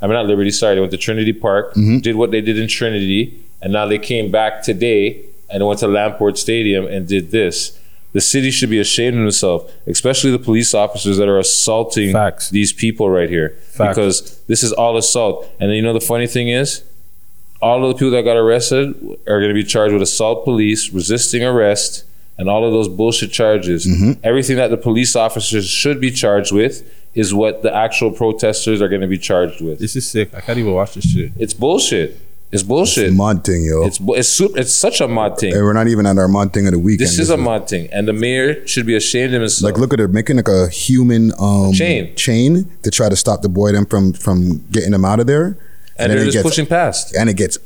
I mean, not Liberty, sorry. They went to Trinity Park, Mhm. did what they did in Trinity, and now they came back today and went to Lamport Stadium and did this. The city should be ashamed of themselves, especially the police officers that are assaulting Facts. these people right here. Facts. Because this is all assault. And then you know the funny thing is, all of the people that got arrested are going to be charged with assault police, resisting arrest, and all of those bullshit charges. Everything that the police officers should be charged with is what the actual protesters are going to be charged with. This is sick. I can't even watch this shit. It's bullshit. It's bullshit. It's a mod thing, yo. It's it's super, it's such a mod thing. and we're not even at our mod thing of the weekend. This is a mod thing, and the mayor should be ashamed of himself. Like, look at her making like a human um, Chain. chain to try to stop the boy them from from getting them out of there. and then they're it just gets- pushing past. and it gets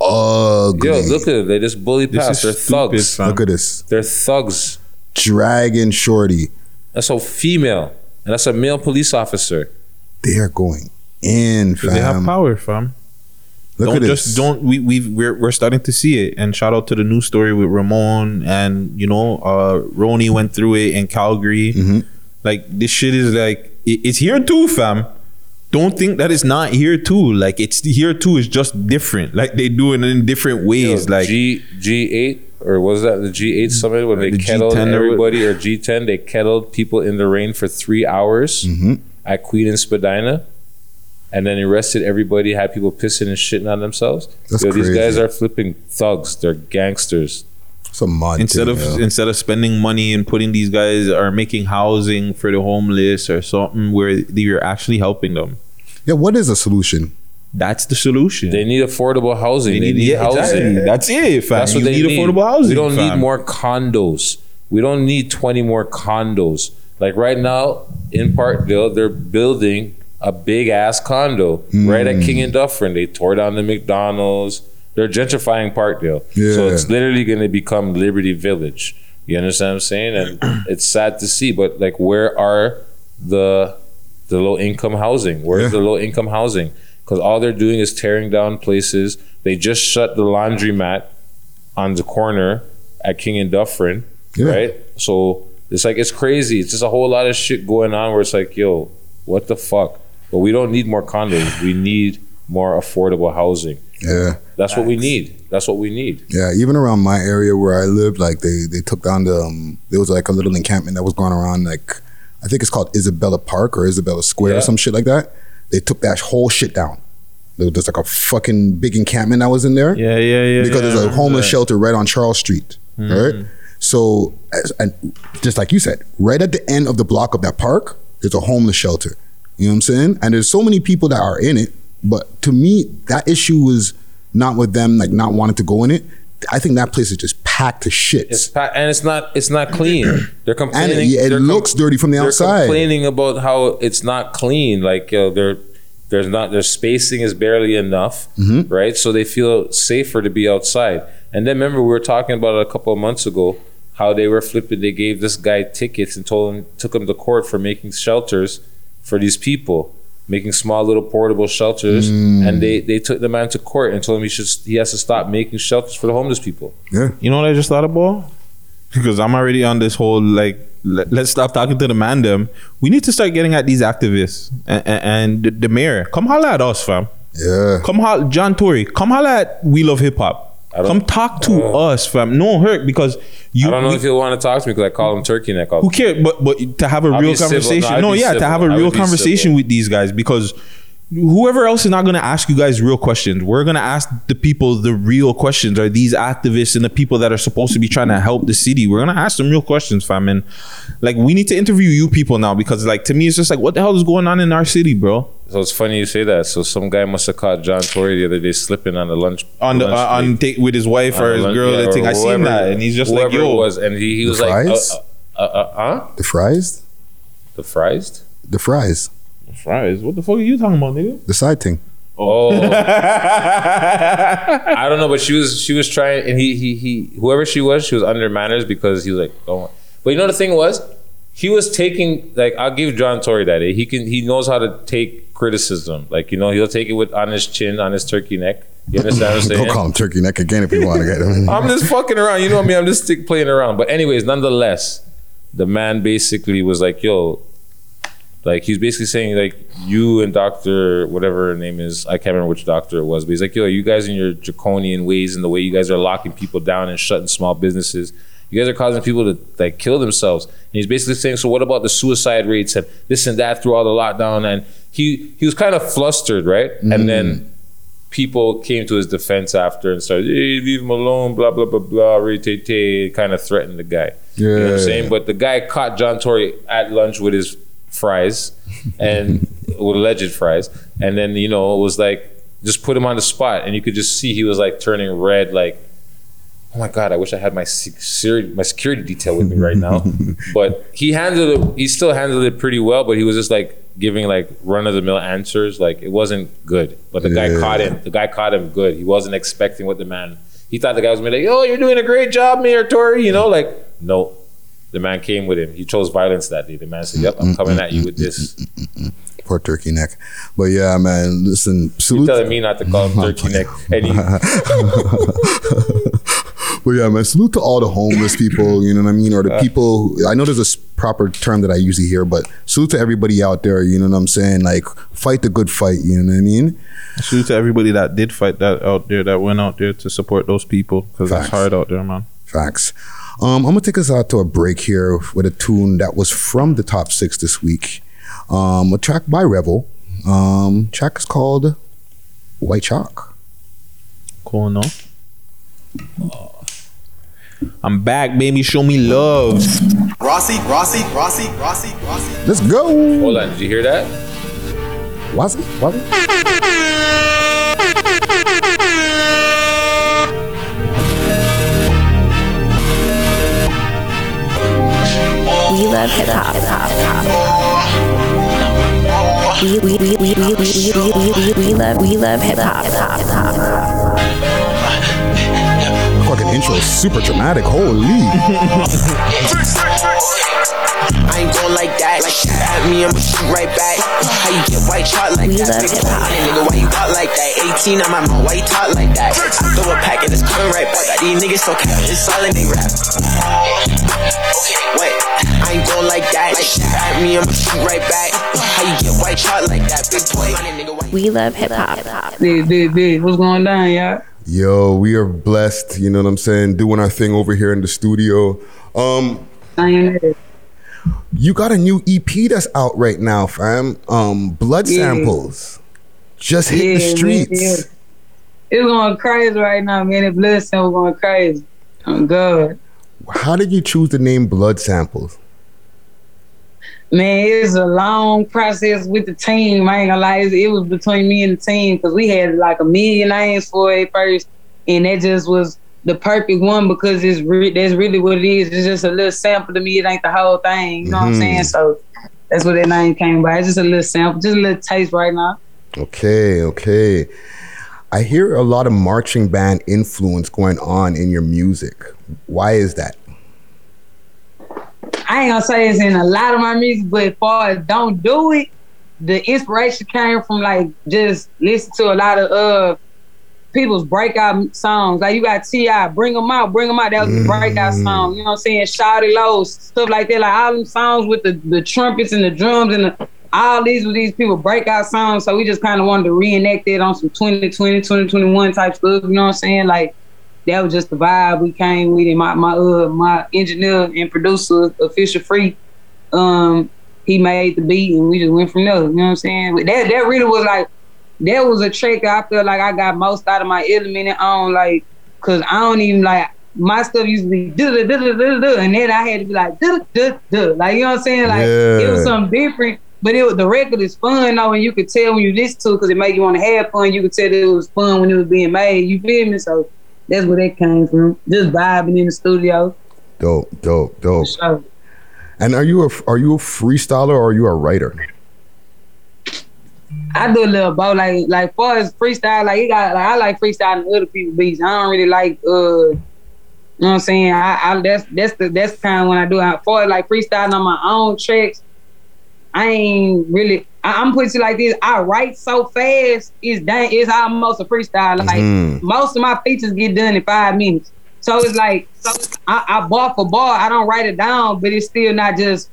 ugly. Yo, look at it. They just bully This past. is They're stupid, thugs. fam. Look at this They're thugs. dragon shorty. That's a female, and that's a male police officer. They are going in, 'Cause they have power, fam. Look don't at this. just don't we we we're, we're starting to see it and shout out to the news story with Ramon and you know uh Roni went through it in Calgary Mhm. like this shit is like it, it's here too fam don't think that it's not here too like it's here too it's just different like they do it in different ways Yo, like G G eight or was that the G eight summit when they The kettled G10 everybody or G ten? They kettled people in the rain for three hours Mhm. at Queen and Spadina, and then arrested everybody. Had people pissing and shitting on themselves. That's Yo, these guys are flipping thugs. They're gangsters. It's a mod instead thing, of yo. instead of spending money and putting these guys or making housing for the homeless or something where you're actually helping them yeah. What is a solution? that's the solution They need affordable housing. They, need, yeah, housing. exactly. That's it, fam. That's what you they need, affordable housing. We don't fam. need more condos. We don't need 20 more condos. Like right now in Parkdale, they're building a big ass condo right at King and hmm. Dufferin. They tore down the McDonald's. They're gentrifying Parkdale. So it's literally going to become Liberty Village. You understand what I'm saying? And it's sad to see, but like, where are the the low income housing? Where's Yeah. the low income housing? Because all they're doing is tearing down places. They just shut the laundromat on the corner at King and Dufferin, Yeah. right? So it's like it's crazy. It's just a whole lot of shit going on where it's like, yo, what the fuck? But we don't need more condos. We need more affordable housing. Yeah. That's what we need. That's what we need. Yeah, even around my area where I lived, like they they took down the um, there was like a little encampment that was going around like I think it's called Isabella Park or Isabella Square Yeah. or some shit like that. they took that whole shit down. There- There's like a fucking big encampment that was in there. Yeah, yeah, yeah. Because yeah, there's a homeless that. shelter right on Charles Street. Mhm. Right? So, and just like you said, right at the end of the block of that park, there's a homeless shelter. You know what I'm saying? And there's so many people that are in it, but to me, that issue was not with them like not wanting to go in it. I think that place is just packed to shit. It's pa- and it's not it's not clean. They're complaining. yeah, it they're com- looks dirty from the they're outside. complaining about how it's not clean. Like you know, they're there's not their spacing is barely enough, Mhm. right? So they feel safer to be outside. And then remember we were talking about it a couple of months ago how they were flipping. They gave this guy tickets and told him took him to court for making shelters for these people. Making small little portable shelters, Mm. and they, they took the man to court and told him he should he has to stop making shelters for the homeless people. Yeah. You know what I just thought about? Because I'm already on this whole like let, us stop talking to the man them. We need to start getting at these activists and, and, and the, the mayor. Come holla at us, fam. Yeah. Come holla, John Tory. Come holla at We Love Hip Hop. Come talk to oh. us, fam. No hurt because you. I don't know we- if he'll want to talk to me because I call him turkey neck. who cares? But but to have a I'll real be civil. No, conversation. No, yeah, to have a real conversation with these guys because whoever else is not going to ask you guys real questions. We're going to ask the people the real questions. Are these activists and the people that are supposed to be trying to help the city? We're going to ask them real questions, fam. And like we need to interview you people now because like to me it's just like what the hell is going on in our city, bro? So it's funny you say that. So some guy must have caught John Tory the other day slipping on the lunch On the lunch uh, on date with his wife or his lunch- girl. yeah, I think or I seen that, and he's just like, whoever "Yo, it was," and he, he The was like, fries? uh, uh, uh, uh, huh? The fries? The fries? The fries. The fries. What the fuck are you talking about, nigga? The side thing. Oh, I don't know, but she was she was trying, and he he he whoever she was, she was under manners because he was like, don't. But you know the thing was, he was taking like I'll give John Tory that eh? he can he knows how to take criticism. Like you know he'll take it with on his chin, on his turkey neck. You understand what I'm saying? Don't call him turkey neck again if you want to get him. I'm just fucking around. You know me. I'm just stick playing around. But anyways, nonetheless, the man basically was like, "Yo." Like he's basically saying like you and Doctor whatever her name is I can't remember which doctor it was but he's like yo you guys in your draconian ways and the way you guys are locking people down and shutting small businesses you guys are causing people to like kill themselves and he's basically saying so what about the suicide rates and this and that through all the lockdown and he he was kind of flustered right and mm-hmm. then people came to his defense after and started, hey, leave him alone, blah, blah, blah, blah, re tay tay, kind of threatened the guy. You know what Yeah. I'm saying? But the guy caught John Tory at lunch with his fries and with alleged fries. And then, you know, it was like, just put him on the spot. And you could just see he was like turning red, like, oh my God, I wish I had my security, my security detail with me right now. but he handled it, he still handled it pretty well, but he was just like giving like run of the mill answers. Like it wasn't good. But the guy caught him. The guy caught him good. He wasn't expecting what the man, he thought the guy was gonna be like, oh, you're doing a great job, Mayor Tory. You know, like, no. The man came with him. He chose violence that day. The man said, yep, I'm coming at you with this. Poor turkey neck. But yeah, man, listen, You're telling me not to call him turkey neck. And he, But yeah, man, salute to all the homeless people, you know what I mean? Or the people, I know there's a proper term that I usually hear, but salute to everybody out there, you know what I'm saying? Like, fight the good fight, you know what I mean? Salute to everybody that did fight that out there, that went out there to support those people because it's hard out there, man. Facts. Um, I'm gonna take us out to a break here with a tune that was from the top six this week. Um, a track by Revel. Um, track is called White Chalk. Cool, no? I'm back, baby. Show me love. Rossi, Rossi, Rossi, Rossi, Rossi. Let's go. hold on, did you hear that? Was it? Was it? We love hip hop. We we we we we we we we we we love we love hip hop. Fucking intro is super dramatic. Holy. I ain't going like that. Like shoot at me, I'ma shoot right back. How you get white chalk like We that? love Big hip-hop. nigga, why you walk like that? 18, I'm at my white talk like that. I throw a pack and it's coming right back. Got these niggas so cap, it's all in they rap. Wait, I ain't going like that. Like shoot at me, I'ma shoot right back. How you get white chalk like that? Big boy, nigga, why We love hip hop. Big, big, big. What's going down, y'all? Yo, we are blessed, you know what I'm saying, doing our thing over here in the studio. Um, I ain't mad. You got a new EP that's out right now, fam. Um, Blood Yeah. Samples. Just hit the Yeah, man, streets. yeah. It's going crazy right now, man. The blood sample going crazy. Oh God. How did you choose the name Blood Samples? Man, it's a long process with the team. I ain't gonna lie, it was between me and the team because we had like a million names for it first, and that just was the perfect one because it's re- that's really what it is. It's just a little sample to me. It ain't the whole thing. You know what I'm saying? Mm-hmm. So that's what that name came by. It's just a little sample, just a little taste right now. Okay, okay. I hear a lot of marching band influence going on in your music. Why is that? I ain't gonna say it's in a lot of my music, but as far as don't do it, the inspiration came from like just listen to a lot of uh people's breakout songs. Like you got T.I., bring them out, bring them out. That was a breakout song. You know what I'm saying? Shawty Lo, stuff like that. Like all them songs with the, the trumpets and the drums and the, all these were these people breakout songs. So we just kind of wanted to reenact it on some 2020, 2021 type stuff. You know what I'm saying? Like that was just the vibe we came with. And my my uh my engineer and producer, official free, um, he made the beat and we just went from there. You know what I'm saying? But that that really was like that was a trick I feel like I got most out of my element on like cause I don't even like my stuff used to be duh duh duh duh duh and then I had to be like duh duh duh like you know what I'm saying like it was Yeah. something different but it was the record is fun though and you could tell when you listen to it because it made you want to have fun you could tell that it was fun when it was being made you feel me so that's where that came from just vibing in the studio Dope, dope, dope. sure. And are you a are you a freestyler or are you a writer? I do a little both. Like like far as freestyle, like you got like I like freestyling other people's beats. I don't really like uh you know what I'm saying? I, I that's that's the that's the kind of when I do far as like freestyling on my own tracks, I ain't really I, I'm putting it like this. I write so fast, it's dang it's almost a freestyle. Like Mhm. most of my features get done in five minutes. So it's like so I, I bar for bar, I don't write it down, but it's still not just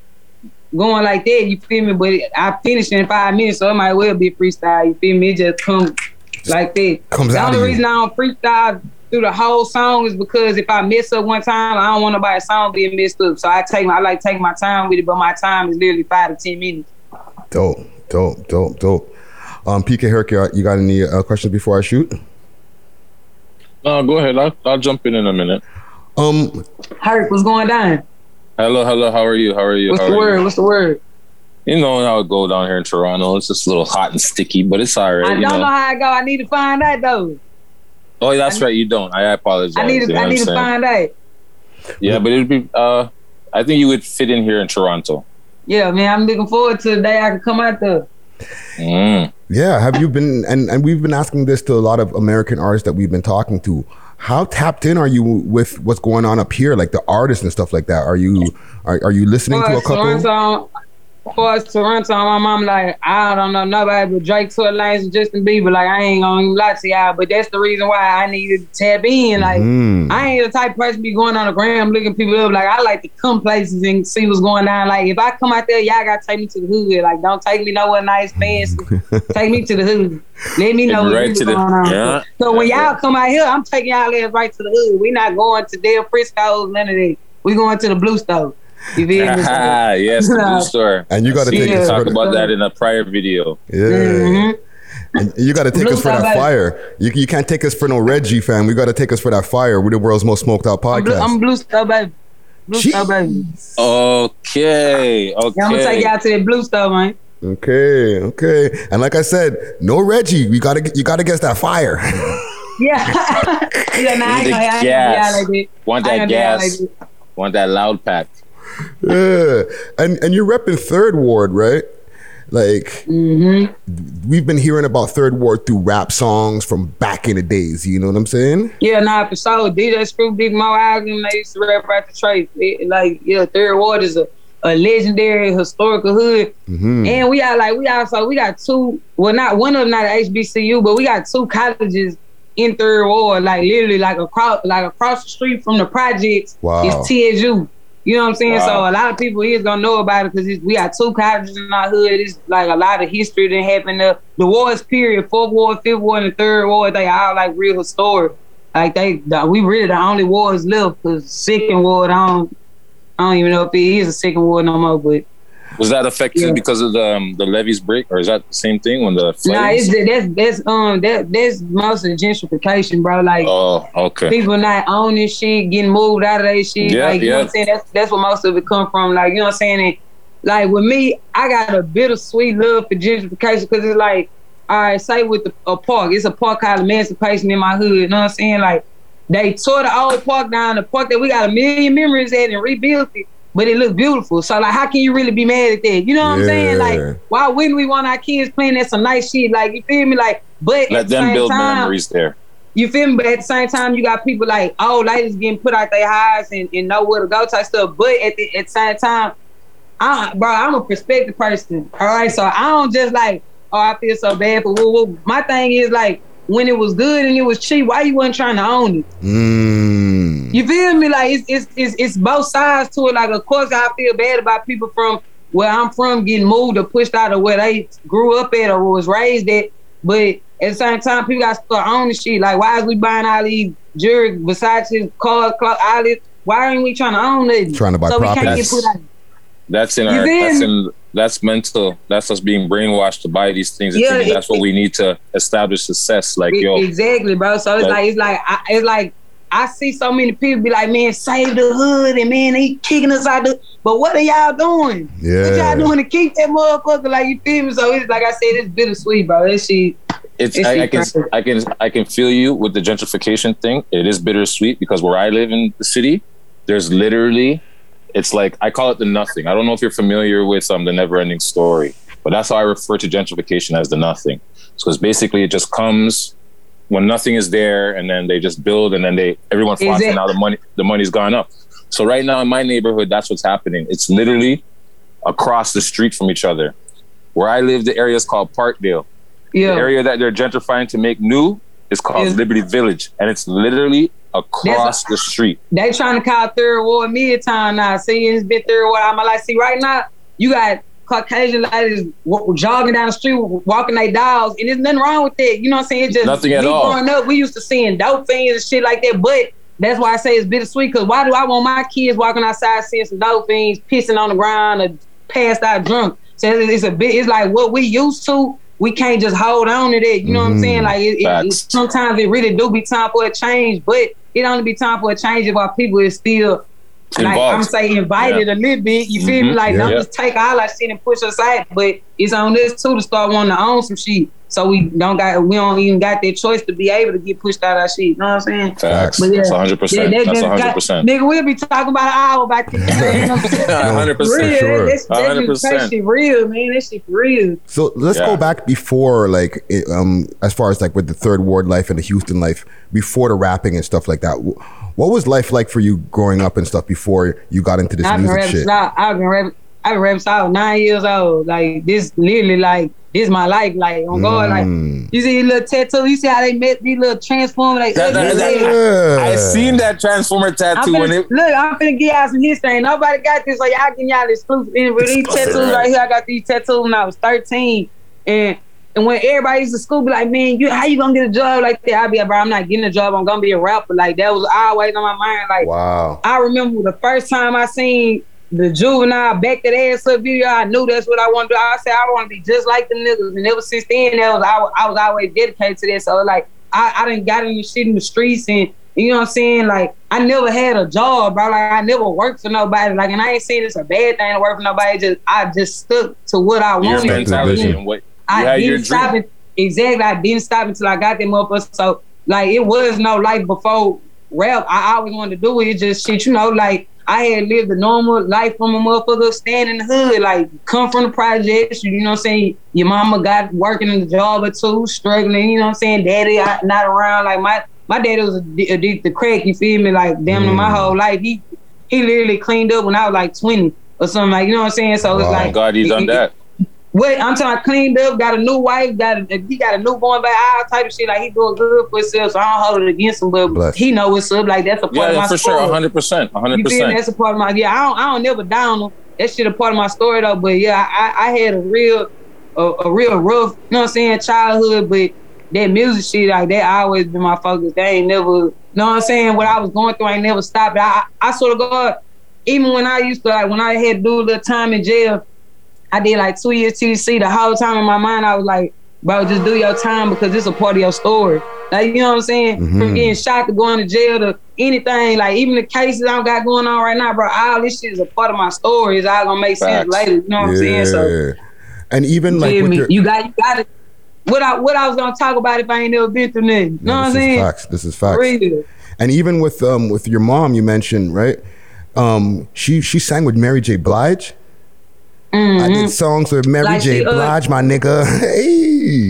going like that, you feel me? But I finish in five minutes, so it might well be freestyle, you feel me? It just comes like that. Comes the only of you. reason I don't freestyle through the whole song is because if I mess up one time, I don't want nobody's song being messed up. So I take my I like taking my time with it, but my time is literally five to ten minutes. Dope, dope, dope, dope. Um, PK Herc, you got any uh, questions before I shoot? No, go ahead. I'll, I'll jump in in a minute. Um, Herc, what's going on? Hello, hello. How are you? How are you? What's How the word? You? What's the word? you know how it go down here in Toronto. It's just a little hot and sticky, but it's all right. I don't know. know. how I go. I need to find out though. Oh, that's right. You don't. I apologize. I need you to know I need to find out. Yeah, but it'd be. Uh, I think you would fit in here in Toronto. Yeah, man, I'm looking forward to the day I can come out there. Mm. Yeah, have you been and, and we've been asking this to a lot of American artists that we've been talking to. How tapped in are you with what's going on up here, like the artists and stuff like that? Are you are, are you listening to a As far as couple? Toronto, as far as Toronto, my mom like I don't know nobody but Drake, Tory Lanez, and Justin Bieber. Like I ain't gonna even lie to y'all, but that's the reason why I needed to tap in. Like Mhm. I ain't the type of person be going on the gram looking people up. Like I like to come places and see what's going on. Like if I come out there, y'all gotta take me to the hood. Like don't take me nowhere nice fancy. take me to the hood. Let me know Take me what's right really the- going on. yeah. So when y'all come out here, I'm taking y'all ass right to the hood. We not going to Del Frisco's, none of that. We going to the Blue Stove. You feel me? Ah, yes, the blue store. And you gotta take we us talk for about that in a prior video. Yeah. Mm-hmm. And you got to take Blue us for that fire. You, you can't take us for no Reggie fan. We got to take us for that fire. We're the world's most smoked out I'm podcast. I'm Blue Stove, baby. Blue Stove, baby. Okay, okay. Yeah, I'm gonna take y'all to the Blue Stove, man. Okay, okay. And like I said, no Reggie. We gotta you gotta guess that fire. Yeah. yeah, nah, I ain't Need gonna- the I ain't gonna do gas. like. Want that ain't gonna do y'all gas? like. Want that loud pack? Yeah. And and you're repping third ward, right? Like Mm-hmm. we've been hearing about third ward through rap songs from back in the days. You know what I'm saying? Yeah, nah, for sure. DJ Screw Big Moe album, they used to rap right the trace. It- like, yeah, Third Ward is a, a legendary historical hood. Mhm. And we got like we also we got two well not one of them not a HBCU, but we got two colleges in Third Ward, like literally like across like across the street from the projects Wow. is TSU. You know what I'm saying? Wow. So a lot of people is gonna know about it because we got two colleges in our hood. It's like a lot of history that happened. The, the wars period, fourth ward, fifth ward, and the third ward, they all like real historic. Like they, the, we really the only wars left because second war, I don't, I don't even know if it is a second ward no more, but Was that affected because of the um, the levees break, or is that the same thing when the nah, floodings? it's that's that's um that that's mostly gentrification, bro. Like Oh, okay. people not owning shit, getting moved out of their shit. Yeah, like you know yeah. what I'm saying? That's that's where most of it come from. Like, you know what I'm saying? And, like with me, I got a bittersweet love for gentrification because it's like, all right, say with the, a park, it's a park called Emancipation in my hood. You know what I'm saying? Like they tore the old park down, the park that we got a million memories at and rebuilt it. But it looked beautiful. So like how can you really be mad at that? You know what I'm saying? Like, why wouldn't we want our kids playing at some nice shit? Like, you feel me? Like, but at Let the them same build time, memories there. you feel me? But at the same time, you got people like oh, old ladies getting put out their highs and, and know where to go type stuff. But at the at the same time, I bro, I'm a perspective person. All right. So I don't just like, oh, I feel so bad for woo woo. My thing is like when it was good and it was cheap, why you wasn't trying to own it? Mm. You feel me? Like it's it's it's, it's both sides to it. Like of course I feel bad about people from where I'm from getting moved or pushed out of where they grew up at or was raised at. But at the same time, people got to start owning shit. Like why is we buying all these jewelry, Versace, cars, clothes, all this? Why ain't we trying to own it? Trying to buy so we can't get properties. put out. That's in You our. feel That's in. That's mental. That's us being brainwashed to buy these things and Yeah, it- that's what we need to establish success. Like yo, Exactly, bro. So it's Like- like it's like I, it's like I see so many people be like, man, save the hood, and man, they kicking us out the. But what are y'all doing? Yeah. What y'all doing to keep that motherfucker? Like you feel me? So it's like I said, it's bittersweet, bro. That shit. it's It's I, I can. I can I can feel you with the gentrification thing. It is bittersweet because where I live in the city, there's literally it's like I call it the nothing. I don't know if you're familiar with um the never ending story, but that's how I refer to gentrification as the nothing. So it's basically it just comes when nothing is there and then they just build and then they everyone flocks and now the money the money's gone up. So right now in my neighborhood, that's what's happening. It's literally across the street from each other. Where I live, the area is called Parkdale. Yeah. The area that they're gentrifying to make new is called Is- Liberty Village, and it's literally across the street. They trying to call third ward midtown now. See, it's been third ward. I'm like, see, right now you got Caucasian ladies w- jogging down the street, walking their dogs, and there's nothing wrong with that. You know what I'm saying? It's just Nothing at all. Growing up, we used to seeing dope things and shit like that, but. That's why I say it's bittersweet. Cause why do I want my kids walking outside seeing some dope things, pissing on the ground or passed out drunk? So it's, a bit. It's like what we used to. We can't just hold on to that. You know what I'm saying? Mm-hmm. Like it, it, it, sometimes it really do be time for a change, but it only be time for a change if our people is still like Involved. I'm saying invited Yeah. a little bit. You feel me? Mhm. Like don't Yeah. just take all that shit and push aside. But it's on us too to start wanting to own some shit. So we don't got we don't even got that choice to be able to get pushed out of our shit. You know what I'm saying? Facts. But yeah. That's 100%. Yeah, that That's 100%. Nigga, we'll be talking about an hour about this. You know what I'm saying? 100%. Real, Sure. That, that, that, 100%. shit real, man. That shit real. So let's Yeah. go back before, like, it, um, as far as like with the third ward life and the Houston life, before the rapping and stuff like that. What was life like for you growing up and stuff before you got into this I've music rapping shit? I- I've been rapping. I've been rapping since I was nine years old. Like this, literally, like this, my life. Like on God, like Mm. you see these little tattoos. You see how they met these little transformers. Like That- that- that- I seen that Transformer tattoo when finna, it. look, I'm finna give y'all some history. Ain't nobody got this, so y'all getting y'all exclusive. And with these Exclusive, tattoos right. right here, I got these tattoos when I was 13. And and when everybody used to school, be like, man, you how you gonna get a job like that? I'd be like, bro, I'm not getting a job. I'm gonna be a rapper. Like that was always on my mind. Like Wow. I remember the first time I seen the juvenile back that ass up video, I knew that's what I want to do. I said I want to be just like the niggas, and ever since then, that was I, I was always dedicated to that. So like I, I didn't got any shit in the streets, and you know what I'm saying. Like I never had a job, bro. Like I never worked for nobody. Like and I ain't saying it's a bad thing to work for nobody. Just I just stuck to what I Your wanted. mentality and what you I didn't stop dream. it. Exactly. I didn't stop until I got that motherfucker. So like it was no life before rap. I always wanted to do it. It's just shit, you know, like I had lived a normal life from a motherfucker stand in the hood, like come from the projects, you know what I'm saying? Your mama got working in a job or two, struggling, you know what I'm saying? Daddy I, not around. Like my my daddy was addi- addicted to crack, you feel me? Like damn near my Mm. whole life. He he literally cleaned up when I was like 20 or something like you know what I'm saying? So it's Oh like God, he's done that. Wait, I'm talking about cleaned up, got a new wife, got a, he got a newborn baby, all type of shit. Like he doing good for himself, so I don't hold it against him, but Bless. he know what's up. Like that's a part Yeah, of yeah, my for story. sure, 100, percent 100. You feel me? percent That's a part of my yeah. I don't I don't never down him. That shit a part of my story though. But yeah, I, I had a real a, a real rough, you know what I'm saying, childhood, but that music shit, like that always been my focus. They ain't never you know what I'm saying, what I was going through ain't never stopped. I I sort of God even when I used to like when I had to do a little time in jail, I did like two years TC. The whole time in my mind, I was like, bro, just do your time because it's a part of your story. Like you know what I'm saying? From Mhm. getting shot to going to jail to anything, like even the cases I got going on right now, bro. All this shit is a part of my story. It's all gonna make sense later. You know what I'm saying? So And even like your, you got you got it. What I what I was gonna talk about if I ain't never been through nothing. You know what I'm saying? this is facts. This is facts. Real. And even with um with your mom, you mentioned right. Um, she she sang with Mary J. Blige. I did songs with Mary Mm-hmm. Like J. she, uh, Blige, my nigga. hey.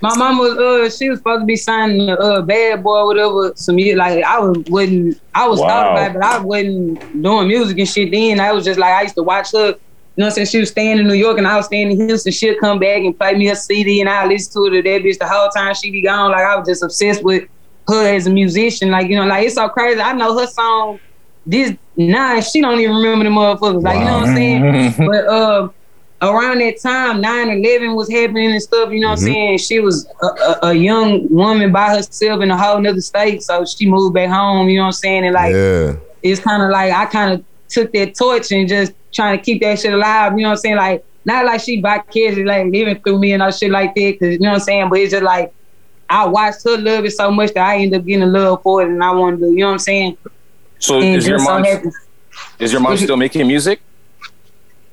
My mom was uh she was supposed to be signing a uh bad boy or whatever some year like I was wasn't I was Wow. thought about it, but I wasn't doing music and shit then. I was just like I used to watch her, you know what I'm saying? She was staying in New York and I was staying in Houston. She'd come back and play me a CD and I listen to it to that bitch the whole time she be gone. Like I was just obsessed with her as a musician. Like, you know, like it's so crazy. I know her song this nine, she don't even remember the motherfuckers. Like, you know what I'm saying? but uh around that time, 9-11 was happening and stuff, you know what I'm Mhm. saying? She was a, a, a young woman by herself in a whole nother state. So she moved back home, you know what I'm saying? And like yeah. it's kind of like I kind of took that torch and just trying to keep that shit alive. You know what I'm saying? Like not like she vicariously like living through me and all shit like that. Cause you know what I'm saying? But it's just like I watched her love it so much that I ended up getting a love for it, and I wanted to. You know what I'm saying? So And is your just so mom is your mom still making music?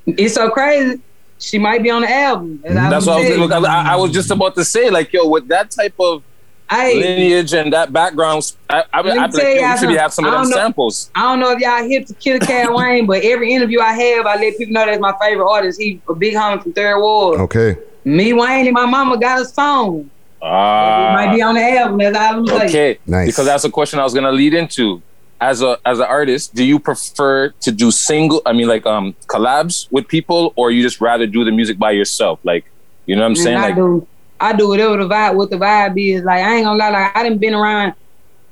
It's so crazy. She might be on the album. That's, That's what I was, because I, I was just about to say, like, yo, with that type of Hey. lineage and that background, I, I, Let me I'd like, yo, y'all we should be have some of something. them know- samples. I don't know if y'all hip to Killer Cat Wayne, but every interview I have, I let people know that's my favorite artist. He a big homie from Third Ward. Okay. Me, Wayne, and my mama got a song. Ah. It might be on the album. That's all I'm saying. Okay, Nice. Because that's a question I was gonna lead into. As a as an artist, do you prefer to do single? I mean, like um collabs with people, or you just rather do the music by yourself? Like, you know what I'm saying? I Like, do. I do whatever the vibe, what the vibe is. Like I ain't gonna lie, like I didn't been around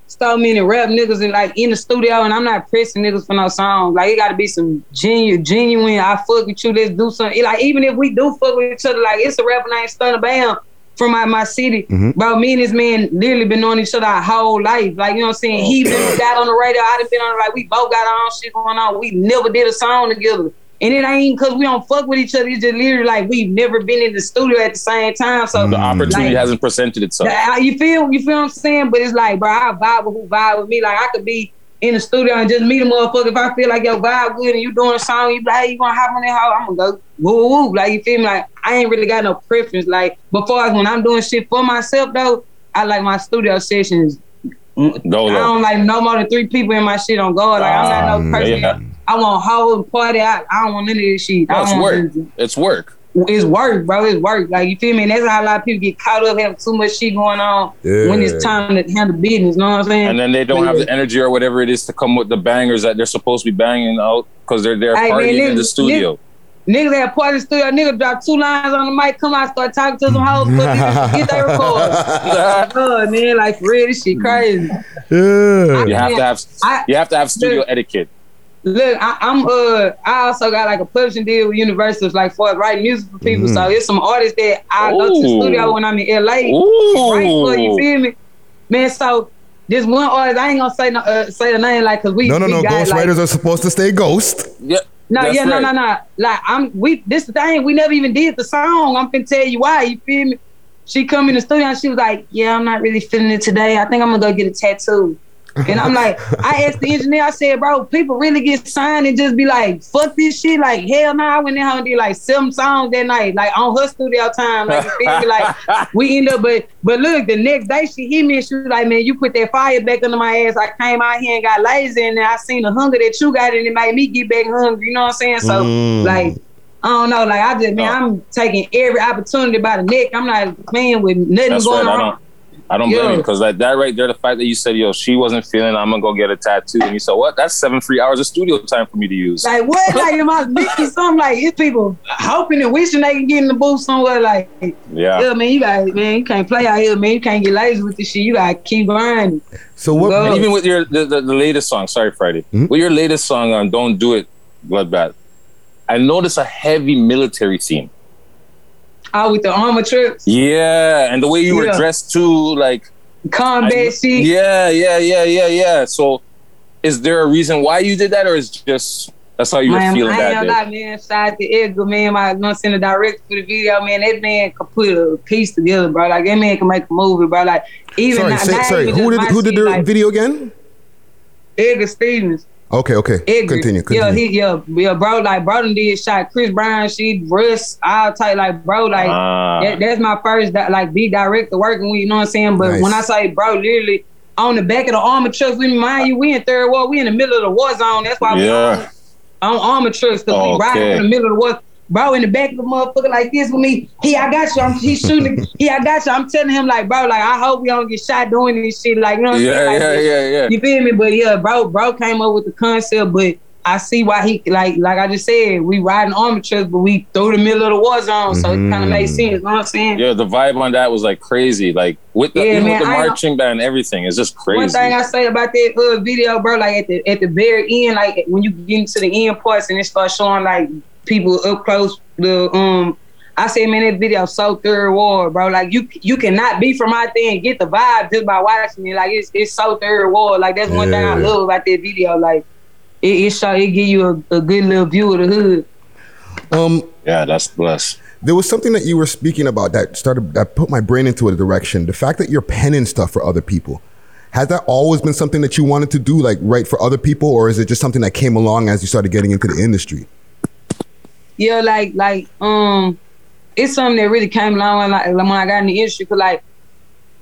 so many rap niggas and like in the studio, and I'm not pressing niggas for no songs. Like it got to be some genuine, genuine. I fuck with you. Let's do something. Like even if we do fuck with each other, like it's a rapper named Stunner Bam from my, my city. Mhm. Bro, me and this man literally been knowing each other our whole life. Like you know what I'm saying. He been got on the radio. I done been on like we both got our own shit going on. We never did a song together. And it ain't because we don't fuck with each other. It's just literally like we've never been in the studio at the same time. So the opportunity like, hasn't presented itself. yeah, you feel you feel what I'm saying? But it's like, bro, I vibe with who vibe with me. Like I could be in the studio and just meet a motherfucker. If I feel like your vibe good and you doing a song, you like, hey, you gonna hop on that hoe? I'm gonna go woo woo. Like you feel me? Like I ain't really got no preference. Like before when I'm doing shit for myself though, I like my studio sessions. I don't like no more than three people in my shit on go. Like I'm not Ah, no person. yeah. I want whole party. I, I don't want none of this shit. No, it's work. It's work. It's work, bro. It's work. Like you feel me? And that's how a lot of people get caught up having too much shit going on when it's time to handle business. You know what I'm saying? And then they don't have the energy or whatever it is to come with the bangers that they're supposed to be banging out because they're there Hey, man, partying in the niggas- studio. Niggas at party studio, nigga drop two lines on the mic, come out, start talking to some hoes, put get their record. oh man, like for real, this shit crazy. Yeah. You have to have I- you have to have studio Look. etiquette. Look, I, I'm uh, I also got like a publishing deal with Universal, like for writing music for people. Mhm. So it's some artists that I go to the studio when I'm in LA. Ooh. Right for you feel me, man. So this one artist, I ain't gonna say no, uh, say the name like, cause we No, no, we no. got, Ghost like, are supposed to stay ghost. Yeah. No, That's yeah, no, right. no, no. Like I'm we this thing, we never even did the song. I'm finna tell you why, you feel me? She come in the studio and she was like, Yeah, I'm not really feeling it today. I think I'm gonna go get a tattoo. And I'm like, I asked the engineer, I said, bro, people really get signed and just be like, fuck this shit. Like, hell no, I went in there and did like seven songs that night, like on her studio time. Like, you? Like, we end up, but but look, the next day she hit me and she was like, man, you put that fire back under my ass. I came out here and got lazy and then I seen the hunger that you got and it made me get back hungry. You know what I'm saying? So, Mm. like, I don't know. Like, I just, man, I'm taking every opportunity by the neck. I'm not playing with nothing That's going right. I on. Don't I don't blame Yeah. you because like that right there, the fact that you said, yo, she wasn't feeling I'm gonna go get a tattoo. And you said, What? That's seven free hours of studio time for me to use. Like what? Like am I mixing something? Like it's people hoping and wishing they can get in the booth somewhere. Like Yeah. yeah, man, you got man, you can't play out here, man. You can't get lazy with this shit. You gotta keep grinding. So what? Go. And even with your the, the, the latest song, sorry Friday, Hmm? with your latest song on "Don't Do It," Bloodbath, I noticed a heavy military theme. Out with the armor trucks, Yeah, and the way you were dressed too, like combat shit. Yeah, yeah, yeah, yeah, yeah. So, is there a reason why you did that, or is it just That's how you were feeling I ain't that gonna day. lie, man. Shout out to Edgar, man. My you know, send the director for the video, man. That man can put a piece together, bro. Like that man can make a movie, bro. Like even Sorry, not, say, not sorry. even Who did who did the like, video again? Edgar Stevens. Okay, okay. Edgar. Continue, Yeah, he yeah, yeah, bro. Like bro, done did shot Chris Brown, she Russ, all type. Like bro, like Ah. that, that's my first di- like be director working with. You know what I'm saying? But Nice. when I say bro, literally on the back of the armor trucks, we mind you, we in Third Ward, we in the middle of the war zone. That's why we Yeah. on armor trucks because we riding in the middle of the war. Bro, in the back of the motherfucker like this with me. He, I got you. I'm, he shooting. he, I got you. I'm telling him like, bro, like I hope we don't get shot doing this shit. Like, you know what I'm Yeah, saying? Like, yeah, yeah, yeah. You feel me? But yeah, bro, bro came up with the concept, but I see why he like, like I just said, we riding armor trucks, but we through the middle of the war zone, so it kind of made sense. You know what I'm saying? Yeah, the vibe on that was like crazy. Like with the, Yeah, man, with the marching band, everything is just crazy. One thing I say about that uh, video, bro, like at the at the very end, like when you get into the end parts and it starts showing like people up close, the um, I say, man, that video so Third Ward, bro. Like you you cannot be from out there and get the vibe just by watching it. Like it's it's so Third Ward. Like that's one thing I love about that video. Like it, it show it give you a, a good little view of the hood. Um, yeah, that's blessed. There was something that you were speaking about that started that put my brain into a direction. The fact that you're penning stuff for other people. Has that always been something that you wanted to do, like write for other people, or is it just something that came along as you started getting into the industry? Yeah, like like um, it's something that really came along when, like, when I got in the industry. Cause like,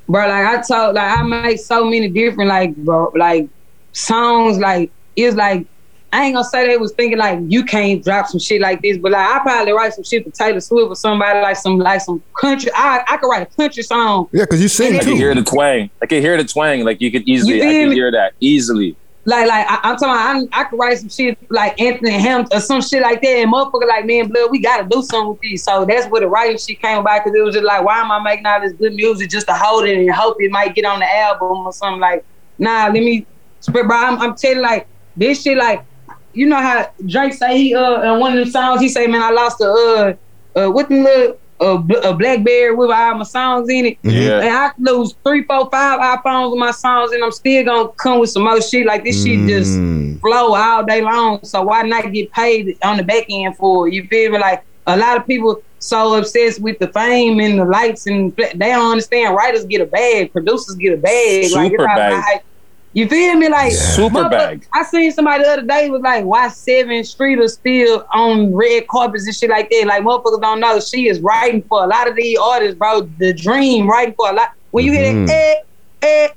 bro, like I talk, like I make so many different like bro, like songs. Like it's like I ain't gonna say they was thinking like you can't drop some shit like this, but like I probably write some shit for Taylor Swift or somebody like some like some country. I I could write a country song. Yeah, because you sing I can hear the twang. I can hear the twang. Like you could easily, You I can me? hear that easily. Like, like I, I'm talking. About, I, I could write some shit like Anthony Hamilton or some shit like that, and motherfucker like man, blood, we gotta do something with these. So that's where the writing shit came about because it was just like, why am I making all this good music just to hold it and hope it might get on the album or something? Like, nah, let me spread. Bro, I'm, I'm telling like this shit. Like, you know how Drake say he uh in one of them songs he say, man, I lost a uh uh what the little bl- a BlackBerry with all my songs in it. Yeah. And I could lose three, four, five iPhones with my songs, and I'm still gonna come with some more shit. Like this shit just Mm. flow all day long. So why not get paid on the back end for it? You feel me? Like a lot of people so obsessed with the fame and the lights, and they don't understand. Writers get a bag, producers get a bag. like, it's Super not bag. Like- you feel me? Like Super bag. I seen somebody the other day was like, why Sevyn Streeter is still on red carpets and shit like that. Like motherfuckers don't know she is writing for a lot of these artists, bro. The-Dream writing for a lot. When you hear Mhm. that, eh, eh,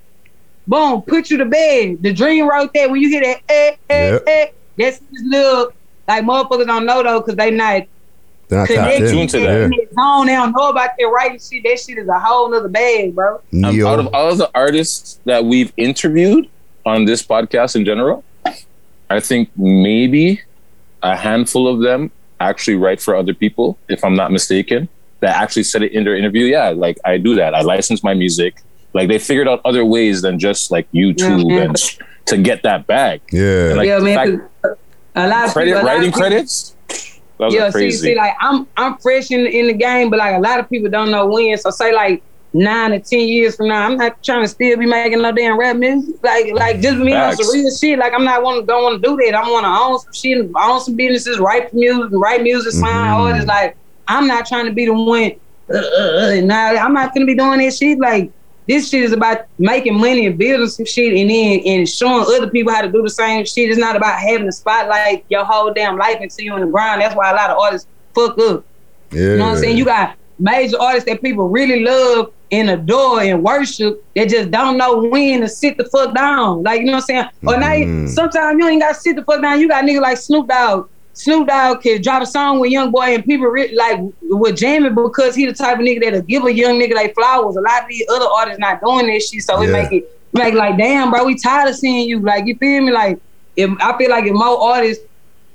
boom, put you to bed. The-Dream wrote that. When you hear that, eh, eh, Yep. eh, that's this little like motherfuckers don't know though, cause they not They're not tapped connected in. Tuned that. that zone. They don't know about that writing shit. That shit is a whole nother bag, bro. Yeah. Um, Neo. out of all the artists that we've interviewed on this podcast in general, I think maybe a handful of them actually write for other people, if I'm not mistaken, that actually said it in their interview. Yeah, like I do that. I license my music. Like they figured out other ways than just like YouTube Yeah. and to get that bag. yeah. Like yeah, the man. fact- 'cause A lot of Credit people, a lot of writing people- credits. Those yeah, see, see, like I'm I'm fresh in in the game, but like a lot of people don't know when. So say like nine or ten years from now, I'm not trying to still be making no damn rap music. Like like just me on some real shit. Like I'm not want to don't want to do that. I want to own some shit, own some businesses, write music, write music, sign Mhm. artists. Like I'm not trying to be the one. Uh, uh, uh, nah, I'm not gonna be doing that shit. Like this shit is about making money and building some shit, and then and showing other people how to do the same shit. It's not about having the spotlight your whole damn life until you on the ground. That's why a lot of artists fuck up. yeah. You know what I'm saying? You got major artists that people really love and adore and worship that just don't know when to sit the fuck down. Like, you know what I'm saying? Or now, Mhm. sometimes you ain't got to sit the fuck down. You got niggas like Snoop Dogg. Snoop Dogg can drop a song with Young Boy and people re- like would jam it because he the type of nigga that'll give a young nigga like flowers. A lot of these other artists not doing this shit, so it make it like like damn, bro, we tired of seeing you. Like you feel me? Like if I feel like if more artists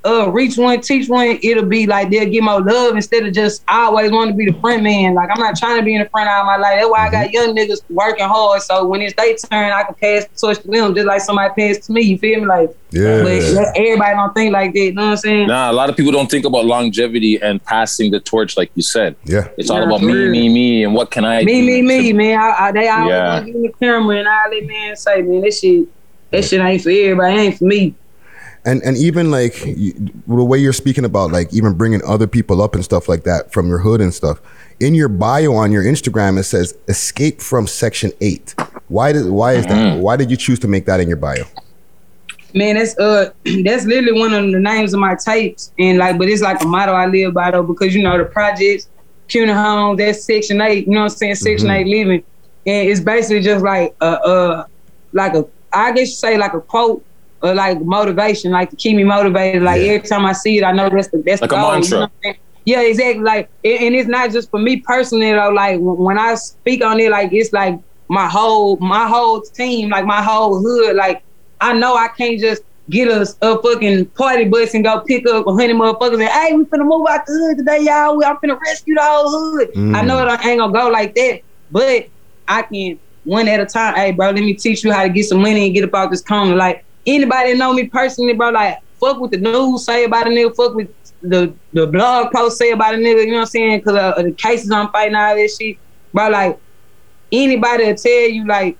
uh reach one, teach one, it'll be like they'll get more love instead of just I always want to be the front man. Like I'm not trying to be in the front of my life. That's why I got young niggas working hard. So when it's their turn, I can pass the torch to them just like somebody passed to me. You feel me? Like Yeah. but everybody don't think like that. You know what I'm saying? Nah, a lot of people don't think about longevity and passing the torch, like you said. Yeah. It's all Yeah, about me, me, me, and what can I Me, do? me, me, man. I, I, they always Yeah. want to give me the camera and all that man say, man, this shit, that shit ain't for everybody. It ain't for me. And and even like you, the way you're speaking about like even bringing other people up and stuff like that from your hood and stuff. In your bio on your Instagram, it says "Escape from Section 8. Why did why is that? Why did you choose to make that in your bio? Man, that's uh that's literally one of the names of my tapes. And like, but it's like a motto I live by though, because you know the projects, Cuney Homes, that's section eight, you know what I'm saying? Section Mhm. eight living. And it's basically just like uh uh like a I guess you say like a quote or like motivation, like to keep me motivated. Like every time I see it, I know that's the that's Like the a goal, you mantra. know what I'm saying? Yeah, exactly. Like, and it's not just for me personally though. Like when I speak on it, like it's like my whole my whole team, like my whole hood. Like I know I can't just get us a fucking party bus and go pick up a hundred motherfuckers and hey, we finna move out the hood today, y'all. We- I'm finna rescue the whole hood. Mm. I know it I ain't gonna go like that, but I can one at a time. Hey, bro, let me teach you how to get some money and get up out this corner. Like anybody know me personally, bro, like fuck with the news say about a nigga, fuck with the the blog post say about a nigga. You know what I'm saying? Because uh, the cases I'm fighting all this shit, bro. Like anybody will tell you like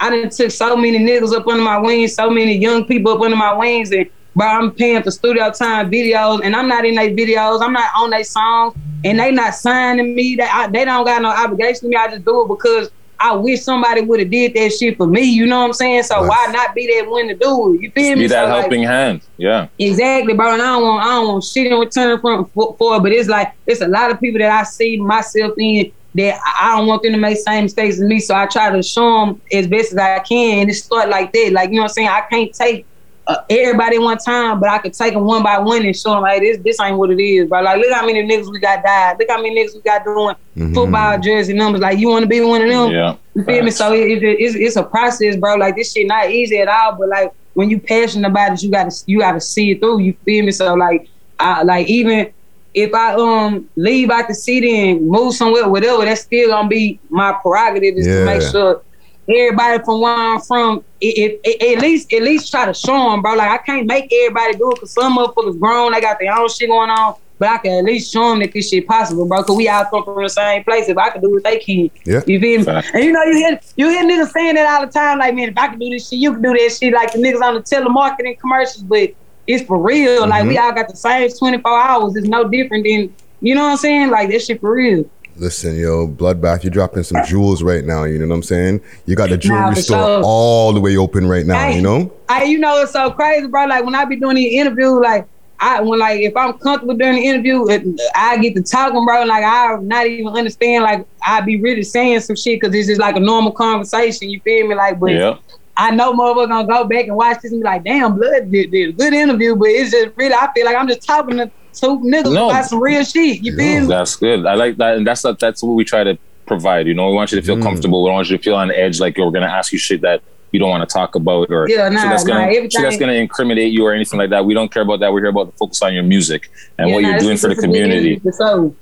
I done took so many niggas up under my wings, so many young people up under my wings, and bro, I'm paying for studio time videos, and I'm not in their videos, I'm not on their songs, and they not signing me. They they don't got no obligation to me. I just do it because I wish somebody would have did that shit for me. You know what I'm saying? So why not be that one to do it? You feel me? Be that So, like, helping hand. Yeah. Exactly, bro. And I don't want I don't want shit in return from for, for but it's like it's a lot of people that I see myself in that I I don't want them to make same mistakes as me. So I try to show them as best as I can, and it start like that. Like you know what I'm saying? I can't take uh, everybody one time, but I could take them one by one and show them like this. This ain't what it is, bro. Like look how many niggas we got died. Look how many niggas we got doing Mhm. football jersey numbers. Like you want to be one of them? Yeah. You feel me? So it, it, it's, it's a process, bro. Like this shit not easy at all. But like when you passionate about it, you gotta you gotta see it through. You feel me? So like I like even if I um leave out the city and move somewhere, whatever, that's still gonna be my prerogative is to make sure everybody from where I'm from, it, it, it- at least at least try to show them, bro. Like I can't make everybody do it because some motherfuckers grown, they got their own shit going on. But I can at least show them that this shit possible, bro. Cause we all come from the same place. If I can do it, they can. Yeah. You feel me? Fact. And you know, you hear you hear niggas saying that all the time. Like, man, if I can do this shit, you can do that shit. Like the niggas on the telemarketing commercials, but it's for real. Like we Mhm. all got the same 24 hours. It's no different than you know what I'm saying. Like that shit for real. Listen, yo, Bloodbath, you're dropping some jewels right now. You know what I'm saying? You got the jewelry for store sure. all the way open right now. Hey. You know? I, you know, it's so crazy, bro. Like when I be doing the interview, like I when like if I'm comfortable during the interview, it, I get to talking, bro. Like I not even understand. Like I be really saying some shit because it's just like a normal conversation. You feel me? Like, but Yeah. I know motherfucker gonna go back and watch this and be like, damn, blood did, did a good interview, but it's just really I feel like I'm just talking to two niggas No. about some real shit. You feel me? That's good. I like that, and that's that's what we try to provide. You know, we want you to Mm. feel comfortable. We don't want you to feel on edge, like we're gonna ask you shit that you don't want to talk about, or Yeah, shit nah, that's gonna nah, shit that's gonna incriminate you or anything like that. We don't care about that. We're here about the focus on your music and Yeah, what nah, you're doing for the just a big community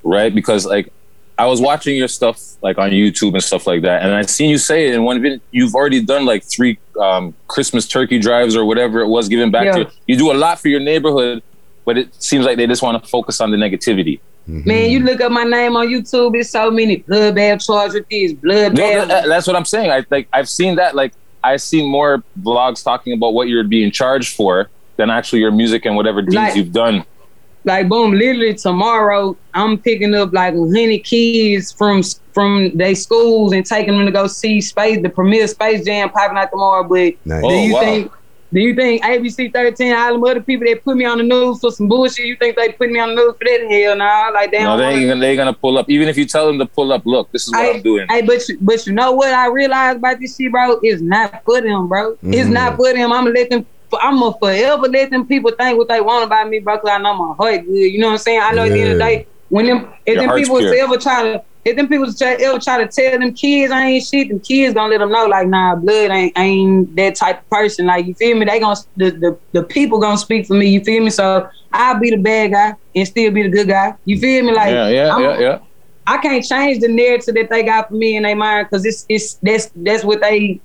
right? Because like I was watching your stuff like on YouTube and stuff like that, and I seen you say it in one video. You've already done like three um, Christmas turkey drives or whatever it was, giving back Yeah. to you. You do a lot for your neighborhood, but it seems like they just want to focus on the negativity. Mm-hmm. Man, you look up my name on YouTube. It's so many blood bath charged with this blood No, bath. that- that's what I'm saying. I like I've seen that. Like I've seen more vlogs talking about what you're being charged for than actually your music and whatever deeds Like- you've done. like boom, literally tomorrow I'm picking up like a hundred kids from from their schools and taking them to go see Space the premiere Space Jam popping out tomorrow. But Nice. Oh, do Oh, you wow. think do you think ABC 13, all them other people that put me on the news for some bullshit, you think they put me on the news for that? Hell nah. Like they No, don't they wanna- gonna- they gonna pull up. Even if you tell them to pull up, look, this is what Hey, I'm doing. Hey, but you, but you know what I realized about this shit, bro? It's not for them, bro. It's Mhm. not for them. I'm gonna let them. I'm gonna forever let them people think what they want about me, bro. Cause I know my heart good. You know what I'm saying? I know at the end of the day, when them if Your them people pure. ever try to if them people try, ever try to tell them kids I ain't shit, them kids gonna let them know like nah, blood ain't ain't that type of person. Like you feel me? They gonna the the, the people gonna speak for me. You feel me? So I'll be the bad guy and still be the good guy. You feel me? Like yeah, yeah, I'm- yeah, yeah. I can't change the narrative that they got for me in their mind because it's it's that's that's what they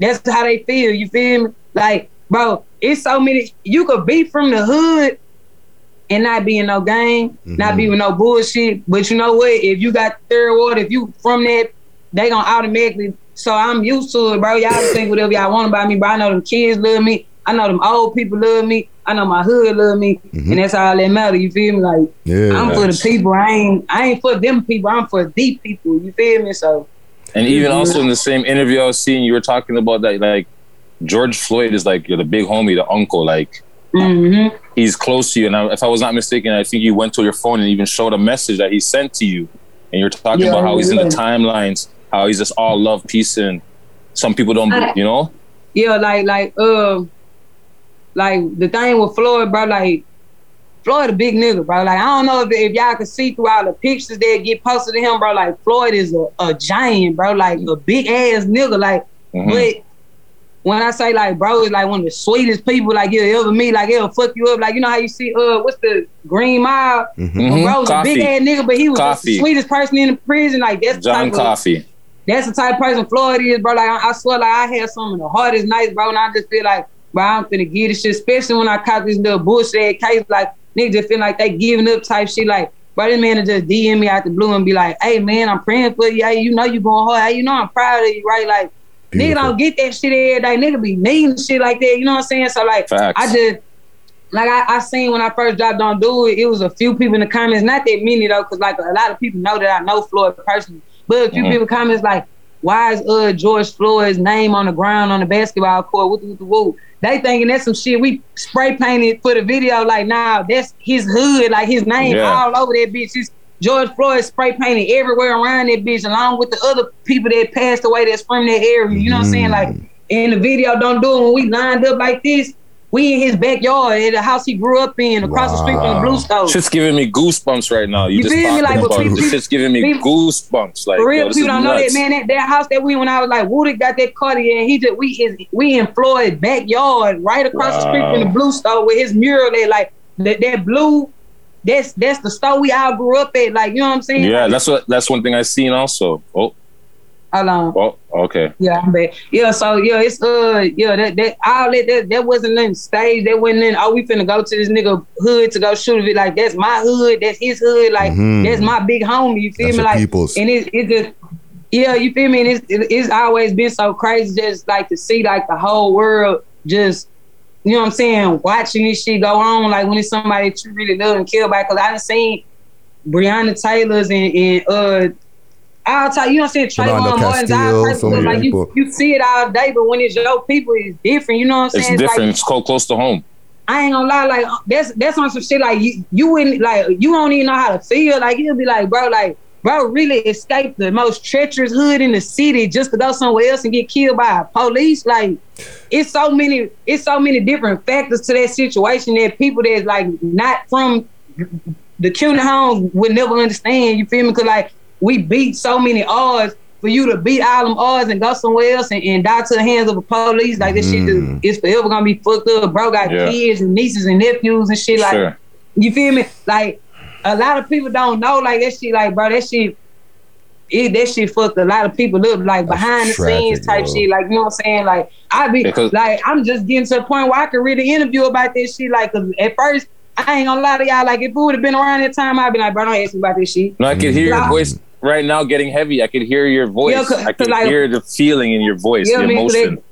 that's how they feel. You feel me? Like, bro, it's so many. You could be from the hood and not be in no gang, not be with no bullshit. But you know what? If you got third ward, if you from that, they gonna automatically. So I'm used to it, bro. Y'all can think whatever y'all want about me, but I know them kids love me. I know them old people love me. I I know my hood love me, Mm-hmm. and that's all that matter. You feel me? Like Yeah. I'm for the people. I ain't I ain't for them people. I'm for the people. You feel me? So And even also in the same interview I was seeing, you were talking about that like George Floyd is like the big homie, the uncle, like mm-hmm. he's close to you. And I, if I was not mistaken, I think you went to your phone and even showed a message that he sent to you, and you're talking Yeah, about how he's in the timelines, how he's just all love, peace, and some people don't, I- you know. yeah, like like uh, like the thing with Floyd, bro. Like Floyd a big nigga, bro. Like I don't know if, if y'all can see through all the pictures that get posted to him, bro. Like Floyd is a, a giant, bro. Like a big ass nigga. Like, Mhm. but when I say like bro is like one of the sweetest people like you'll ever meet, like it'll fuck you up. Like you know how you see uh what's the Green Mile? Mhm. When bro was a big Coffey. ass nigga, but he was just the sweetest person in the prison. Like that's the John type of- Coffey. that's the type of person Floyd is, bro. Like I, I swear, like I had some of the hardest nights, bro, and I just feel like, bro, I'm finna get this shit, especially when I caught this little bullshit case. Like niggas just feel like they giving up type shit. Like, bro, this man will just DM me out the blue and be like, hey man, I'm praying for you. Hey, you know you going hard. Hey, you know I'm proud of you, right? Like, nigga don't get that shit every day. Nigga be needing shit like that. You know what I'm saying? So like, Facts. I just. Like I, I seen when I first dropped Don't Do It, it was a few people in the comments, not that many though, because like a lot of people know that I know Floyd personally. But a few Mhm. people comments like, why is uh George Floyd's name on the ground on the basketball court? The, what woo? They thinking that's some shit we spray painted for the video. Like, nah, that's his hood, like his name Yeah. all over that bitch. George Floyd spray painted everywhere around that bitch, along with the other people that passed away that's from that area. You know what I'm saying? Mm-hmm. Like in the video, don't do it when we lined up like this. We in his backyard at the house he grew up in, across the street from the blue store. Shit's giving me goosebumps right now. You, You just feel me? Like, but people- This shit's giving me people- goosebumps. Like, For real, yo, people is don't know that man. That, that house that we when I was like, Woody got that Cartier, and he just we is we in Floyd backyard, right across the street from the blue store with his mural there, like that that blue. That's that's the store we all grew up at. Like you know what I'm saying? Yeah, Like, that's what that's one thing I seen also. Oh, hold on. oh, okay. Yeah, I'm bad. Yeah, so yeah, it's uh yeah, that that all that that, that wasn't in stage. That wasn't in oh we finna go to this nigga hood to go shoot it. Like that's my hood, that's his hood, like Mhm. that's my big homie. You feel That's me? Like peoples. and it it just yeah, you feel me? And it's it, it's always been so crazy just like to see like the whole world just you know what I'm saying, watching this shit go on, like when it's somebody that you really love and care about. Cause I done seen Breonna Taylor's and, and uh I'll tell you, you know what I'm saying, Trayvon Martin's Castile, all types of so stuff. many Like you, people. you see it all day, but when it's your people, it's different. You know what I'm saying? It's saying? different. like it's close, close to home. I ain't gonna lie, like that's that's on some shit like you you wouldn't like you don't even know how to feel. Like you'll be like, bro, like bro really escaped the most treacherous hood in the city just to go somewhere else and get killed by police. Like it's so many it's so many different factors to that situation that people that's like not from the Cuney home would never understand. You feel me? Cause like we beat so many odds for you to beat all them odds and go somewhere else and, and die to the hands of the police. Like this shit Mm. is forever gonna be fucked up. Bro got Yeah. kids and nieces and nephews and shit. Like Sure. you feel me? Like a lot of people don't know like that shit. Like bro, that shit. It, that shit fucked a lot of people up, like behind the scenes type bro. shit. Like you know what I'm saying? Like I be Because- like I'm just getting to the point where I could read an interview about this shit. Like 'cause at first I ain't gonna lie to y'all. Like if it would have been around that time, I'd be like, bro, don't ask me about this shit. No, I could hear your voice right now getting heavy. I could hear your voice. Yeah, 'cause- I could 'cause like- hear the feeling in your voice, Yeah, the man, 'cause emotion. that-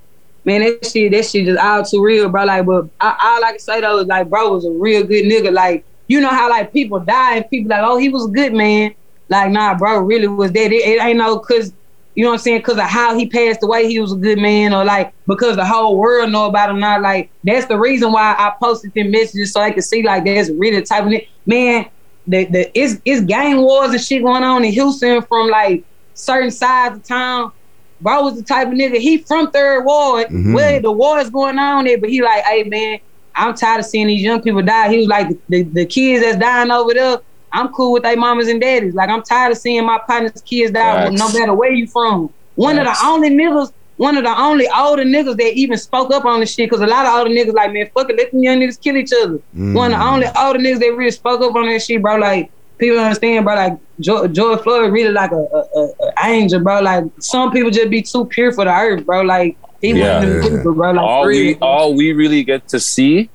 Man, that shit, that shit just all too real, bro. Like, but I, all I can say though is like, bro was a real good nigga. Like, you know how like people die and people like, oh, he was a good man. Like, nah, bro, really was that. It, it ain't no cause, you know what I'm saying? Cause of how he passed away, he was a good man, or like because the whole world know about him. Not like that's the reason why I posted them messages so I could see like there's really the type of man. The the it's it's gang wars and shit going on in Houston from like certain sides of town. Bro was the type of nigga. He from Third Ward, Mhm. where the war is going on there. But he like, hey man, I'm tired of seeing these young people die. He was like, the, the kids that's dying over there, I'm cool with their mamas and daddies. Like I'm tired of seeing my partner's kids die, no matter where you from. One of the only niggas, one of the only older niggas that even spoke up on this shit. Cause a lot of older niggas like, man, fuck it, let them young niggas kill each other. Mm. One of the only older niggas that really spoke up on that shit, bro. Like people understand, bro. Like George, George Floyd really like a, a, a angel, bro. Like some people just be too pure for the earth, bro. Like he Yeah. one of them people. Like all for we all we really get to see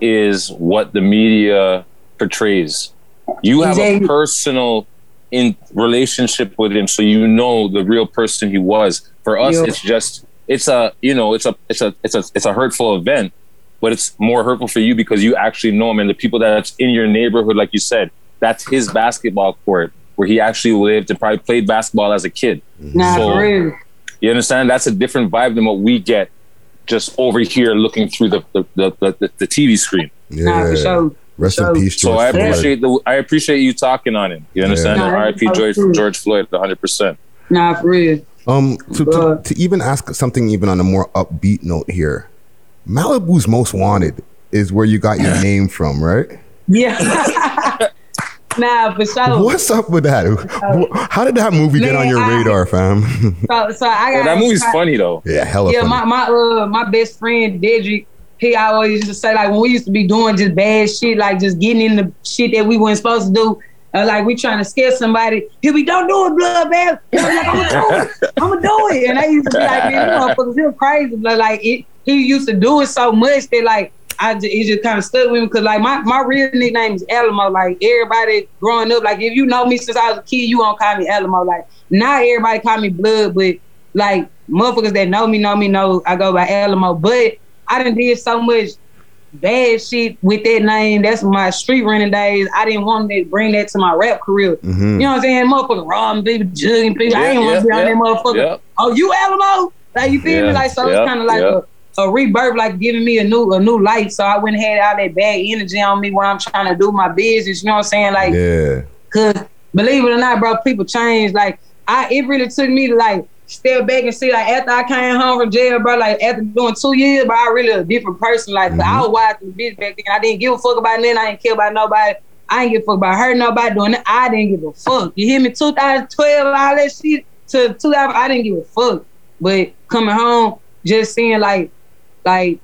is what the media portrays. You have Exactly. a personal in relationship with him, so you know the real person he was. For us, Yeah. it's just it's a you know it's a it's a it's a it's a hurtful event, but it's more hurtful for you because you actually know him and the people that's in your neighborhood, like you said, that's his basketball court where he actually lived and probably played basketball as a kid. Nah, So- for real. You understand? That's a different vibe than what we get just over here looking through the the, the, the, the TV screen. Nah, for sure. Rest in peace, George So George I Floyd. appreciate the I appreciate you talking on it. You understand? Yeah. And R.I.P. George George Floyd, 100. percent Nah, for real. Um, to, to, to even ask something even on a more upbeat note here, Malibu's Most Wanted is where you got your name from, right? Yeah. nah, for sure. What's up with that? How did that movie get on your I- radar, fam? So, so I got that movie's funny though. Yeah, hella yeah, funny. my my uh my best friend Dedrick, he always used to say like when we used to be doing just bad shit, like just getting in the shit that we weren't supposed to do. Uh, like we trying to scare somebody. Here we don't do it, blood man. I'm like, I'm gonna do it. I'm gonna do it. And I used to be like, man, you motherfuckers, you're crazy. But like it, he used to do it so much that like I just, it just kind of stuck with me because like my, my real nickname is Alamo. Like everybody growing up, like if you know me since I was a kid, you gonna call me Alamo. Like not everybody call me Blood, but like motherfuckers that know me know me know I go by Alamo. But I didn't did so much bad shit with that name. That's my street running days. I didn't want to bring that to my rap career. Mhm. You know what I'm saying? Motherfucker robbing people, jugging people. I Yeah, ain't want yeah, to be on yeah, that motherfucker. Oh, you Alamo? Like you feel me? Like so it's kind of like a, a rebirth, like giving me a new a new life. So I went and had all that bad energy on me when I'm trying to do my business. You know what I'm saying? Like yeah. Cause believe it or not, bro, people change. Like I, it really took me to like step back and see. Like after I came home from jail, bro, like after doing two years, but I really a different person. Like mm-hmm. I was watching the bitch back then. I didn't give a fuck about nothing. I didn't care about nobody. I ain't give a fuck about hurting nobody doing it. I didn't give a fuck. You hear me? 2012, all that shit to 2000, I didn't give a fuck. But coming home, just seeing like, like,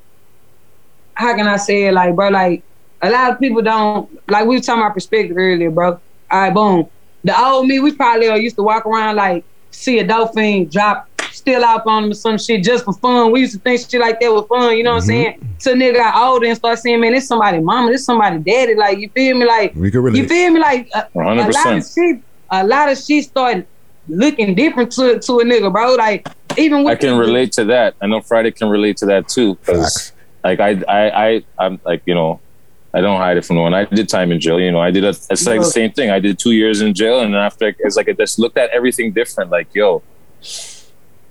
how can I say it? Like, bro, like a lot of people don't like we were talking about perspective earlier, bro. All right, boom. The old me, we probably uh, used to walk around like see a dolphin drop still out on them or some shit just for fun. We used to think shit like that was fun, you know what I'm saying? So nigga got older and start saying, man, this somebody mama, this somebody daddy. Like you feel me? Like We can you feel me? Like a, a lot of 100%. shit, a lot of shit started looking different to to a nigga, bro. Like even with I can the- relate to that. I know Friday can relate to that too. Because like I, I, I, I'm like you know, I don't hide it from no one. I did time in jail. You know, I did a, it's like the same thing. I did two years in jail, and then after it's like I just looked at everything different. Like yo,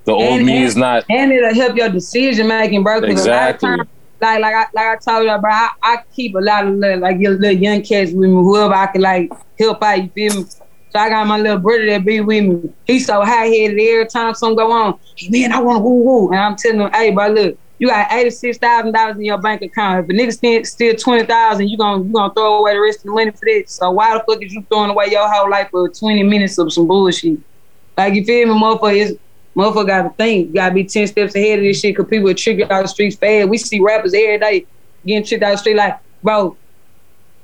the old And- me and- is not and it'll help your decision making, bro. Exactly. A lot of times, like like I like I told you, bro, I, I keep a lot of little, like your little young cats with me, whoever I can like help out. You feel me? So I got my little brother that be with me. He's so high headed every time something go on. Man, I want woo woo, and I'm telling him, hey, bro, look. You got eighty six thousand dollars in your bank account. If a nigga spend still twenty thousand, you gonna you gonna throw away the rest of the money for that. So why the fuck is you throwing away your whole life for twenty minutes of some bullshit? Like you feel me, motherfucker? It's, motherfucker got to think. You gotta be ten steps ahead of this shit. Cause people are you out the streets fast. We see rappers every day getting tricked out the street. Like, bro,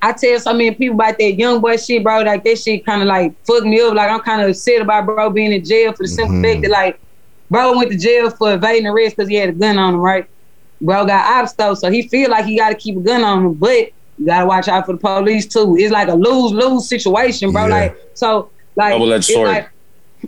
I tell so many people about that young boy shit, bro. Like that shit kind of like fucked me up. Like I'm kind of upset about bro being in jail for the simple fact that like, bro went to jail for evading arrest because he had a gun on him, right? Bro got ops though, so he feel like he got to keep a gun on him, but you gotta watch out for the police too. It's like a lose lose situation, bro. Yeah. Like so, like Double-edged it's sword. like-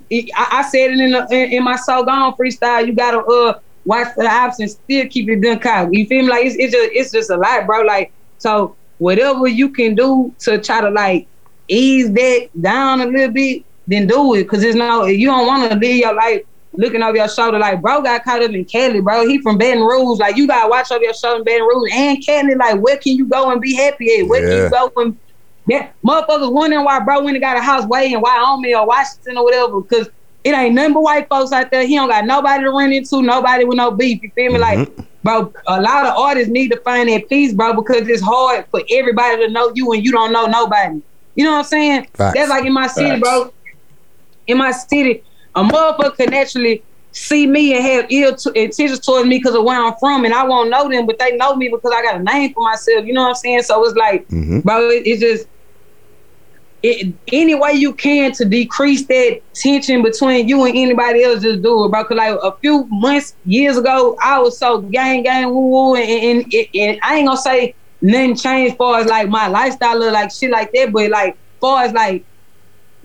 it- I, I said it in, the, in in my so gone freestyle. You gotta uh watch for the ops and still keep your gun cocked. You feel me? Like it's, it's just it's just a lot, bro. Like so, whatever you can do to try to like ease that down a little bit, then do it. Cause it's no, you don't want to live your life looking over your shoulder. Like bro got caught up in Cali, bro. He from Baton Rouge. Like you gotta watch over your shoulder in Baton Rouge and Cali. Like where can you go and be happy at? Where can you go and yeah, motherfuckers wondering why bro went and got a house way in Wyoming or Washington or whatever, because it ain't nothing but white folks out there. He don't got nobody to run into, nobody with no beef. You feel me? Like, mm-hmm. Bro, a lot of artists need to find that peace, bro, because it's hard for everybody to know you and you don't know nobody. You know what I'm saying? Facts. That's like in my city, Facts. bro. In my city, a motherfucker can actually see me and have ill t- intentions towards me because of where I'm from, and I won't know them, but they know me because I got a name for myself. You know what I'm saying? So it's like, mm-hmm. bro, it, it's just it, any way you can to decrease that tension between you and anybody else, just do it, bro. Cause like a few months, years ago, I was so gang, gang, woo, woo, and, and, and, and I ain't gonna say nothing changed far as like my lifestyle or like shit like that, but like far as like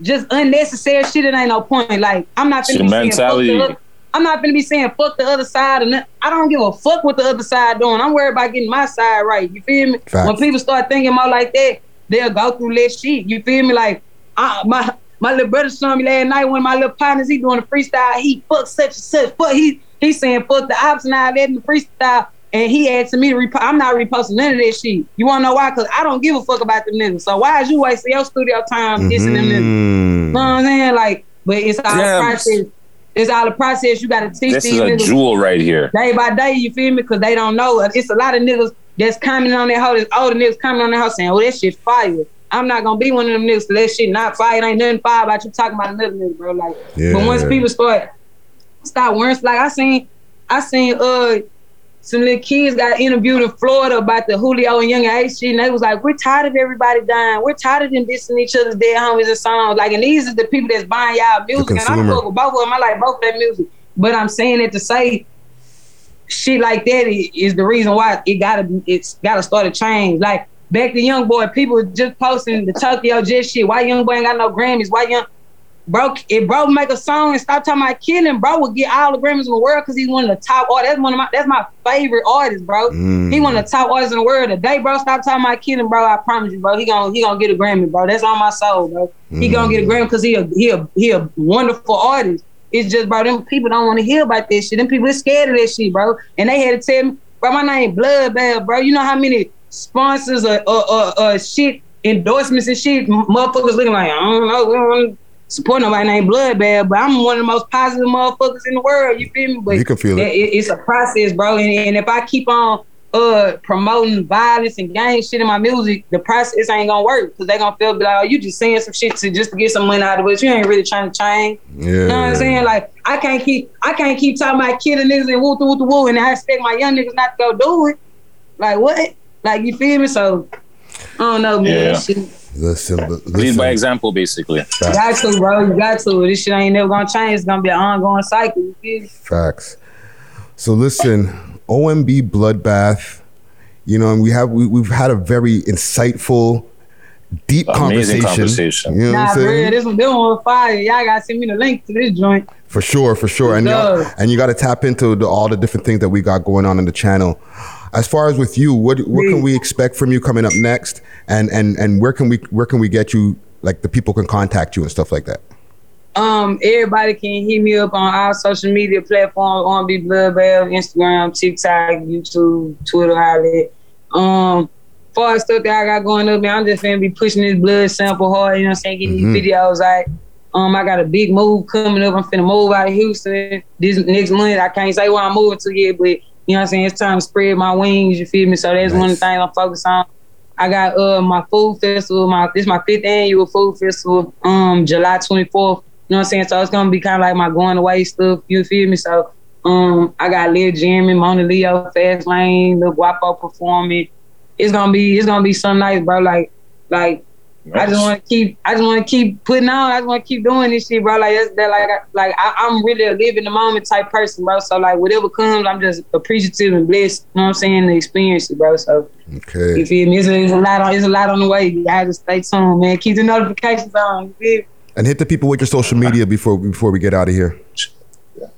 just unnecessary shit, it ain't no point. Like I'm not Your finna be saying fuck mentality. the hood. I'm not gonna be saying fuck the other side, and that- I don't give a fuck what the other side doing. I'm worried about getting my side right. You feel me? Facts. When people start thinking more like that, they'll go through less shit. You feel me? Like I, my my little brother showed me last night. One of my little partners, he doing a freestyle. He fuck such and such. Fuck he he saying fuck the ops and all that in the freestyle. And he asking me to repost. I'm not reposting none of that shit. You wanna know why? Cause I don't give a fuck about them niggas. So why is you wasting your studio time dissing them niggas? Mm-hmm. You know what I'm saying? Like, but it's all Damn. process. It's all the process. You gotta teach This these is a niggas jewel right here. day by day. You feel me? Because they don't know. It's a lot of niggas that's commenting on that hoe. There's older niggas commenting on that house saying, "Oh, that shit fire." I'm not gonna be one of them niggas. 'cause That shit not fire. It ain't nothing fire about you talking about another nigga, bro. Like, but once people start start worrying, like I seen, I seen uh some little kids got interviewed in Florida about the Julio and Yungeen Ace shit, and they was like, "We're tired of everybody dying. We're tired of them dissing each other's dead homies and songs." Like, and these are the people that's buying y'all music, and I consumer. fuck with both of them. I like both of that music, but I'm saying it to say shit like that is the reason why it gotta it's gotta start a change. Like back to young boy, people just posting the Tokyo Jet shit. Why young boy ain't got no Grammys? Why young bro if bro make a song and stop talking about killing, bro would get all the Grammys in the world because he's one of the top artists. That's one of my that's my favorite artist, bro. Mm. He one of the top artists in the world. The day bro stop talking about killing, bro, I promise you, bro, he gonna he gonna get a Grammy, bro. That's on my soul, bro. He gonna get a Grammy because he a he a he a wonderful artist. It's just, bro, them people don't want to hear about this shit. Them people is scared of that shit, bro. And they had to tell me, bro, my name Bloodbath, bro. You know how many sponsors or, or, or, or shit, endorsements and shit, motherfuckers looking like, I don't know, we don't support nobody named Bloodbath, but I'm one of the most positive motherfuckers in the world. You feel me? But You can feel it. it's a process, bro. And, and if I keep on uh promoting violence and gang shit in my music, the process ain't gonna work because they gonna feel be like, oh, you just saying some shit to just to get some money out of it. You ain't really trying to change. You know what I'm saying? Like I can't keep I can't keep talking about killing niggas and woo woo woo and I expect my young niggas not to go do it. Like what? Like you feel me? So I don't know, man. Yeah. Shit, Listen, but Lead by example, basically. you got to, bro. You got to. This shit ain't never gonna change. It's gonna be an ongoing cycle. You? Facts. So listen, OMB bloodbath. You know, and we have we, we've had a very insightful, deep Amazing conversation. conversation. You know Nah, what I'm for real, this one, this one was fire. Y'all gotta send me the link to this joint. For sure, for sure. And you Yes. and you got to tap into the, all the different things that we got going on in the channel. As far as with you, what what can we expect from you coming up next? And and and where can we where can we get you? Like the people can contact you and stuff like that. Um, everybody can hit me up on our social media platforms, OMB Bloodbath, Instagram, TikTok, YouTube, Twitter, all that. Um, far as stuff that I got going up, man, I'm just gonna be pushing this blood sample hard, you know what I'm saying, getting Mhm. these videos out. Um, I got a big move coming up. I'm finna move out of Houston this next month. I can't say where I'm moving to yet, but you know what I'm saying, it's time to spread my wings, you feel me? So that's one of the things I'm focused on. I got uh my food festival, my this is my fifth annual food festival, um, July 24th. You know what I'm saying? So it's gonna be kind of like my going away stuff. You feel me? So um, I got Lil Jeremy, Monaleo, Fast Lane, Lil Guapo performing. It's gonna be it's gonna be some nice, bro. Like like I just want to keep I just want to keep putting on. I just want to keep doing this shit, bro. Like that's that like I- like I, I'm really a live in the moment type person, bro. So like whatever comes, I'm just appreciative and blessed. You know what I'm saying? The experience, it, bro. So Okay. you feel me? It's a, it's a lot on it's a lot on the way. You gotta just stay tuned, man. Keep the notifications on. You feel me? And hit the people with your social media before before we get out of here.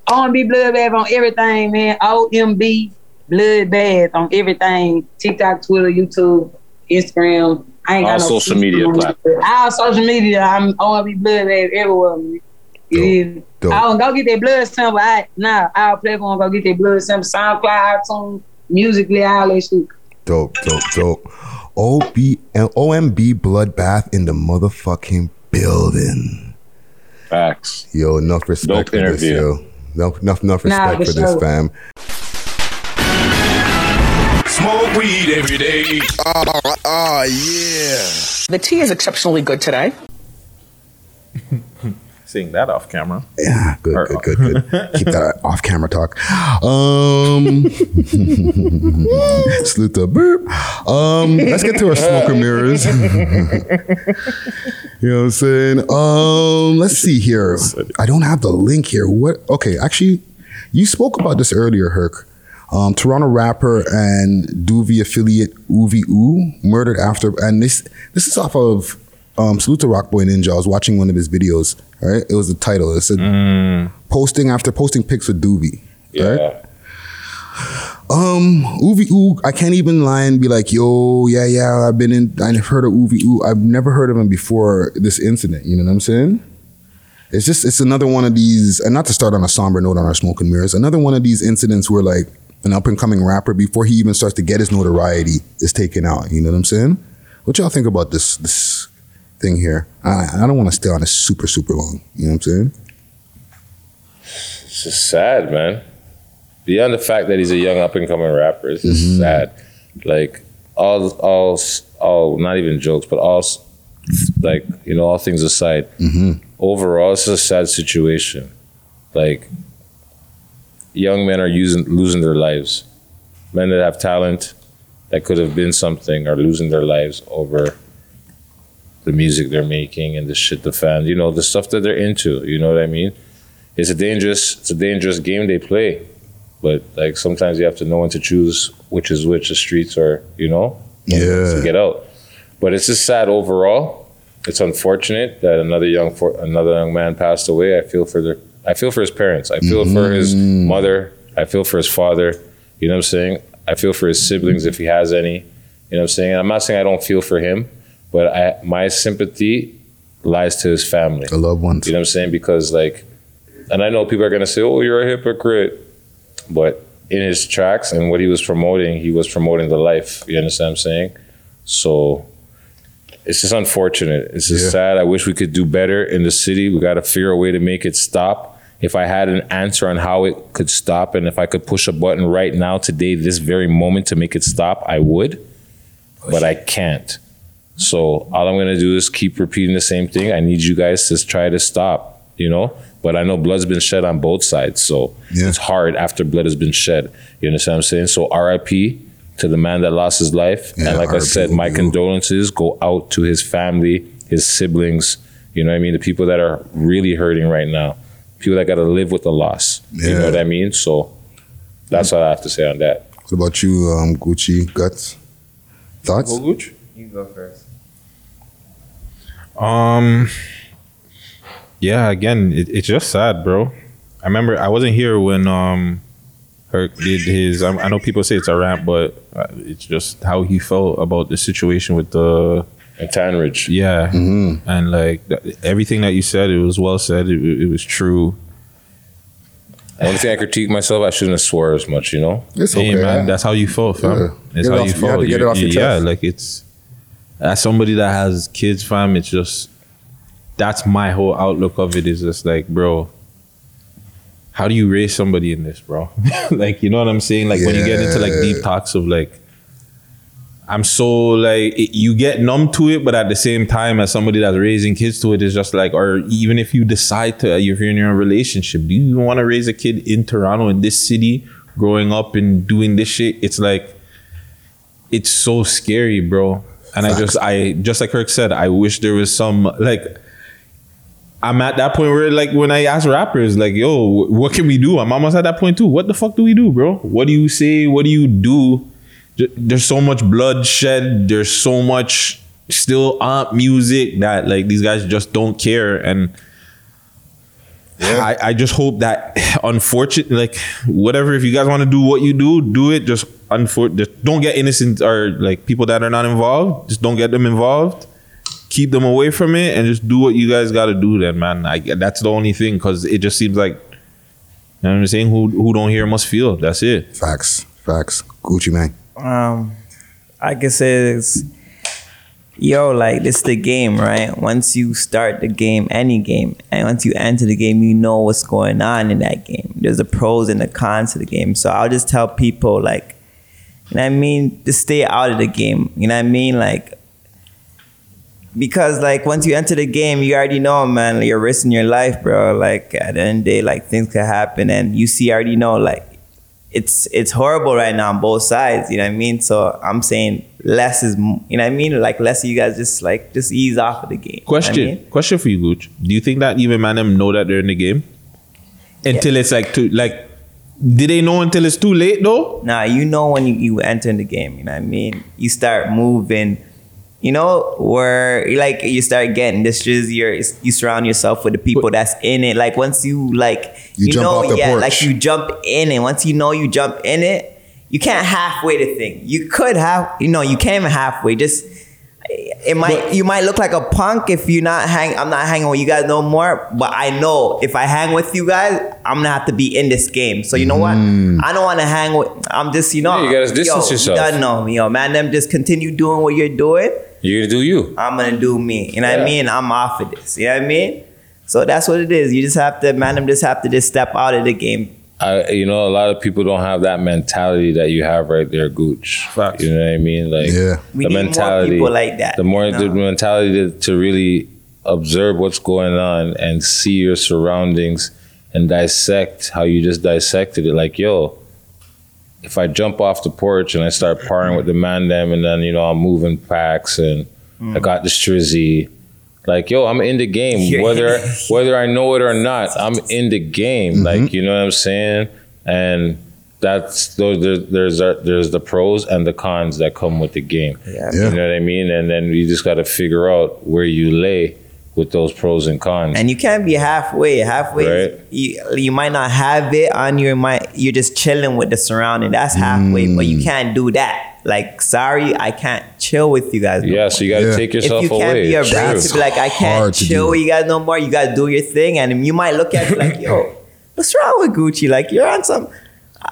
OMB Bloodbath on everything, man. OMB Bloodbath on everything. TikTok, Twitter, YouTube, Instagram. I ain't All got no social media Instagram, platforms. but All social media. I'm OMB Bloodbath everywhere, man. Yeah. dope. I will go get that blood sample. I nah, our platform go get that blood sample. SoundCloud, iTunes, musically, all that shit. Dope, dope, dope. OB OMB bloodbath in the motherfucking building. Facts. Yo, enough respect Dope for this, yo. No, enough, enough Nah, respect for for this, fam. Smoke weed every day. Oh, oh yeah. The tea is exceptionally good today. Seeing that off camera. Yeah, good, good, good, good. Keep that off camera talk. Um, salute the burp. Um, let's get to our smoker mirrors. you know what I'm saying? Um, let's see here. I don't have the link here. What? Okay, actually, you spoke about this earlier, Herc. Um, Toronto rapper and Doovie affiliate Uvi Oo murdered after, and this this is off of um, salute to Rock Boy Ninja. I was watching one of his videos. Right, it was the title. It said posting after posting pics with Doobie. Right. Um, Uvi Oog, I can't even lie and be like, yo, yeah, yeah, I've been in, I've heard of Uvi Oog. I've never heard of him before this incident. You know what I'm saying? It's just, it's another one of these, and not to start on a somber note on our smoke and mirrors, another one of these incidents where like an up and coming rapper, before he even starts to get his notoriety, is taken out. You know what I'm saying? What y'all think about this this thing here? I, I don't want to stay on it super, super long. You know what I'm saying? It's just sad, man. Beyond the fact that he's a young up and coming rapper, it's just Mm-hmm. sad. Like all, all, all, not even jokes, but all, like you know, all things aside, Mm-hmm. overall, it's a sad situation. Like young men are using losing their lives. Men that have talent that could have been something are losing their lives over the music they're making and the shit the fans, you know, the stuff that they're into. You know what I mean? It's a dangerous, it's a dangerous game they play. But like sometimes you have to know when to choose which is which, the streets or you know, Yeah. to get out. But it's just sad overall. It's unfortunate that another young for, another young man passed away. I feel for their I feel for his parents. I feel for his mm-hmm. mother. I feel for his father. You know what I'm saying? I feel for his siblings if he has any. You know what I'm saying? I'm not saying I don't feel for him, but I my sympathy lies to his family. The loved ones. You know what I'm saying? Because like and I know people are gonna say, Oh, you're a hypocrite. But in his tracks and what he was promoting, he was promoting the life. You understand what I'm saying? So it's just unfortunate. It's just sad. I wish we could do better in the city. We got to figure a way to make it stop. If I had an answer on how it could stop, and if I could push a button right now, today, this very moment to make it stop, I would. But I can't. So all I'm gonna do is keep repeating the same thing. I need you guys to try to stop. You know. But I know blood's been shed on both sides, so it's hard after blood has been shed. You understand what I'm saying? So R.I.P. to the man that lost his life, Yeah, and like I said, my condolences go out to his family, his siblings. You know what I mean? The people that are really hurting right now, people that got to live with the loss. You know what I mean? So that's what I have to say on that. What about you, um, Gucci Guts? Thoughts? Gucci? You go first. Um, yeah, again, it, it's just sad, bro. I remember I wasn't here when um Herc did his. I, I know people say it's a rant, but uh, it's just how he felt about the situation with the and Tanridge. Yeah, and like th- everything that you said, it was well said. It, it was true. Only thing I critique myself, I shouldn't have swore as much. You know? It's Hey, okay. man, that's how you felt, fam. Yeah. That's Get how off- you you felt. had get it You're- off your yeah, chest. like it's as somebody that has kids, fam. It's just that's my whole outlook of it. Is just like, bro, how do you raise somebody in this, bro? like, you know what I'm saying? Like when you get into like deep talks of like. I'm so like it, you get numb to it, but at the same time, as somebody that's raising kids to it's just like, or even if you decide to, uh, if you're in a relationship, do you want to raise a kid in Toronto in this city, growing up and doing this shit? It's like, it's so scary, bro. And I just, I just like Herc said, I wish there was some like. I'm at that point where, like, when I ask rappers, like, "Yo, what can we do?" I'm almost at that point too. What the fuck do we do, bro? What do you say? What do you do? There's so much bloodshed. There's so much still on music that like these guys just don't care. And I, I just hope that, unfortunate like whatever. If you guys want to do what you do, do it. Just unfor- just don't get innocent or like people that are not involved. Just don't get them involved. Keep them away from it and just do what you guys got to do then man. I, that's the only thing because it just seems like you know what i'm saying? Who who don't hear must feel. That's it. Facts. Facts. Gucci man. Um, I can say it's yo, like this is the game, right? Once you start the game, any game, and once you enter the game, you know what's going on in that game. There's the pros and the cons to the game. So I'll just tell people like, you know I mean, to stay out of the game. You know what I mean, like. Because like once you enter the game, you already know, man, you're risking your life, bro. Like at the end of the day, like things could happen, and you see, already know, like it's it's horrible right now on both sides. You know what I mean? So I'm saying less is, you know what I mean? Like less of you guys just like just ease off of the game. You know I question mean? question for you gooch do you think that even man them know that they're in the game until it's like too like did they know until it's too late though Nah, you know when you, you enter in the game. You know what I mean? You start moving You know, where like you start getting this is your you surround yourself with the people that's in it. Like once you like You you, know, yeah, porch. like you jump in it. Once you know you jump in it, you can't halfway the thing. You could have, you know, you can't even halfway. Just it might you might look like a punk if you're not hang. I'm not hanging with you guys no more. But I know if I hang with you guys, I'm gonna have to be in this game. So you know what? Mm. I don't want to hang with. I'm just you know. Yeah, you gotta distance yo, yourself. You gotta know, yo, man. Them just continue doing what you're doing. You're gonna do you. I'm gonna do me. You know what I mean? I'm off of this. You know what I mean? So that's what it is. You just have to, man. Them just have to just step out of the game. I, you know, a lot of people don't have that mentality that you have right there, Gooch. You know what I mean? Like, yeah. We the need more mentality, people like that, The more you the mentality to, to really observe what's going on and see your surroundings and dissect how you just dissected it. Like, yo, if I jump off the porch and I start parring with the man them, and then you know I'm moving packs and I mm. got the strizzy. Like yo, I'm in the game. You're- Whether whether I know it or not, I'm in the game. Like you know what I'm saying. And that's those there's uh, there's the pros and the cons that come with the game. Yeah. You know what I mean. And then you just got to figure out where you lay with those pros and cons. And you can't be halfway. Halfway, Right. you, you might not have it on your mind. You're just chilling with the surrounding. That's halfway, but Mm. you can't do that. Like, sorry, I can't chill with you guys. no Yeah, more. so you got to take yourself if you can't away. be True. around to be like, I can't chill with you guys no more. You got to do your thing, and you might look at it like, yo, what's wrong with Gucci? Like, you're on some.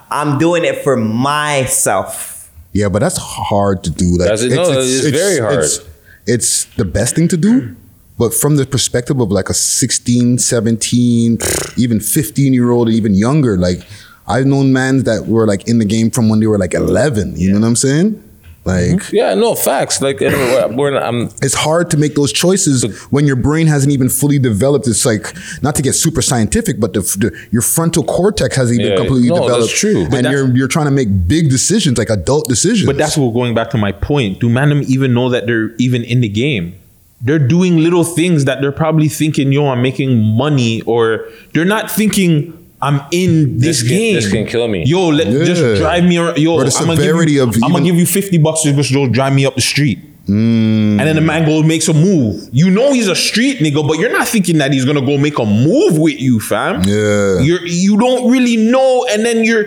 I'm doing it for myself. Yeah, but that's hard to do. Like, That's it. No, it's very hard. It's, it's the best thing to do, but from the perspective of like a 16, 17, even 15 year old, even younger, like I've known men that were like in the game from when they were like 11. You know what I'm saying? Like, mm-hmm. Yeah, no facts. Like we're not, I'm it's hard to make those choices when your brain hasn't even fully developed. It's like not to get super scientific, but the, the your frontal cortex hasn't even Yeah, completely no, that's developed. true. And you're you're trying to make big decisions, like adult decisions. But that's what going back to my point. Do them even know that they're even in the game? They're doing little things that they're probably thinking, yo, I'm making money, or they're not thinking I'm in this, This can- game. this can kill me. Yo, let Yeah. just drive me around. Yo, Or the I'm gonna give severity you, of I'm gonna even- give you 50 bucks to just go drive me up the street. Mm. And then the man goes makes a move. You know he's a street nigga, but you're not thinking that he's gonna go make a move with you, fam. Yeah. You're you don't really know, and then you're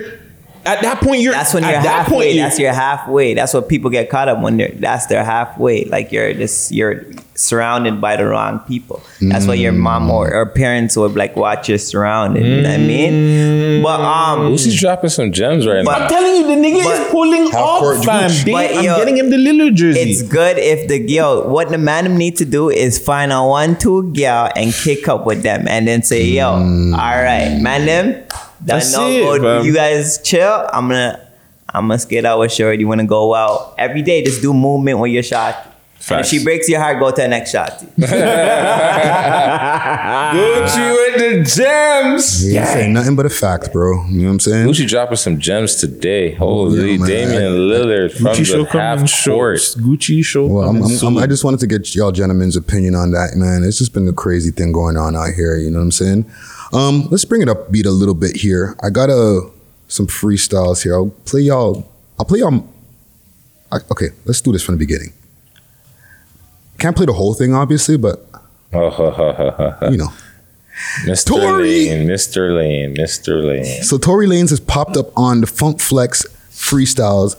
at that point you're That's when you're that halfway. point, you- that's your halfway. That's what people get caught up when they're that's their halfway. Like you're just you're surrounded by the wrong people. That's why your mom or, mm. or parents would like watch you surrounded. You know what I mean? Mm. But um Lucy's dropping some gems right But- now. I'm telling you, the nigga But- is pulling Half-court off, fam. Gucci. They- But, I'm yo, getting him the Lillard jersey. it's good if the yo what the man need to do is find a one two girl and kick up with them and then say yo mm. all right man them That's no it, go you guys chill I'm gonna I'm gonna skate out with Shorty. You wanna go out every day? Just do movement when you're shot. And if she breaks your heart, go to the next shot. Gucci with the gems. Yeah, ain't nothing but a fact, bro. You know what I'm saying? Gucci dropping some gems today. Holy Yeah, man. Damian Lillard from Gucci show the coming half court. Gucci show. Well, I'm, I'm, I'm. I just wanted to get y'all gentlemen's opinion on that, man. It's just been a crazy thing going on out here. You know what I'm saying? Um, let's bring it up beat a little bit here. I got a some freestyles here. I'll play y'all. I'll play y'all. I, okay, let's do this from the beginning. Can't play the whole thing, obviously, but you know. Mr. Tory. Lane, Mr. Lane, Mr. Lane. So Tory Lanez has popped up on the Funk Flex freestyles.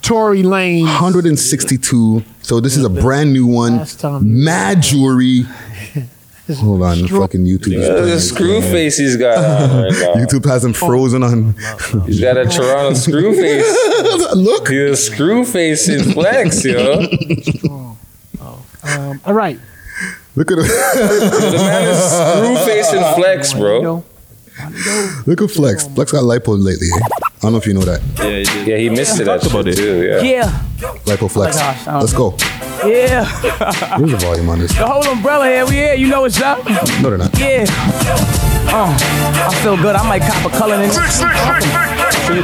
Tory Lane. 162. So this is a brand new one. Mad jewelry. Hold on, the fucking YouTube. is Look at the playing. screw face he's got on right now. YouTube has him frozen on. He's got a Toronto screw face. Look. He's a screw face in flex, yo. Um, all right. Look at him. The man is screw face and flex, bro. Look at Flex. Flex got lipo lately. I don't know if you know that. Yeah, he missed it. That about it. too. Yeah. Yeah. Lipo Flex. Oh gosh, I don't Let's go. Yeah. Where's the volume on this? the whole umbrella here. We here. You know what's up? No, they're not. Yeah. Oh, I feel good. I might cop a color in it. You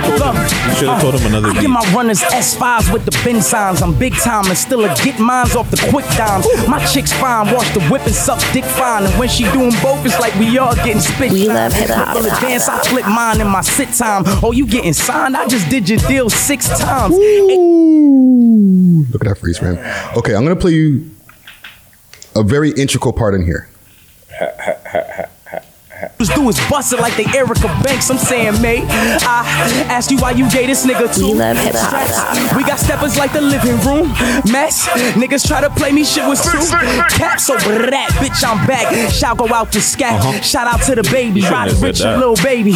should have told him another I get my runners S5s with the bin signs. I'm big time and still a get mines off the quick dimes. My chick's fine, wash the whip and suck dick fine. And when she doing both, it's like we all getting spit. We love hip-hop. full of dance, I flip mine in my sit time. Oh, you getting signed? I just did your deal six times. Look at that freeze, man. Okay, I'm gonna play you a very integral part in here. Just do is bust it like they Erica Banks. I'm saying, mate. I asked you why you gay this nigga too. We love hip-hop. We got steppers like the living room mess. Niggas try to play me shit with two caps over that. Bitch, I'm back. Shout go out to Scat. Uh-huh. Shout out to the baby. shouldn't Rod have said Richard, little baby.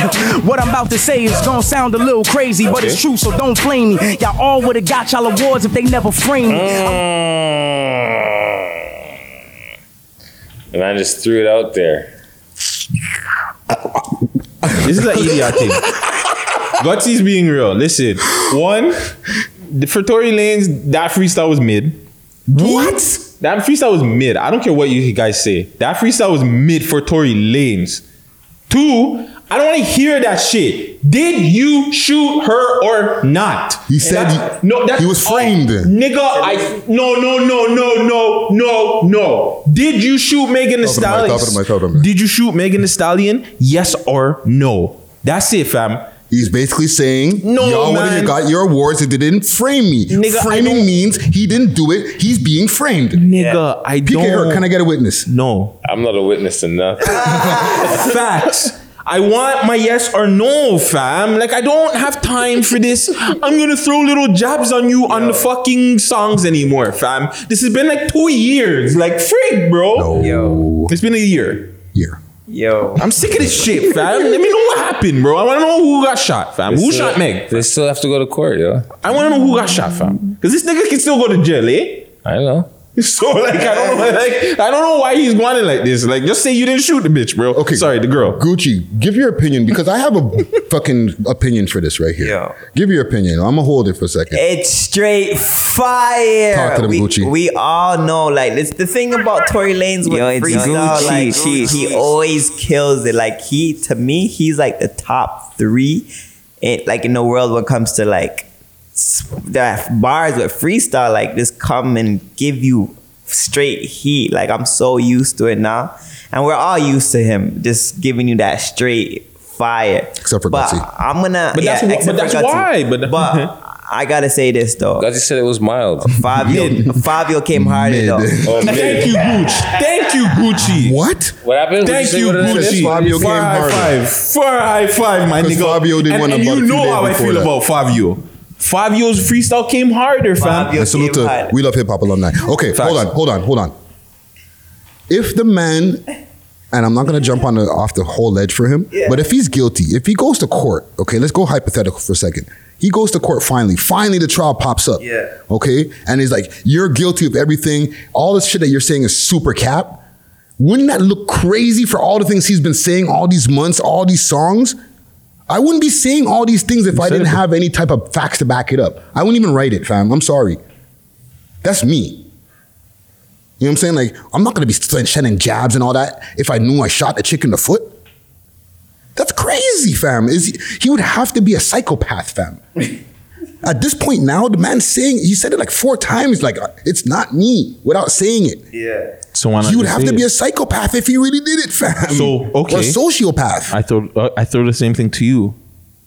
What I'm about to say is gonna sound a little crazy, but it's true, so don't flame me. Y'all all would've got y'all awards if they never framed me. Mm. And I just threw it out there. This is an idiot thing. Gutsy's being real. Listen, one, the- for Tory Lanez, that freestyle was mid. What? That freestyle was mid. I don't care what you guys say. That freestyle was mid for Tory Lanez. Two, I don't want to hear that shit. Did you shoot her or not? He said That's- he- no. That's he was framed. nigga. I no no no no no no no. Did you shoot Megan Thee Talk to the mic, Stallion? talk to the mic, talk to the mic. Did you shoot Megan Thee Stallion? Yes or no? That's it, fam. He's basically saying, No, y'all would man. have got your awards if they didn't frame me. Nigga, Framing means he didn't do it. He's being framed. Nigga, I PK don't. Herc, can I get a witness? No. I'm not a witness to nothing. Facts. I want my yes or no, fam. Like I don't have time for this. I'm gonna throw little jabs on you on the fucking songs anymore, fam. This has been like two years. Like frig, bro. Yo, It's been a year. Year. yo. I'm sick of this shit, fam. Let me know what happened, bro. I wanna know who got shot, fam. Who shot Meg? They still have to go to court, yo. I wanna know who got shot, fam. Cause this nigga can still go to jail, eh? I know. So like I don't know, like I don't know why he's wanting like this. Like just say you didn't shoot the bitch, bro. Okay. sorry, the girl. Gucci, give your opinion because I have a fucking opinion for this right here. Yo. Give your opinion. I'm gonna hold it for a second. It's straight fire. Talk to them, we, Gucci. we all know, like, it's the thing about Tory Lanez with Yo, it's freestyle, Gucci, like, Gucci. he always kills it. Like, he, to me, he's like the top three, in, like, in the world when it comes to, like, s- the bars with freestyle, like, just come and give you straight heat. Like, I'm so used to it now. And we're all used to him just giving you that straight fire. Except for but Gutsy. I'm gonna, But yeah, that's wh- but that's why, but- but I gotta say this though. Gutsy said it was mild. Fabio, Fabio came harder Mid. though. Oh, Thank you, Gucci. Thank you, Gucci. What? What happened? Thank Would you, say what it is? Gucci. Fabio Far came high harder. five. Far high five, my 'Cause nigga. Fabio did and, one and you know how I feel that. about Fabio. Fabio's freestyle came harder, fam. Fabio And salute came to harder. We Love Hip Hop alumni. Okay, Facts. hold on, hold on, hold on. If the man, and I'm not gonna jump on the off the whole ledge for him, Yeah. but if he's guilty, if he goes to court, okay, let's go hypothetical for a second. He goes to court finally. Finally, the trial pops up. Yeah. Okay, and he's like, "You're guilty of everything. All this shit that you're saying is super cap." Wouldn't that look crazy for all the things he's been saying all these months, all these songs? I wouldn't be saying all these things if I didn't it. have any type of facts to back it up. I wouldn't even write it, fam. I'm sorry. That's me. You know what I'm saying? Like, I'm not gonna be sending jabs and all that if I knew I shot a chick in the foot. That's crazy, fam. Is he, he would have to be a psychopath, fam. At this point now, the man's saying he said it like four times, like it's not me, without saying it. Yeah. So why not He would have say to be a psychopath if he really did it, fam. So, okay. or a sociopath. I throw uh, I throw the same thing to you.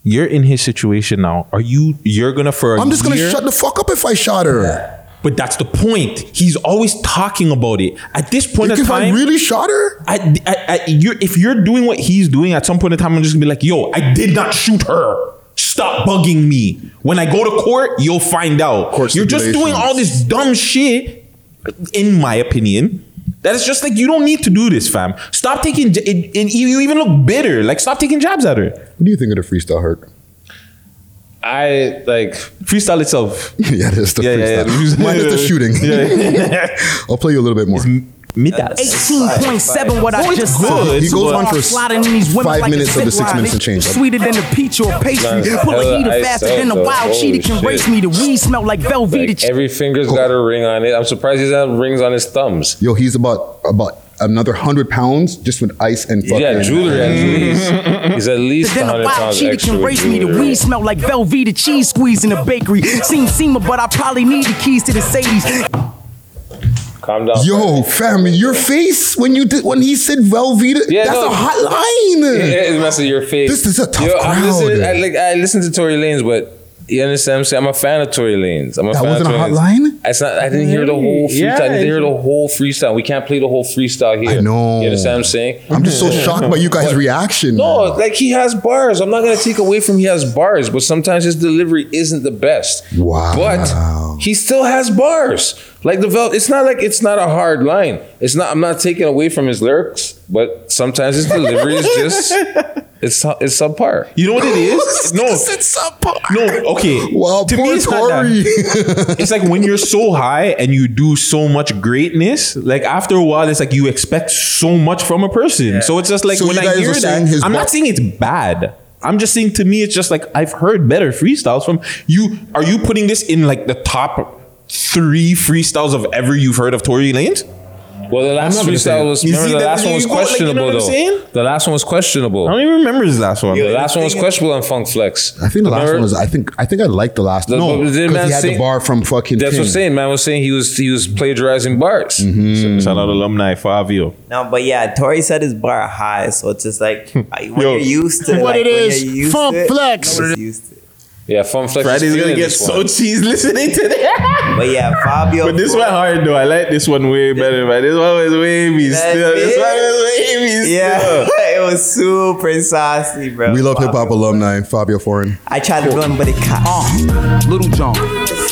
You're in his situation now. Are you? You're gonna for a I'm just gonna shut the fuck up if I shot her. But that's the point. He's always talking about it. At this point in if I time, really shot her, I, I, I, you're, if you're doing what he's doing, at some point in time, I'm just gonna be like, "Yo, I did not shoot her. Stop bugging me. When I go to court, you'll find out. Court you're just doing all this dumb shit. In my opinion, that is just like you don't need to do this, fam. Stop taking. j- And and you even look bitter. Like stop taking jabs at her. what do you think of the freestyle Herc? I like Freestyle itself. yeah, that's the Yeah, yeah, freestyle. yeah. Mine is the shooting. Yeah. I'll play you a little bit more. Midas. 18.7 what I just good. said. He goes on for Sliding in these women five like minutes of the six minutes and change. Sweeter than a peach or a pastry. Nice. Pull a heater faster than a wild cheetah can race me. The weed smell like Velveeta. like every finger's got a ring on it. I'm surprised he doesn't rings on his thumbs. Yo, he's about about another hundred pounds just with ice and fucking. Yeah, jewelry at least. He's at least Then a 100 wild pounds cheetah can race me. The jewelry. weed smell like Velveeta cheese squeeze in the bakery. Seen SEMA, but I probably need the keys to the Sadies. Calm down. Yo, family, your face when you did when he said Velveeta, Yeah, that's no. a hot line. It, it messes your face. This is a tough Yo, I'm crowd. listening, eh. I, like, I listen to Tory Lanez, but you understand what I'm saying? I'm a fan of Tory Lanez. I'm a That fan wasn't of a Tory hot Lanez. line? It's not, I didn't hear the whole freestyle. Yeah, I didn't hear the whole freestyle. We can't play the whole freestyle here. I know. You understand what I'm saying? I'm just so shocked by you guys' reaction. No, like he has bars. I'm not gonna take away from he has bars, but sometimes his delivery isn't the best. Wow. But he still has bars. Like the vel- it's not like it's not a hard line. It's not. I'm not taking away from his lyrics, but sometimes his delivery is just it's it's subpar. You know what it is? no, it's subpar. no. Okay. Wow, to me, poor it's not that. it's like when you're so high and you do so much greatness. Like after a while, it's like you expect so much from a person. So it's just like So when I hear that, I'm bar- not saying it's bad. I'm just saying to me, it's just like I've heard better freestyles from you. Are you putting this in like the top three freestyles of ever you've heard of Tory Lanez? Well, the last not gonna say freestyle was remember see the last one was go, like, you know questionable though. The last one was questionable. I don't even remember his last one. the last one was questionable on Funk Flex. I think the last one was. I think. I think I liked the last. The- no, but did because he had say- the bar from fucking. That's what I'm saying. Man was saying he was he was plagiarizing bars. Mm-hmm. Shout out alumni Fabio. No, but yeah, Tory said his bar high, so it's just like when Yo. you're used to What like, it when is, Funk Flex. Yeah, Funk Flex. is Friday's gonna get so one. cheese listening to that. But yeah, Fabio. But this one hard though. I like this one way better, man. This one was wavy That still. This bit? one was wavy Yeah, still. it was super saucy, bro. We love hip hop alumni Fabio Foreign. I tried to run, but it caught. Uh, Little John.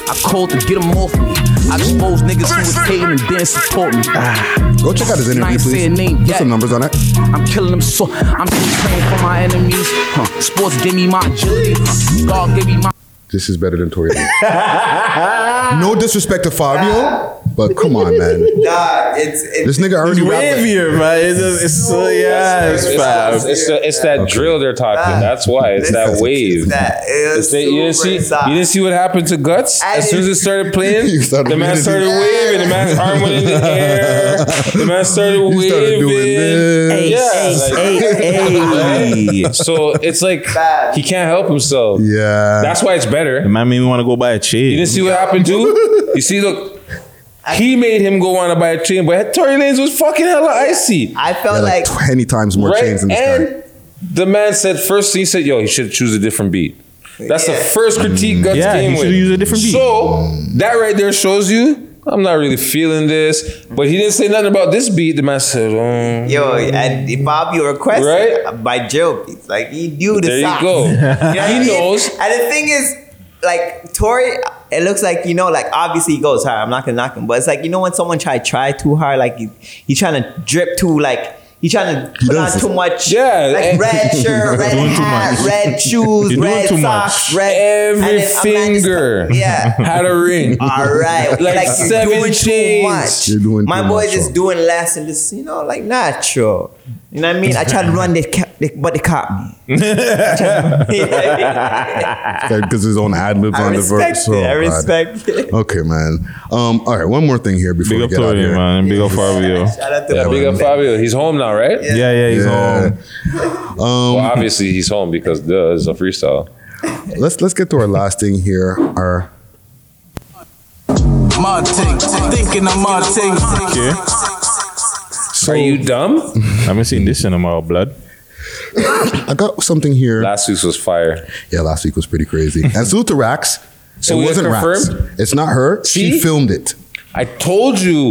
I called to get him off me. I exposed niggas who was hating and didn't support me. Ah, Go check out his interview, please. name Put some numbers on it. I'm killing them so. I'm still praying for my enemies. Huh. Sports gave me my agility. Huh. God gave me my. This is better than Tory. No disrespect to Fabio, but come on, man. Nah, it's, it's This nigga already It's rapped like- wavier, man. It's, just, it's so yeah, it's It's, fab. it's, it's, the- it's that drill they're talking. That's why it's that wave. it's that- it It's that- you didn't see. soft. You didn't see what happened to Guts I as soon as it started playing. Started the man waving. started waving. The man's arm went in the air. The man started He waving. started doing this. Hey, yeah, hey, like- hey, hey. So it's like he can't help himself. Yeah. That's why it's better. The man made me want to go buy a chain. You didn't see what happened too? You see, look, he made him go on to buy a chain, but Tory Lanez was fucking hella icy. I felt Yeah, like, like 20 times more right? chains than this guy. and the man said first he said, "Yo, he should choose a different beat." That's the first critique Guts Yeah, came he with. should've used a different beat. So that right there shows you. I'm not really feeling this, but he didn't say nothing about this beat. The man said, um, yo, and Fabio requested Right? by Joe beats. Like he knew the There you socks. go. You know what He knows. And the thing is, like Tory, it looks like you know, like obviously he goes hard. I'm not gonna knock him, but it's like you know when someone try try too hard, like he, he trying to drip too, like he trying to He put on too much. Yeah, like eh. red shirt, red Doing hat, red shoes, You're red too socks, much. red every and then a just- finger Yeah. had a ring. All right, Like like, seven you're doing chains. too much. You're doing My too boy much, just bro. doing less and just you know like natural. You know what I mean? I tried to run, they, kept, they but they caught me. Because his own ad libs on the verse. it. Oh, I God. respect it. Okay, man. Um, all right, one more thing here before Big we get out Tory, here. man. Big up Fabio. Shout out to Yeah, big up. Fabio. He's home now, right? Yeah, yeah, he's Yeah. home. Well, obviously he's home because duh, it's a freestyle. Let's let's get to our last thing here. Our Martin, thinking of Martin. Okay. Are you dumb? I haven't seen this in a while, blood. I got something here. Last week's was fire. Yeah, last week was pretty crazy. And salute Rax. So it we wasn't Rax. confirmed? It's not her. She See? filmed it. I told you.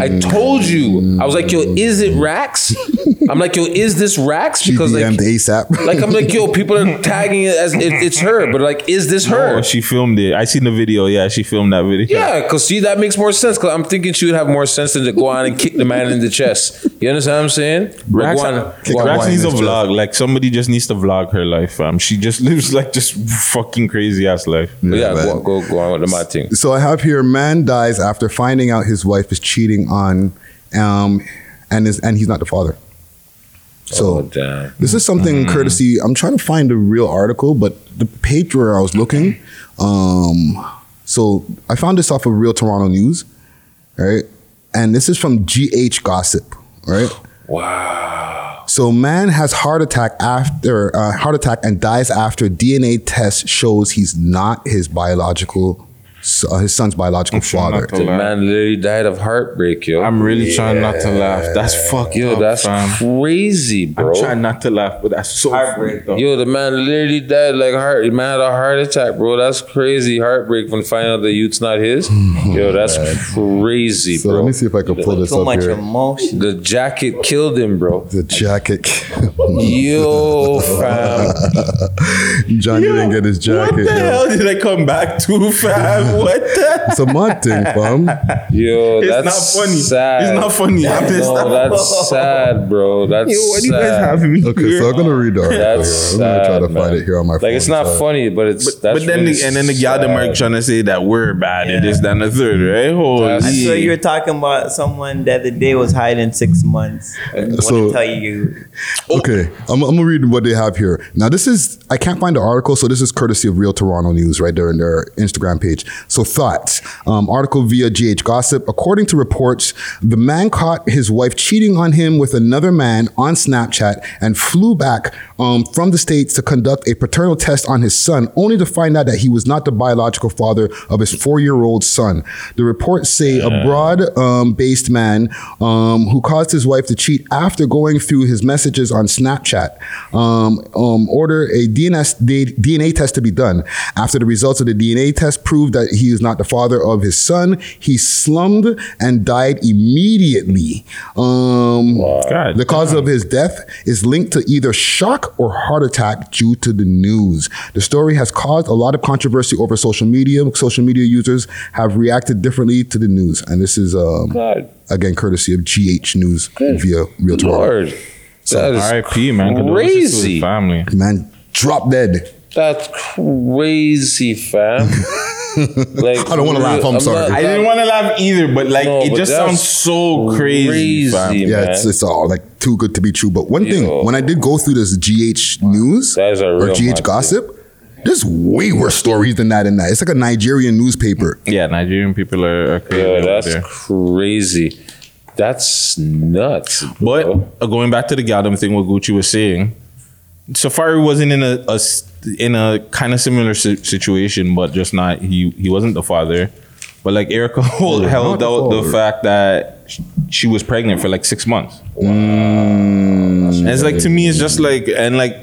I hmm. told you. I was like, yo, is it Rax? I'm like, yo, is this Rax? She Because DM'd like, ASAP. like I'm like, yo, people are tagging it as it, it's her, but like, is this her? Oh, she filmed it. I seen the video. Yeah, she filmed that video. Yeah, because see, that makes more sense. Because I'm thinking she would have more sense than to go on and kick the man in the chest. You understand what I'm saying? Like, Rax, go on- Kick go on- Rax needs a in his vlog. Like somebody just needs to vlog her life, fam. She just lives like just fucking crazy ass life. But yeah, go, go, go on with the my thing. So I have here: man dies after finding out his wife is cheating on, um, and is and he's not the father. So oh. This is something courtesy. I'm trying to find the real article, but the page where I was looking. Um, so I found this off of Real Toronto News, right? And this is from GH Gossip. right? Wow. So man has heart attack after uh, heart attack and dies after DNA test shows he's not his biological s- uh, his son's biological father. The man literally died of heartbreak, yo. I'm really trying not to laugh. That's fucked Yo, up, that's fam. crazy, bro. I'm trying not to laugh, but that's so heartbreak. Though. Yo, the man literally died like heart. The man had a heart attack, bro. That's crazy. Heartbreak when finding out the youth's not his. Yo, that's crazy, So bro. let me see if I can pull this Too up much here. emotion. The jacket killed him, bro. The jacket. Yo, fam. Johnny didn't get his jacket. What the yo. hell did I come back to, fam? What the? It's a mud thing, fam. Yo, It's that's not funny. Sad. It's not funny. I'm pissed No, off. that's sad, bro. That's Yo, what do you guys sad. have me Okay, here? so I'm gonna read the article. That's. I'm gonna try sad, to find it here on my phone. Like it's not so- funny, but it's that's But then, really the, and then the gal them are sad. trying to say that we're bad and this, that, and the third, right? Holy. I saw you were talking about someone that the other day was hiding six months. I want So- to tell you. Okay, I'm, I'm gonna read what they have here. Now, this is I can't find the article, so this is courtesy of Real Toronto News right there in their Instagram page. So, thoughts um, article via GH Gossip. According to reports, the man caught his wife cheating on him with another man on Snapchat and flew back um, from the states to conduct a paternal test on his son, only to find out that he was not the biological father of his four-year-old son. The reports say a broad-based man um, who caused his wife to cheat after going through his messages on Snapchat um, um, ordered a DNS, D- DNA test to be done. After the results of the DNA test proved that he is not the father of his son, he slummed and died immediately. Um, the cause of his death is linked to either shock or heart attack due to the news. The story has caused a lot of controversy over social media. Social media users have reacted differently to the news, and this is um, again courtesy of GH News via Real Toronto. Lord, that is R.I.P. Man, condolences to his crazy. family. Man, drop dead. That's crazy, fam. like I don't wanna laugh, I'm sorry. I didn't want to laugh either, but like No, it but just sounds so crazy. crazy, man. Yeah, it's, it's all like too good to be true. But one Yo. thing, when I did go through this GH News That is a or GH monster. Gossip, there's way worse stories than that in that. It's like a Nigerian newspaper. Yeah, Nigerian people are, are crazy. Yeah, over that's there. crazy. That's nuts. But bro. uh, going back to the Galdem thing, what Gucci was saying, Safaree wasn't in a in a kind of similar si- situation, but just not he he wasn't the father. But like Erica Yeah, held not the out the fact that she was pregnant for like six months. Mm. And it's like to me, it's just like and like.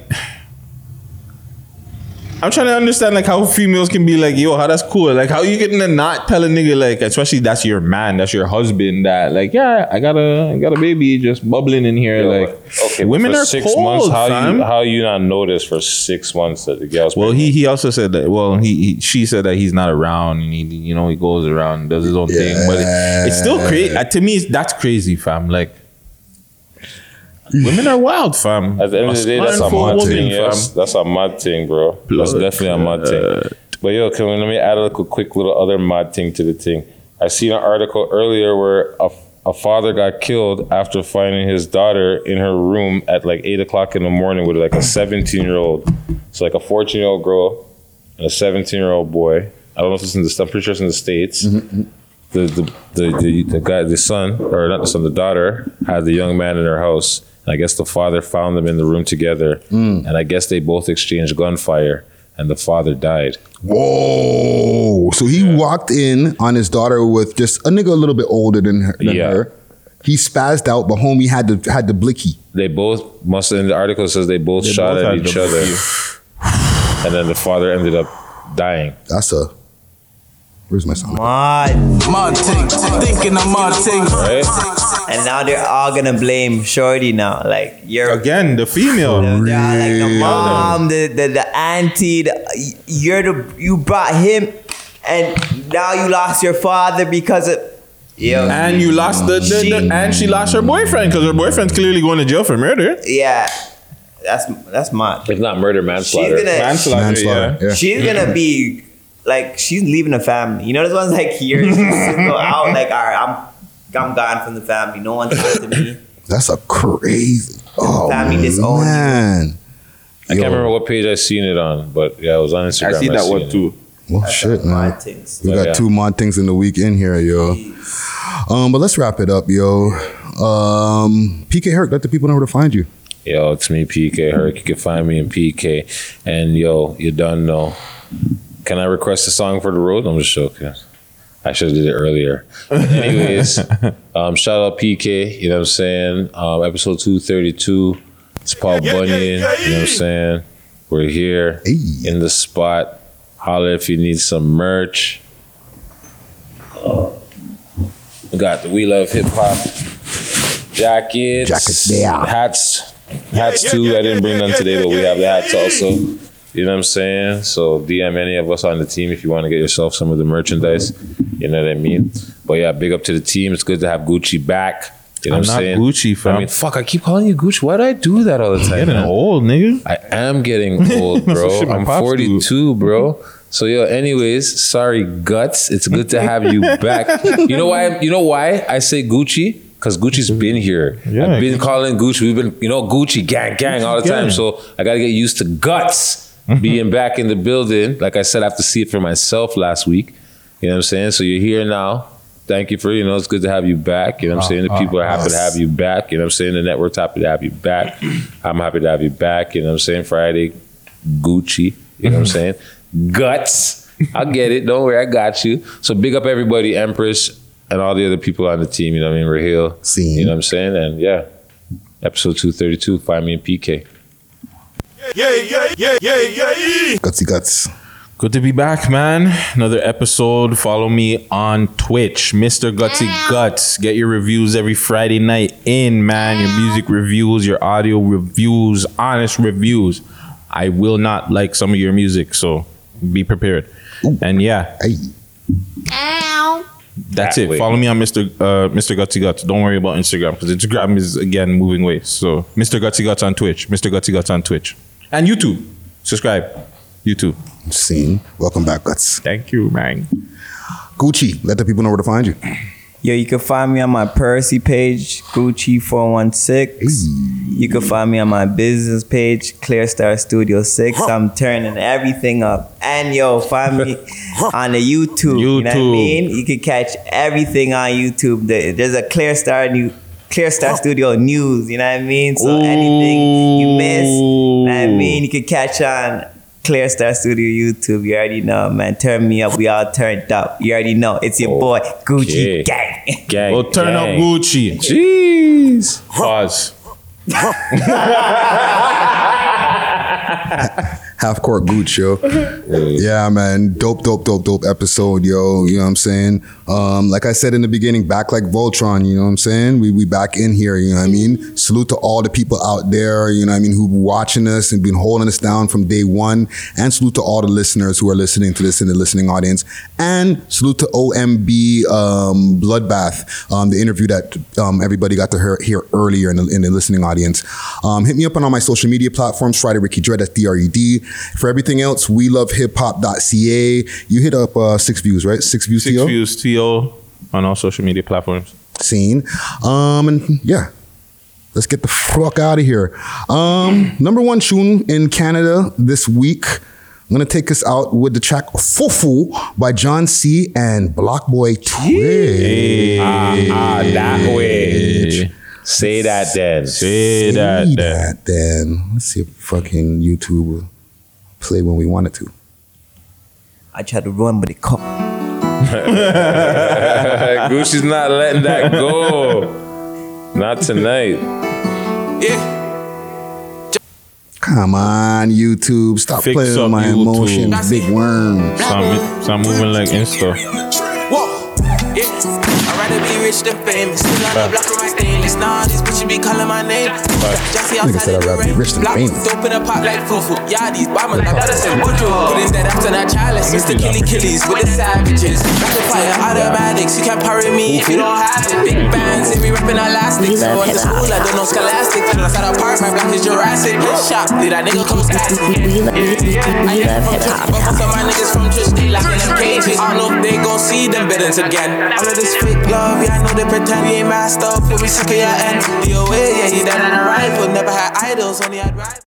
I'm trying to understand like how females can be like, yo, how that's cool. Like how you getting to not tell a nigga like, especially that's your man, that's your husband, that like, yeah, I got a I got a baby just bubbling in here. like okay, women for are six cold, months. How fam. you how you not notice for six months that the gal's Well, he he also said that. Well, he, he she said that he's not around, and he you know he goes around, and does his own thing, but it, it's still crazy. To me, that's crazy, fam. Like women are wild, fam. At the end of the day, that's a mad thing. fam. That's a mad thing, bro. That's definitely a mad thing. But yo, can we, let me add a quick little other mad thing to the thing. I seen an article earlier where a, a father got killed after finding his daughter in her room at like eight o'clock in the morning with like a seventeen year old. So like a fourteen year old girl and a seventeen year old boy. I don't know if it's in the I'm pretty sure it's in the states. Mm-hmm, mm-hmm. The, the, the, the, the guy, the son, or not the son, the daughter, had the young man in her house. And I guess the father found them in the room together. Hmm. And I guess they both exchanged gunfire, and the father died. Whoa! So he walked in on his daughter with just a nigga a little bit older than her. Than Yeah. her. He spazzed out, but homie had the had the blicky. They both must. In the article says they both They shot both at each other, and then the father ended up dying. That's a. Where's my sound? Mad. Mud ting, thinking of mud ting. Right? And now they're all gonna blame Shorty now. Like you're Again, the female. they're all like the mom, the the, the auntie, the, you're the you brought him and now you lost your father because of Yo, And you lost the, the, She- the and she lost her boyfriend because her boyfriend's clearly going to jail for murder. yeah, that's that's mad. It's not murder, manslaughter. She's gonna Manslaughter, Manslaughter, yeah. yeah. she's gonna be like she's leaving the family. You know, this one's like years go out. Like, all right, I'm I'm gone from the family. No one's to me. That's a crazy. Oh Family disowned you. man. I can't remember what page I seen it on, but yeah, it was on Instagram. I see that seen one it. too. Well, shit, man. Mad. We got yeah. two mod things in the week in here, yo. Um, but let's wrap it up, yo. Um, PK Herc, let the people know where to find you. Yo, it's me, PK Herc. You can find me in PK. And yo, you done know. Can I request a song for the road? I'm just joking. I should have did it earlier. Anyways, um, shout out PK. You know what I'm saying? Um, episode 232. It's Paul Bunyan. You know what I'm saying? We're here in the spot. Holler if you need some merch. We got the We Love Hip Hop jackets, Jackets there. hats, hats too. I didn't bring none today, but we have the hats also. You know what I'm saying? So DM any of us on the team if you want to get yourself some of the merchandise. You know what I mean? But yeah, big up to the team. It's good to have Gucci back. You know I'm what I'm not saying? Gucci, fam. I mean, fuck, I keep calling you Gucci. Why do I do that all the time? Getting man? old, nigga. I am getting old, bro. what shit my I'm pops 42, bro. So yo, anyways, sorry guts. It's good to have you back. you know why? You know why I say Gucci? Because Gucci's mm-hmm. been here. Yeah, I've been calling Gucci. We've been, you know, Gucci gang gang all the time. So I gotta get used to guts being back in the building. Like I said, I have to see it for myself last week. You know what I'm saying? So you're here now. Thank you for, you know, it's good to have you back. You know what I'm Oh, saying? The oh, people are happy to have you back. You know what I'm saying? The network's happy to have you back. I'm happy to have you back. You know what I'm saying? Friday, Gucci. You know what I'm mm-hmm. saying? Guts. I'll get it. Don't worry, I got you. So big up everybody, Empress, and all the other people on the team. You know what I mean? Raheel. Scene. You know what I'm saying? And yeah, episode 232. Find me in PK. Yeah, yeah, yeah, yeah, yeah. Gutsy guts. Good to be back, man. Another episode. Follow me on Twitch, Mr. Gutsy Guts. Get your reviews every Friday night in, man. Your music reviews, your audio reviews, honest reviews. I will not like some of your music, so be prepared. And yeah, that's That it. way. Follow me on Mr. Uh, Mr. Gutsy Guts. Don't worry about Instagram because Instagram is again moving away. So Mr. Gutsy Guts on Twitch, Mr. Gutsy Guts on Twitch, and YouTube. Subscribe, YouTube. Scene. Welcome back, Guts. Thank you, man. Gucci, let the people know where to find you. Yo, you can find me on my Percy page, Gucci416. You can find me on my business page, Clear Star Studio 6. I'm turning everything up. And yo, find me on the YouTube. YouTube. You know what I mean? You can catch everything on YouTube. There's a Clear Star new Clear Star oh. Studio News, you know what I mean? So anything you miss, you know what I mean? You can catch on Clear Star Studio YouTube. You already know, man. Turn me up. We all turned up. You already know. It's your boy, Gucci Okay. Gang. Gang. Well, turn up. Gucci. Jeez. Pause. Half court Gooch, yo. yeah, man. Dope, dope, dope, dope episode, yo. You know what I'm saying? Um, like I said in the beginning, back like Voltron, you know what I'm saying? We we back in here, you know what I mean? Salute to all the people out there, you know what I mean, who watching us and been holding us down from day one. And salute to all the listeners who are listening to this in the listening audience. And salute to OMB um, Bloodbath, um, the interview that um, everybody got to hear, hear earlier in the, in the listening audience. Um, hit me up on all my social media platforms, Friday Ricky Dread, that's D-R-E-D. For everything else, we love hiphop.ca. You hit up uh, Six Views, right? Six Views Six TO? views TO on all social media platforms. Scene. Um, and yeah. Let's get the fuck out of here. Um, number one tune in Canada this week. I'm gonna take us out with the track "Fufu" by John C. and Block Boy Twitch. Ah, ah, that way. Say that then. Say Say that. then. that then. Let's see if fucking YouTube will play when we wanted to. I tried to run, but it caught. Gucci's not letting that go. Not tonight. Come on, YouTube. Stop Fix playing with my YouTube. emotions, big worm. Stop, stop moving like Insta. I'd rather be rich than famous. Still on the block with my stainless. Nah, these bitches be calling my name. Jesse Nigga said I'd rather be rich than Block famous. dope in a pot like fufu. Yeah, these bombers like that. I said, would you? Put in that after that chalice. Mr. Killy Killies with the savages. Rapid fire automatics. You can't parry me if you don't have it. Big bands and we rapping elastic. So at the school, I don't know scholastic. Till I start apart, my block is Jurassic. Get shot. Did that nigga come static? We, love hip hop. But most of my niggas from Trish, they locked in them cages. I know if they gon' see them villains again. All of this fake love, yeah, I know they pretend we ain't masked up. Till we sick of your end. DOA, yeah, he died on a rifle. Never had idols, only had rivals.